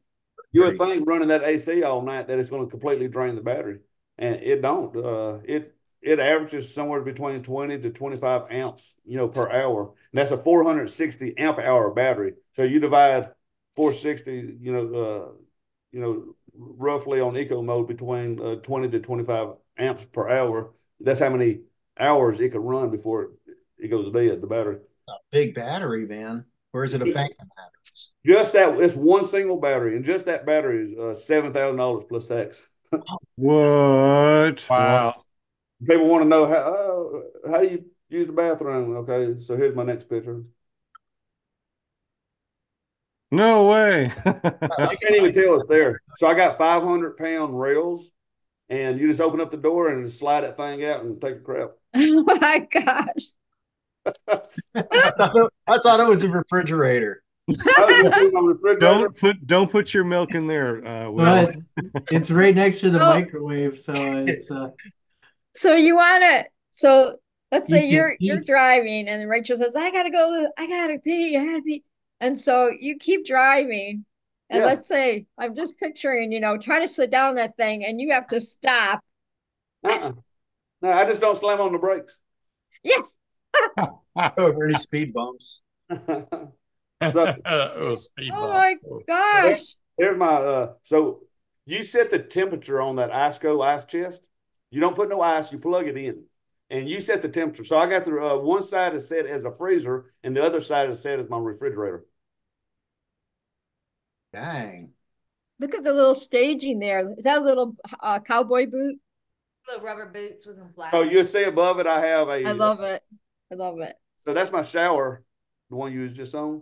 You would think running that AC all night that it's going to completely drain the battery, and it don't. Uh, it it averages somewhere between twenty to twenty five amps, you know, per hour, and that's a four hundred sixty amp hour battery. So you divide four sixty, you know, uh, you know, roughly on eco mode between uh, twenty to twenty five amps per hour. That's how many hours it could run before it, it goes dead. The battery. A big battery, man. Or is it a phantom batteries? Just that it's one single battery, and just that battery is uh, seven thousand dollars plus tax. What? wow. People want to know how uh, how do you use the bathroom? Okay, so here's my next picture. No way. You can't even tell it's there. So I got 500 pound rails, and you just open up the door and slide that thing out and take a crap. Oh my gosh. I thought it, I thought it was a refrigerator. I was gonna see my refrigerator. Don't put don't put your milk in there, uh, Will. But it's right next to the Oh. microwave, so it's uh So you want to, so let's You say can you're you're driving and Rachel says, I gotta go, I gotta pee, I gotta pee. And so you keep driving. And Yeah. let's say I'm just picturing, you know, trying to sit down that thing and you have to stop. Uh-uh. No, I just don't slam on the brakes. Yeah. Over any speed bumps. so oh, speed Oh my gosh. here's my uh so you set the temperature on that IceCo ice chest. You don't put no ice, you plug it in. And you set the temperature. So I got the uh, one side is set as a freezer and the other side is set as my refrigerator. Dang. Look at the little staging there. Is that a little uh, cowboy boot? Little rubber boots with some black. So you'll see above it, I have a. I love it. I love it. So that's my shower, the one you was just on.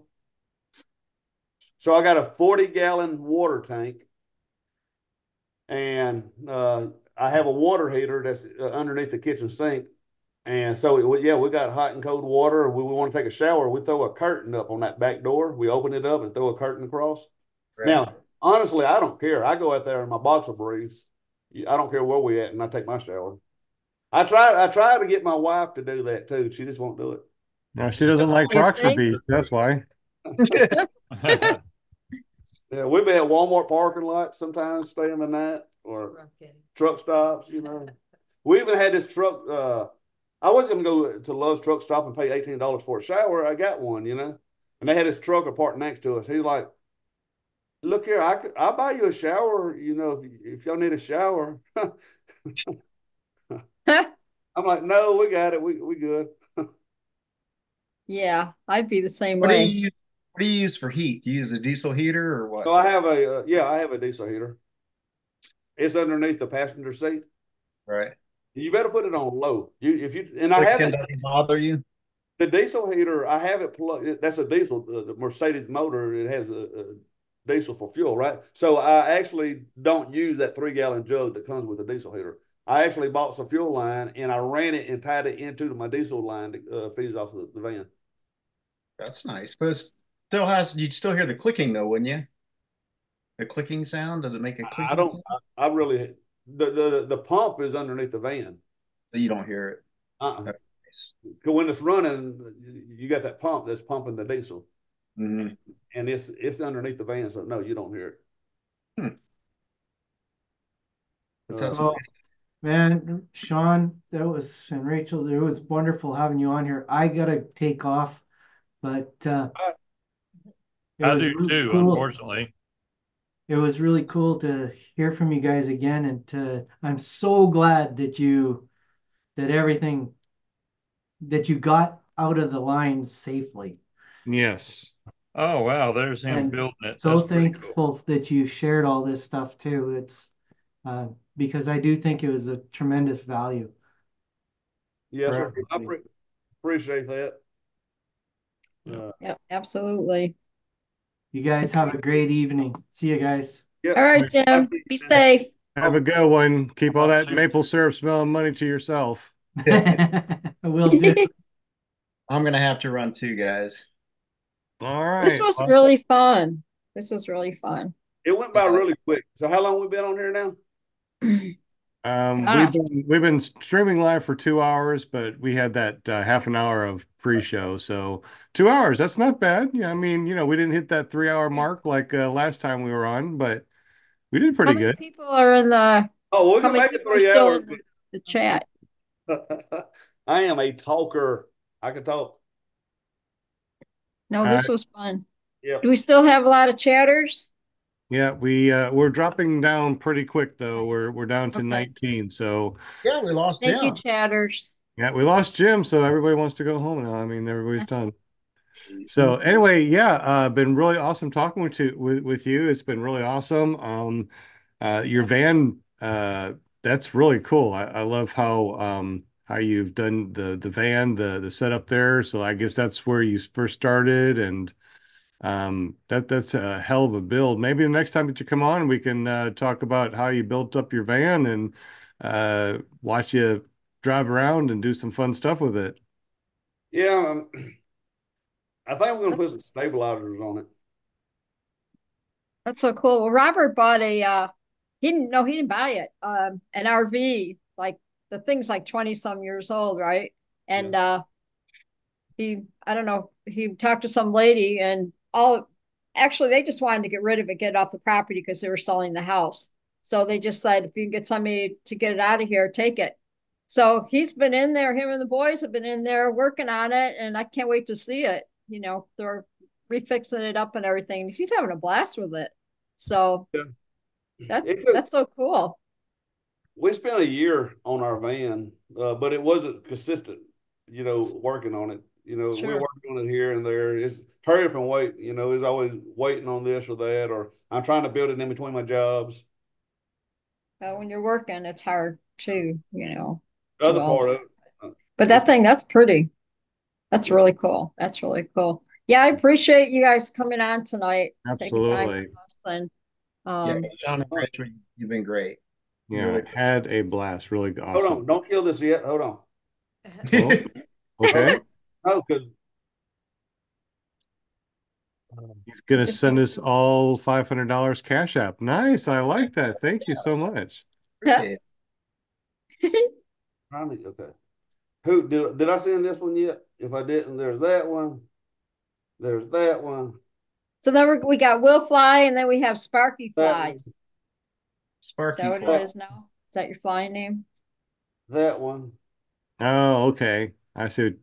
So I got a 40 gallon water tank. And uh, I have a water heater that's uh, underneath the kitchen sink. And so, we, yeah, we got hot and cold water. We, we want to take a shower. We throw a curtain up on that back door. We open it up and throw a curtain across. Right. Now, honestly, I don't care. I go out there in my boxer briefs. I don't care where we at, and I take my shower. I try. I try to get my wife to do that too. She just won't do it. No, she doesn't like You Rockford think? That's why. Yeah, we've been at Walmart parking lots sometimes, staying the night, or I'm truck stops. You know, we even had this truck. Uh, I was going to go to Love's truck stop and pay eighteen dollars for a shower. I got one, you know, and they had this trucker parked next to us. He's like, "Look here, I, I'll buy you a shower. You know, if if y'all need a shower." I'm like, "No, we got it. We we good." yeah, I'd be the same What do way. you use, what do you use for heat? Do you use a diesel heater or what? So I have a uh, yeah, I have a diesel heater. It's underneath the passenger seat. Right. You better put it on low. You if you and I have it doesn't bother you? the diesel heater. I have it plugged. That's a diesel. The, the Mercedes motor. It has a, a diesel for fuel, right? So I actually don't use that three gallon jug that comes with the diesel heater. I actually bought some fuel line and I ran it and tied it into my diesel line that uh, feeds off the, the van. That's nice. But it still has, you'd still hear the clicking though, wouldn't you? The clicking sound, does it make a clicking? I don't. I, I really. The, the the pump is underneath the van. So you don't hear it. Uh-uh. That's when it's running, you got that pump that's pumping the diesel, Mhm. and it's it's underneath the van. So no, you don't hear it. But Uh, that's Oh, man, Shaun, that was, and Rachel, it was wonderful having you on here. I gotta take off, but uh, it I do really too, cool. unfortunately. It was really cool to hear from you guys again, and to I'm so glad that you that everything that you got out of the line safely. Yes. Oh wow, there's him And building it. So That's pretty cool. thankful that you shared all this stuff too. It's uh, because I do think it was a tremendous value. yes, sir. I pre- appreciate that. Yeah. Uh, Yep, absolutely. You guys have a great evening. See you guys. yeah. All right, Jim, be safe. Have a good one. Keep all that maple syrup smelling money to yourself. I will do. I'm gonna have to run too, guys. All right. This was Well, really fun. This was really fun. It went by really quick. So how long we been on here now? Um, Ah. we've been we've been streaming live for two hours, but we had that uh, half an hour of pre-show, so two hours. That's not bad. Yeah, I mean, you know, we didn't hit that three-hour mark like uh, last time we were on, but we did How pretty many good. people are in the, Oh, we how can many make it three hours. in the chat? I am a talker. I can talk. No, Uh, this was fun. Yeah. Do we still have a lot of chatters? Yeah, we uh, we're dropping down pretty quick though. We're we're down to Okay. 19. So Yeah, we lost Thank you, chatters. Yeah, we lost Jim, so everybody wants to go home now. I mean, everybody's done. So anyway, yeah, uh, been really awesome talking with you with, with you. It's been really awesome. Um, uh, your van, uh, that's really cool. I, I love how um how you've done the the van, the the setup there. So I guess that's where you first started, and um, that that's a hell of a build. Maybe the next time that you come on, we can uh, talk about how you built up your van and uh, watch you drive around and do some fun stuff with it. Yeah. Um, I think we're gonna put some stabilizers on it. That's so cool. Well, Robert bought a uh he didn't know he didn't buy it. Um an RV, like the thing's like 20 some years old, right? And uh he I don't know, he talked to some lady and all actually they just wanted to get rid of it, get it off the property because they were selling the house. So they just said if you can get somebody to get it out of here, take it. So he's been in there, him and the boys have been in there working on it, and I can't wait to see it. You know, they're refixing it up and everything. He's having a blast with it. So Yeah. that's took- that's so cool. We spent a year on our van, uh, but it wasn't consistent, you know, working on it. You know, we Sure. we're working on it here and there. It's hurry up and wait, you know, it's always waiting on this or that, or I'm trying to build it in between my jobs. Uh, when you're working, it's hard. too, you know. The other Well, part of it. But that thing, that's pretty. That's really cool. That's really cool. Yeah, I appreciate you guys coming on tonight. taking time Absolutely. with us Yeah, um, Shaun and Rachel, you've been great. Yeah, Really. had a blast. Really awesome. Hold on, don't kill this yet. Hold on. Oh, okay. oh, because He's gonna send us all five hundred dollars cash app. Nice. I like that. Thank you so much. Appreciate it. okay. Who did did I send this one yet? If I didn't, there's that one. There's that one. so then we're, we got Will Fly and then we have Sparky That Fly. one. Is Sparky that what Fly. it is now? Is that your flying name? That one. Oh, okay. I see.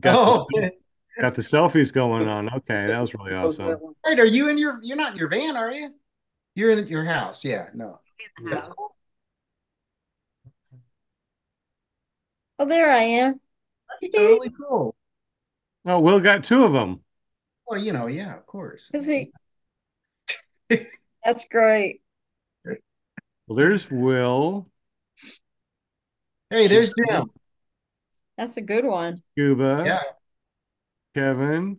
Got Oh, the, got the selfies going on. Okay, that was really What's that awesome. one? right. Are you in your? You're not in your van, are you? You're in your house. Yeah. No. In the house. Oh, there I am. That's totally cool. Oh, Will got two of them. Well, you know, yeah, of course. Is he? That's great. Well, there's Will, Hey, there's Jim. That's a good one. Scuba, Yeah. Kevin.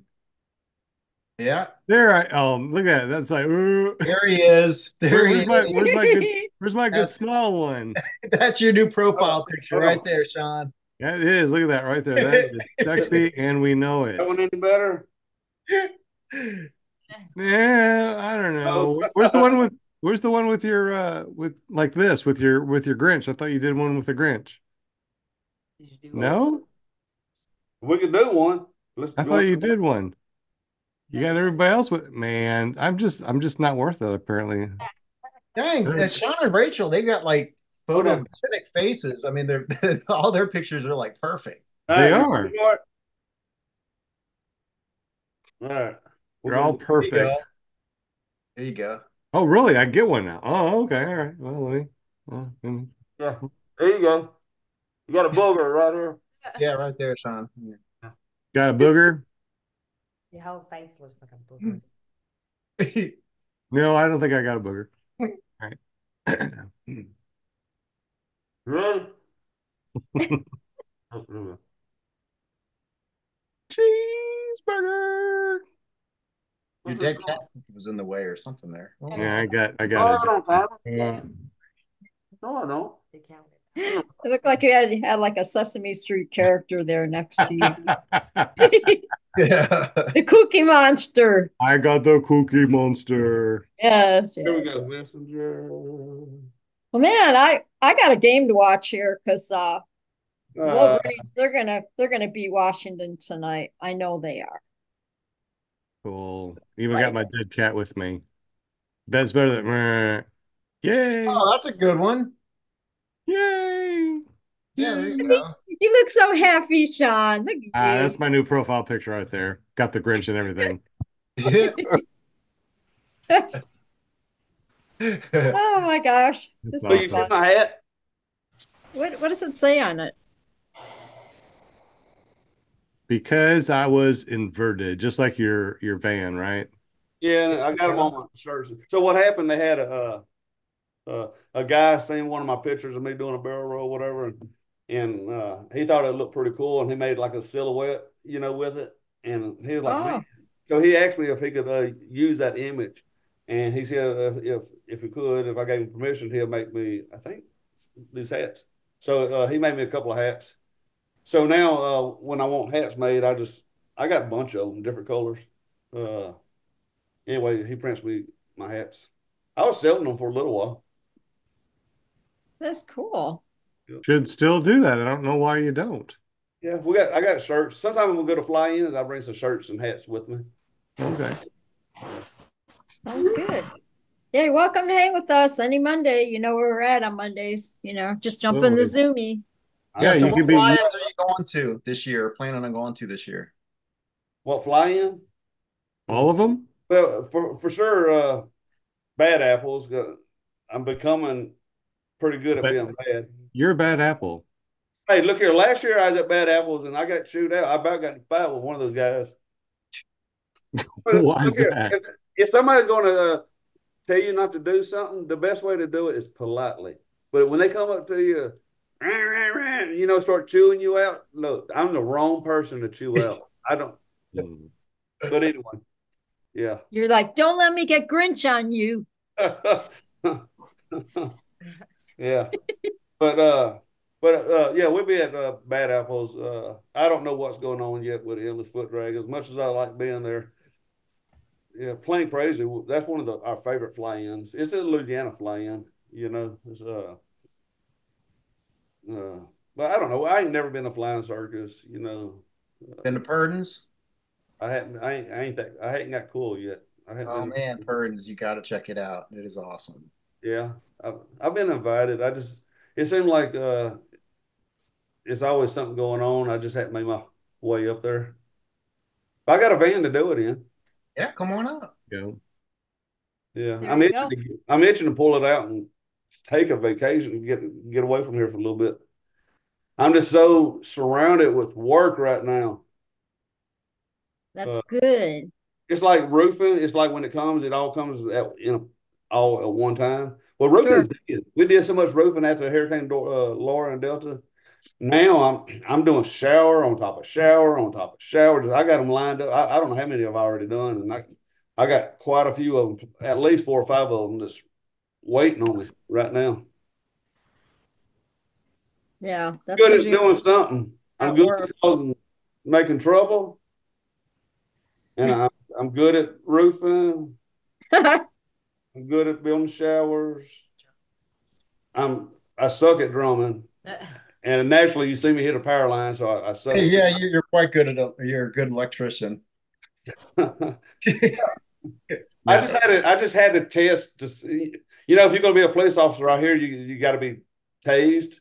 Yeah. There I oh look at that. That's like ooh. There he is. There Where- he where's my is. where's my good where's my good small one? That's your new profile Oh, picture hold right there, Shaun. Yeah, it is. Look at that right there. That is sexy, and we know it. That one any better? Yeah, I don't know. Oh. Where's the one with where's the one with your uh with like this with your with your Grinch? I thought you did one with the Grinch. Did you do No? We could do one. Let's I thought you did one. You got everybody else with man. I'm just I'm just not worth it apparently. Dang, uh, Shaun and Rachel, they got like Hold on. photogenic faces. I mean, they're all their pictures are like perfect. All They right, are. ready for it? All right. We're They're all gonna- There you perfect. There you go. Oh, really? I get one now. Oh, okay. All right. Well, let me. Well, mm. Yeah. There you go. You got a booger right here. Yeah, right there, Shaun. Yeah. got a booger? Your whole face looks like a booger. Mm. No, I don't think I got a booger. All right. Ready? Oh, there we go. Cheeseburger. Your dead cat was in the way or something there. Oh, Yeah, I got I Oh, got I don't have it. it. No, I don't. They counted. It looked like you had had like a Sesame Street character there next to you. Yeah. the Cookie Monster. I got the Cookie Monster. Yes, Here we yes. go. Messenger. Well, man, I I got a game to watch here because uh, Uh, they're gonna they're gonna beat Washington tonight. I know they are. Cool. Even got my dead cat with me. That's better than meh. Yay! Oh, that's a good one. Yay! Yeah, there you go. You look so happy, Shaun. Look at Ah, you. that's my new profile picture right there. Got the Grinch and everything. oh my gosh, this That's so you see my hat? What what does it say on it? Because I was inverted, just like your your van, right? Yeah, I got them on my shirts. So what happened? They had a uh, uh, a guy seen one of my pictures of me doing a barrel roll, whatever, and, and uh, he thought it looked pretty cool, and he made like a silhouette, you know, with it. And he was like, Oh. man. So he asked me if he could uh, use that image, and he said if if if he could, if I gave him permission, he'll make me, I think, these hats. So uh, he made me a couple of hats. So now uh, when I want hats made, I just I got a bunch of them, different colors. Uh, anyway, he prints me my hats. I was selling them for a little while. That's cool. Should still do that. I don't know why you don't. Yeah, we got I got shirts. Sometimes when we go to fly-ins, I bring some shirts and hats with me. Okay. Sounds good. Yeah, welcome to hang with us any Monday. You know where we're at on Mondays. You know, just jump in the Zoomy. Yeah, so you what could be- fly-ins are you going to this year? Planning on going to this year? What fly-in? All of them? Well, for for sure, uh, bad apples. I'm becoming pretty good at But- being bad. You're a bad apple. Hey, look here. Last year I was at Bad Apples and I got chewed out. I about got in a fight with one of those guys. Why is here, that? If, if somebody's going to uh, tell you not to do something, the best way to do it is politely. But when they come up to you, "Rah, rah, rah," you know, start chewing you out, look, I'm the wrong person to chew out. I don't. Mm. But anyway, yeah. You're like, don't let me get Grinch on you. yeah. But uh but uh yeah, we'll be at uh, Bad Apples. Uh I don't know what's going on yet with Endless Foot Drag. As much as I like being there. Yeah, Plain Crazy. That's one of the our favorite fly-ins. It's a Louisiana fly-in, you know. It's uh uh but I don't know. I ain't never been a flying circus, you know. Been to Purdon's? I haven't I ain't I ain't that I ain't got cool yet. Oh man, Purdon's, you got to check it out. It is awesome. Yeah, I've I've been invited. I just it seemed like uh it's always something going on. I just had to make my way up there. I got a van to do it in. Yeah, come on up. Yeah. Yeah, There I'm itching go. to I'm itching to pull it out and take a vacation and get get away from here for a little bit. I'm just so surrounded with work right now. That's Uh, good. It's like roofing. It's like when it comes, it all comes at in a, all at one time. Well, roofing is. We did so much roofing after Hurricane uh, Laura and Delta. Now I'm I'm doing shower on top of shower on top of shower. I got them lined up. I, I don't know how many I've already done, and I I got quite a few of them, at least four or five of them, just waiting on me right now. Yeah, that's Good at doing something. I'm good work. at causing, making trouble, and I'm I'm good at roofing. I'm good at building showers. I'm I suck at drumming, and naturally you see me hit a power line, so I, I suck. Hey, yeah, you- you're quite good at it. You're a good electrician. I just had to I just had to test to see. You know, if you're going to be a police officer out here, you you got to be tased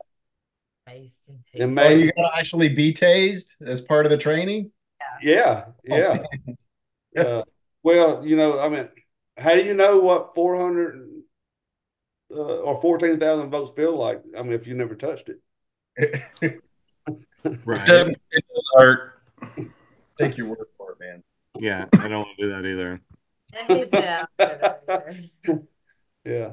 Tased and Oh, you got to actually be tased as part of the training? Yeah, yeah. Uh, well, you know, I mean, how do you know what 400 uh, or 14,000 votes feel like? I mean, if you never touched it. Right. Doesn't- it does hurt. Take your word for it, man. Yeah, I don't want to do that either. Yeah.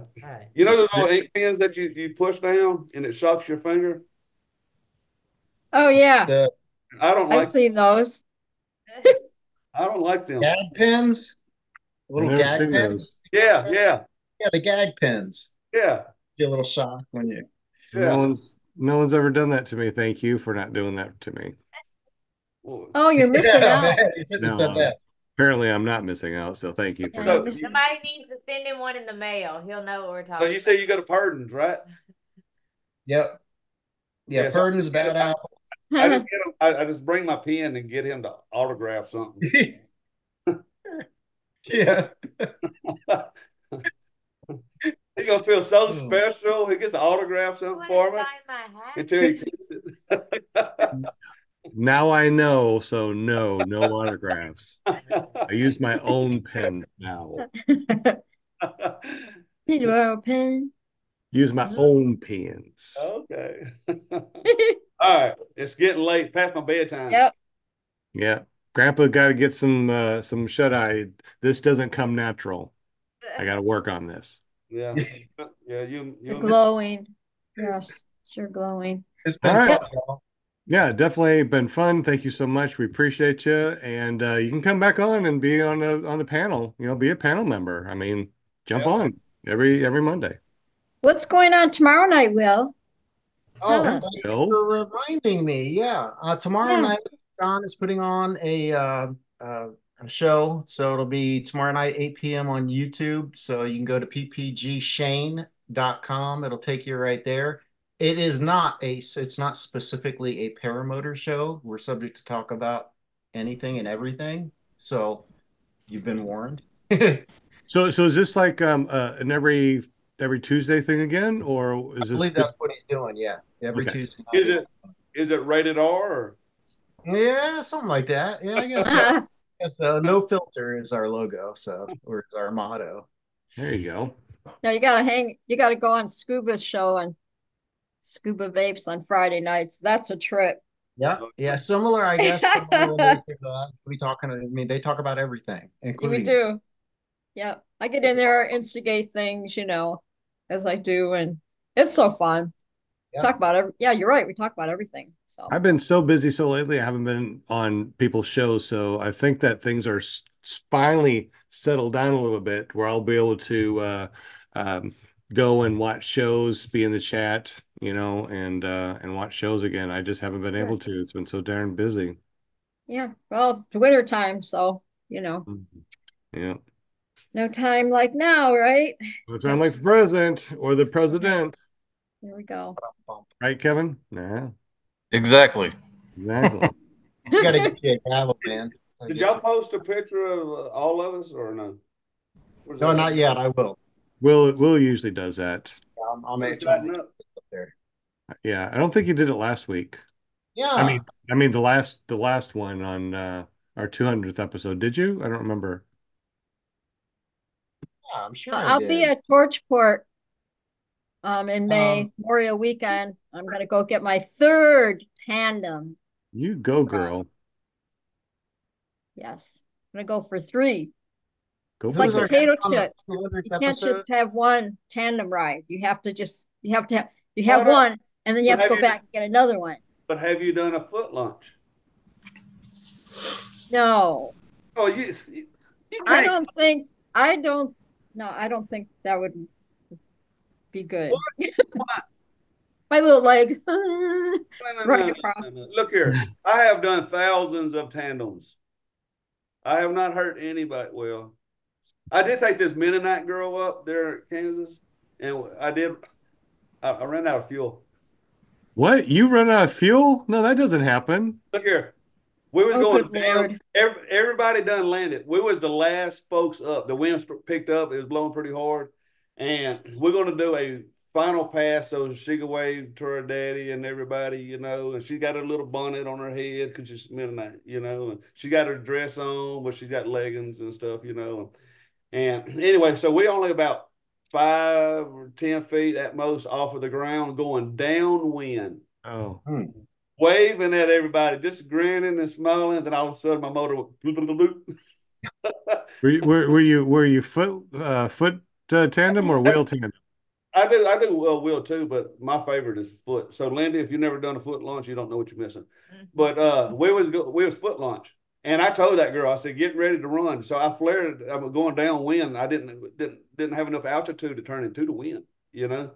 You know those little ink pens that you, you push down and it shocks your finger? Oh yeah, The I don't I've like seen those. I don't like them. gag pens? Little I've never gag seen pens? those. Yeah, yeah, Yeah, the gag pens. yeah. Get a little shock when you. Yeah. No one's no one's ever done that to me. Thank you for not doing that to me. Oh, you're missing Yeah, out. man, you No. said that. Apparently, I'm not missing out. So thank you. For So- you're Somebody needs to send him one in the mail. He'll know what we're talking. So talking you say you go to Pardons, right? Yep. Yeah, Yeah, so- bad apple. I just get him, I, I just bring my pen and get him to autograph something. yeah. He's gonna feel so Hmm. special. He gets to autograph something about. for me my hat. until he gets it. Now I know. So no, no autographs. I use my own pen now. Need to borrow a pen. Use my own pens. okay. All right, it's getting late. It's past my bedtime. Yep. Yeah. Grandpa got to get some uh, some shut eye. This doesn't come natural. I got to work on this. Yeah, yeah. You, You're glowing. Yes, you're glowing. It's been All right. fun. Yeah, definitely been fun. Thank you so much. We appreciate you, and uh, you can come back on and be on the on the panel. You know, be a panel member. I mean, jump Yeah. on every every Monday. What's going on tomorrow night, Will? Oh, Tell us. thank you Bill? for reminding me. Yeah. Uh, tomorrow Yeah. night, John is putting on a uh, uh, a show. So it'll be tomorrow night, 8 p.m. on YouTube. So you can go to ppgshane.com. It'll take you right there. It is not a, it's not specifically a paramotor show. We're subject to talk about anything and everything. So you've been warned. So so is this like um uh, an every every Tuesday thing again, or I is this believe that's what he's doing. Yeah. Every Okay. Tuesday. night. Is it is it rated R? Or? Yeah, something like that. Yeah, I guess so. I guess so. No filter is our logo, so or is our motto. there you go. Now you gotta hang. You gotta go on Scuba show and Scuba Vapes on Friday nights. That's a trip. Yeah, yeah, similar, I guess. similar uh, we talking. I mean, they talk about everything, We do. Yeah, I get in there, instigate things, you know, as I do, and It's so fun. Yeah. Talk about every, yeah, you're right. We talk about everything. So I've been so busy so lately, I haven't been on people's shows. So I think that things are finally settled down a little bit where I'll be able to uh, um, go and watch shows, be in the chat, you know, and uh, and watch shows again. I just haven't been Sure. able to. It's been so darn busy. yeah, well, it's winter time, so you know, Yeah. no time like now, right? No time like the president or the president, There we go. right, Kevin? Yeah, Exactly. exactly. You gotta get you a gavel, man. Did y'all post a picture of uh, all of us or no? Where's No, that? not yet. I will. Will Will usually does that. I'll, I'll make Tighten sure up. up there. Yeah, I don't think he did it last week. Yeah. I mean, I mean the last the last one on uh, our 200th episode. Did you? I don't remember. yeah, I'm sure I I'll be did. at Torchport um in May, Um, Memorial Weekend. I'm gonna go get my third tandem. You go, girl. Yes, I'm gonna go for three. Go It's for like Who's our it. potato guest on the chips. 200th You can't episode? just have one tandem ride. You have to just you have to have you have Well, one and then you have to have go you- back and get another one. But have you done a foot launch? No, Oh, you, you I don't think I don't no, I don't think that would be good. Why? My little legs. No, no, right no, no, across. no, no. Look here, I have done thousands of tandems. I have not hurt anybody. Well, I did take this Mennonite girl up there at Kansas, and I did. I, I ran out of fuel. What? You run out of fuel? No, that doesn't happen. Look here, we was Oh, going good down. Every, everybody done landed. We was the last folks up. The wind picked up. It was blowing pretty hard, and we're gonna do a final pass so she could wave to her daddy and everybody, you know. And she got her little bonnet on her head because she's midnight, you know. And she got her dress on, but she's got leggings and stuff, you know. And anyway, so we only about five or ten feet at most off of the ground, going downwind Oh, waving at everybody, just grinning and smiling. Then all of a sudden, my motor went bloop, bloop, bloop, bloop. were you were, were you were you foot uh, foot tandem or wheel tandem? I do, I do uh, wheel too, but my favorite is foot. So, Lindy, if you've never done a foot launch, you don't know what you're missing. But uh, we was go, we was foot launch, and I told that girl, I said, get ready to run. So I flared. I was going downwind. I didn't didn't didn't have enough altitude to turn into the wind, you know.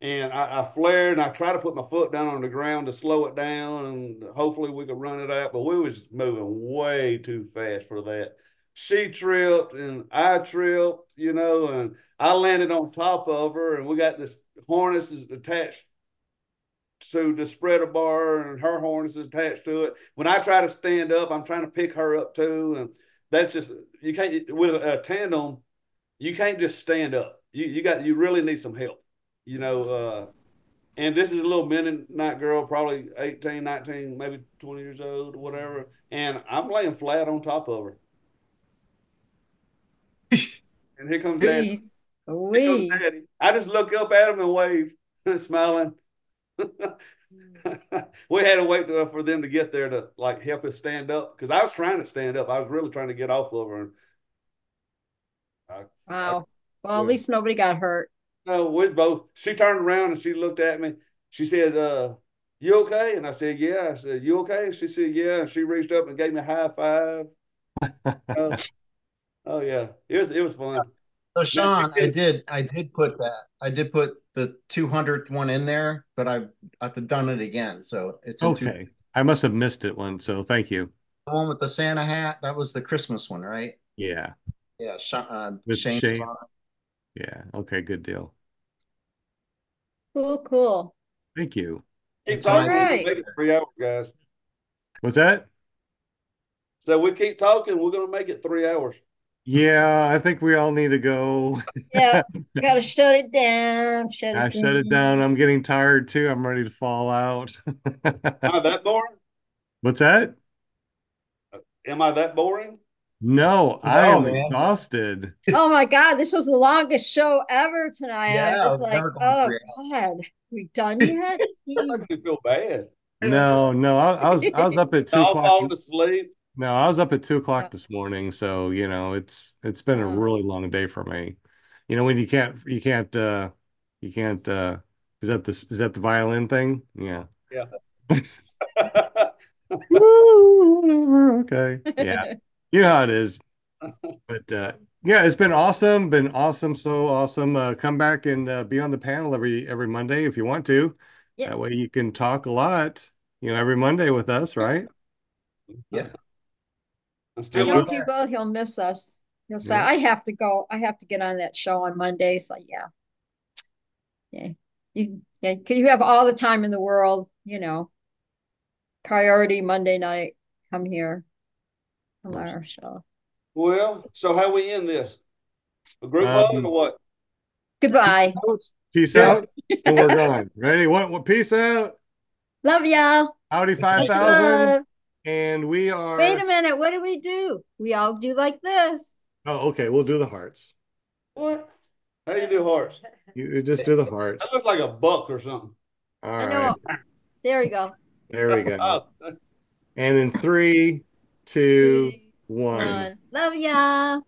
And I, I flared, and I tried to put my foot down on the ground to slow it down, and hopefully we could run it out. But we was moving way too fast for that. She tripped, and I tripped, you know, and I landed on top of her, and we got this harness is attached to the spreader bar, and her harness is attached to it. When I try to stand up, I'm trying to pick her up too, and that's just you can't with a, tandem. You can't just stand up. You you got you really need some help, you know. Uh, and this is a little Mennonite girl, probably 18, 19, maybe 20 years old, whatever. And I'm laying flat on top of her. and here comes daddy. Jeez. Here comes daddy. I just look up at him and wave, smiling. we had to wait for them to get there to like help us stand up because I was trying to stand up. I was really trying to get off of her. Wow. Well, at Yeah. least nobody got hurt. No, we both. She turned around and she looked at me. She said, uh, "You okay?" And I said, "Yeah." I said, "You okay?" She said, "Yeah." And she reached up and gave me a high five. Oh, oh yeah, it was it was fun. So Shaun, I did- did I did put that. I did put the 200th one in there, but I've I've done it again. So it's in two, Okay, I must have missed it one. So thank you. the one with the Santa hat. That was the Christmas one, right? Yeah, Yeah, Shaun, uh, With Shane. Shane. yeah. Okay, good deal. Cool, cool. Thank you. Keep It's talking. right. Three hours, guys. What's that? So we keep talking. We're gonna make it three hours. Yeah, I think we all need to go. Yeah, gotta shut it down. Shut I it shut it down. I'm getting tired too. I'm ready to fall out. Am I that boring? What's that? Uh, am I that boring? No, I am man. exhausted. Oh my God, this was the longest show ever tonight. Yeah, I'm just like, never gonna oh. God, we done yet? I can feel bad. No, no, I, I was I was up at two All o'clock. falling asleep. No, I was up at two Yeah. o'clock this morning, so you know it's it's been a really long day for me. You know when you can't you can't uh you can't uh Is that the is that the violin thing? Yeah. Yeah. Woo. Okay. Yeah. You know how it is. But uh yeah, it's been awesome. Been awesome. So awesome. Uh come back and uh, be on the panel every every Monday if you want to. Yeah. That way you can talk a lot, you know, every Monday with us, right? Yeah. I'm I still know up if you go, he'll miss us. He'll say, Yeah. I have to go. I have to get on that show on Monday. So yeah. Yeah. You yeah, 'cause you have all the time in the world, you know. Priority Monday night. Come here. Come on our show. Well, so how we end this? A group Um, hug or what? Goodbye. Peace Yeah. out. And we're gone. Ready? What what peace out? Love y'all. Howdy five Much thousand. Love. And we are Wait a minute. What do we do? We all do like this. Oh, okay. We'll do the hearts. What? How do you do hearts? You you just do the hearts. That looks like a buck or something. All I right. know. There we go. There we go. Oh. And in three, two, Three, one. one. Love ya.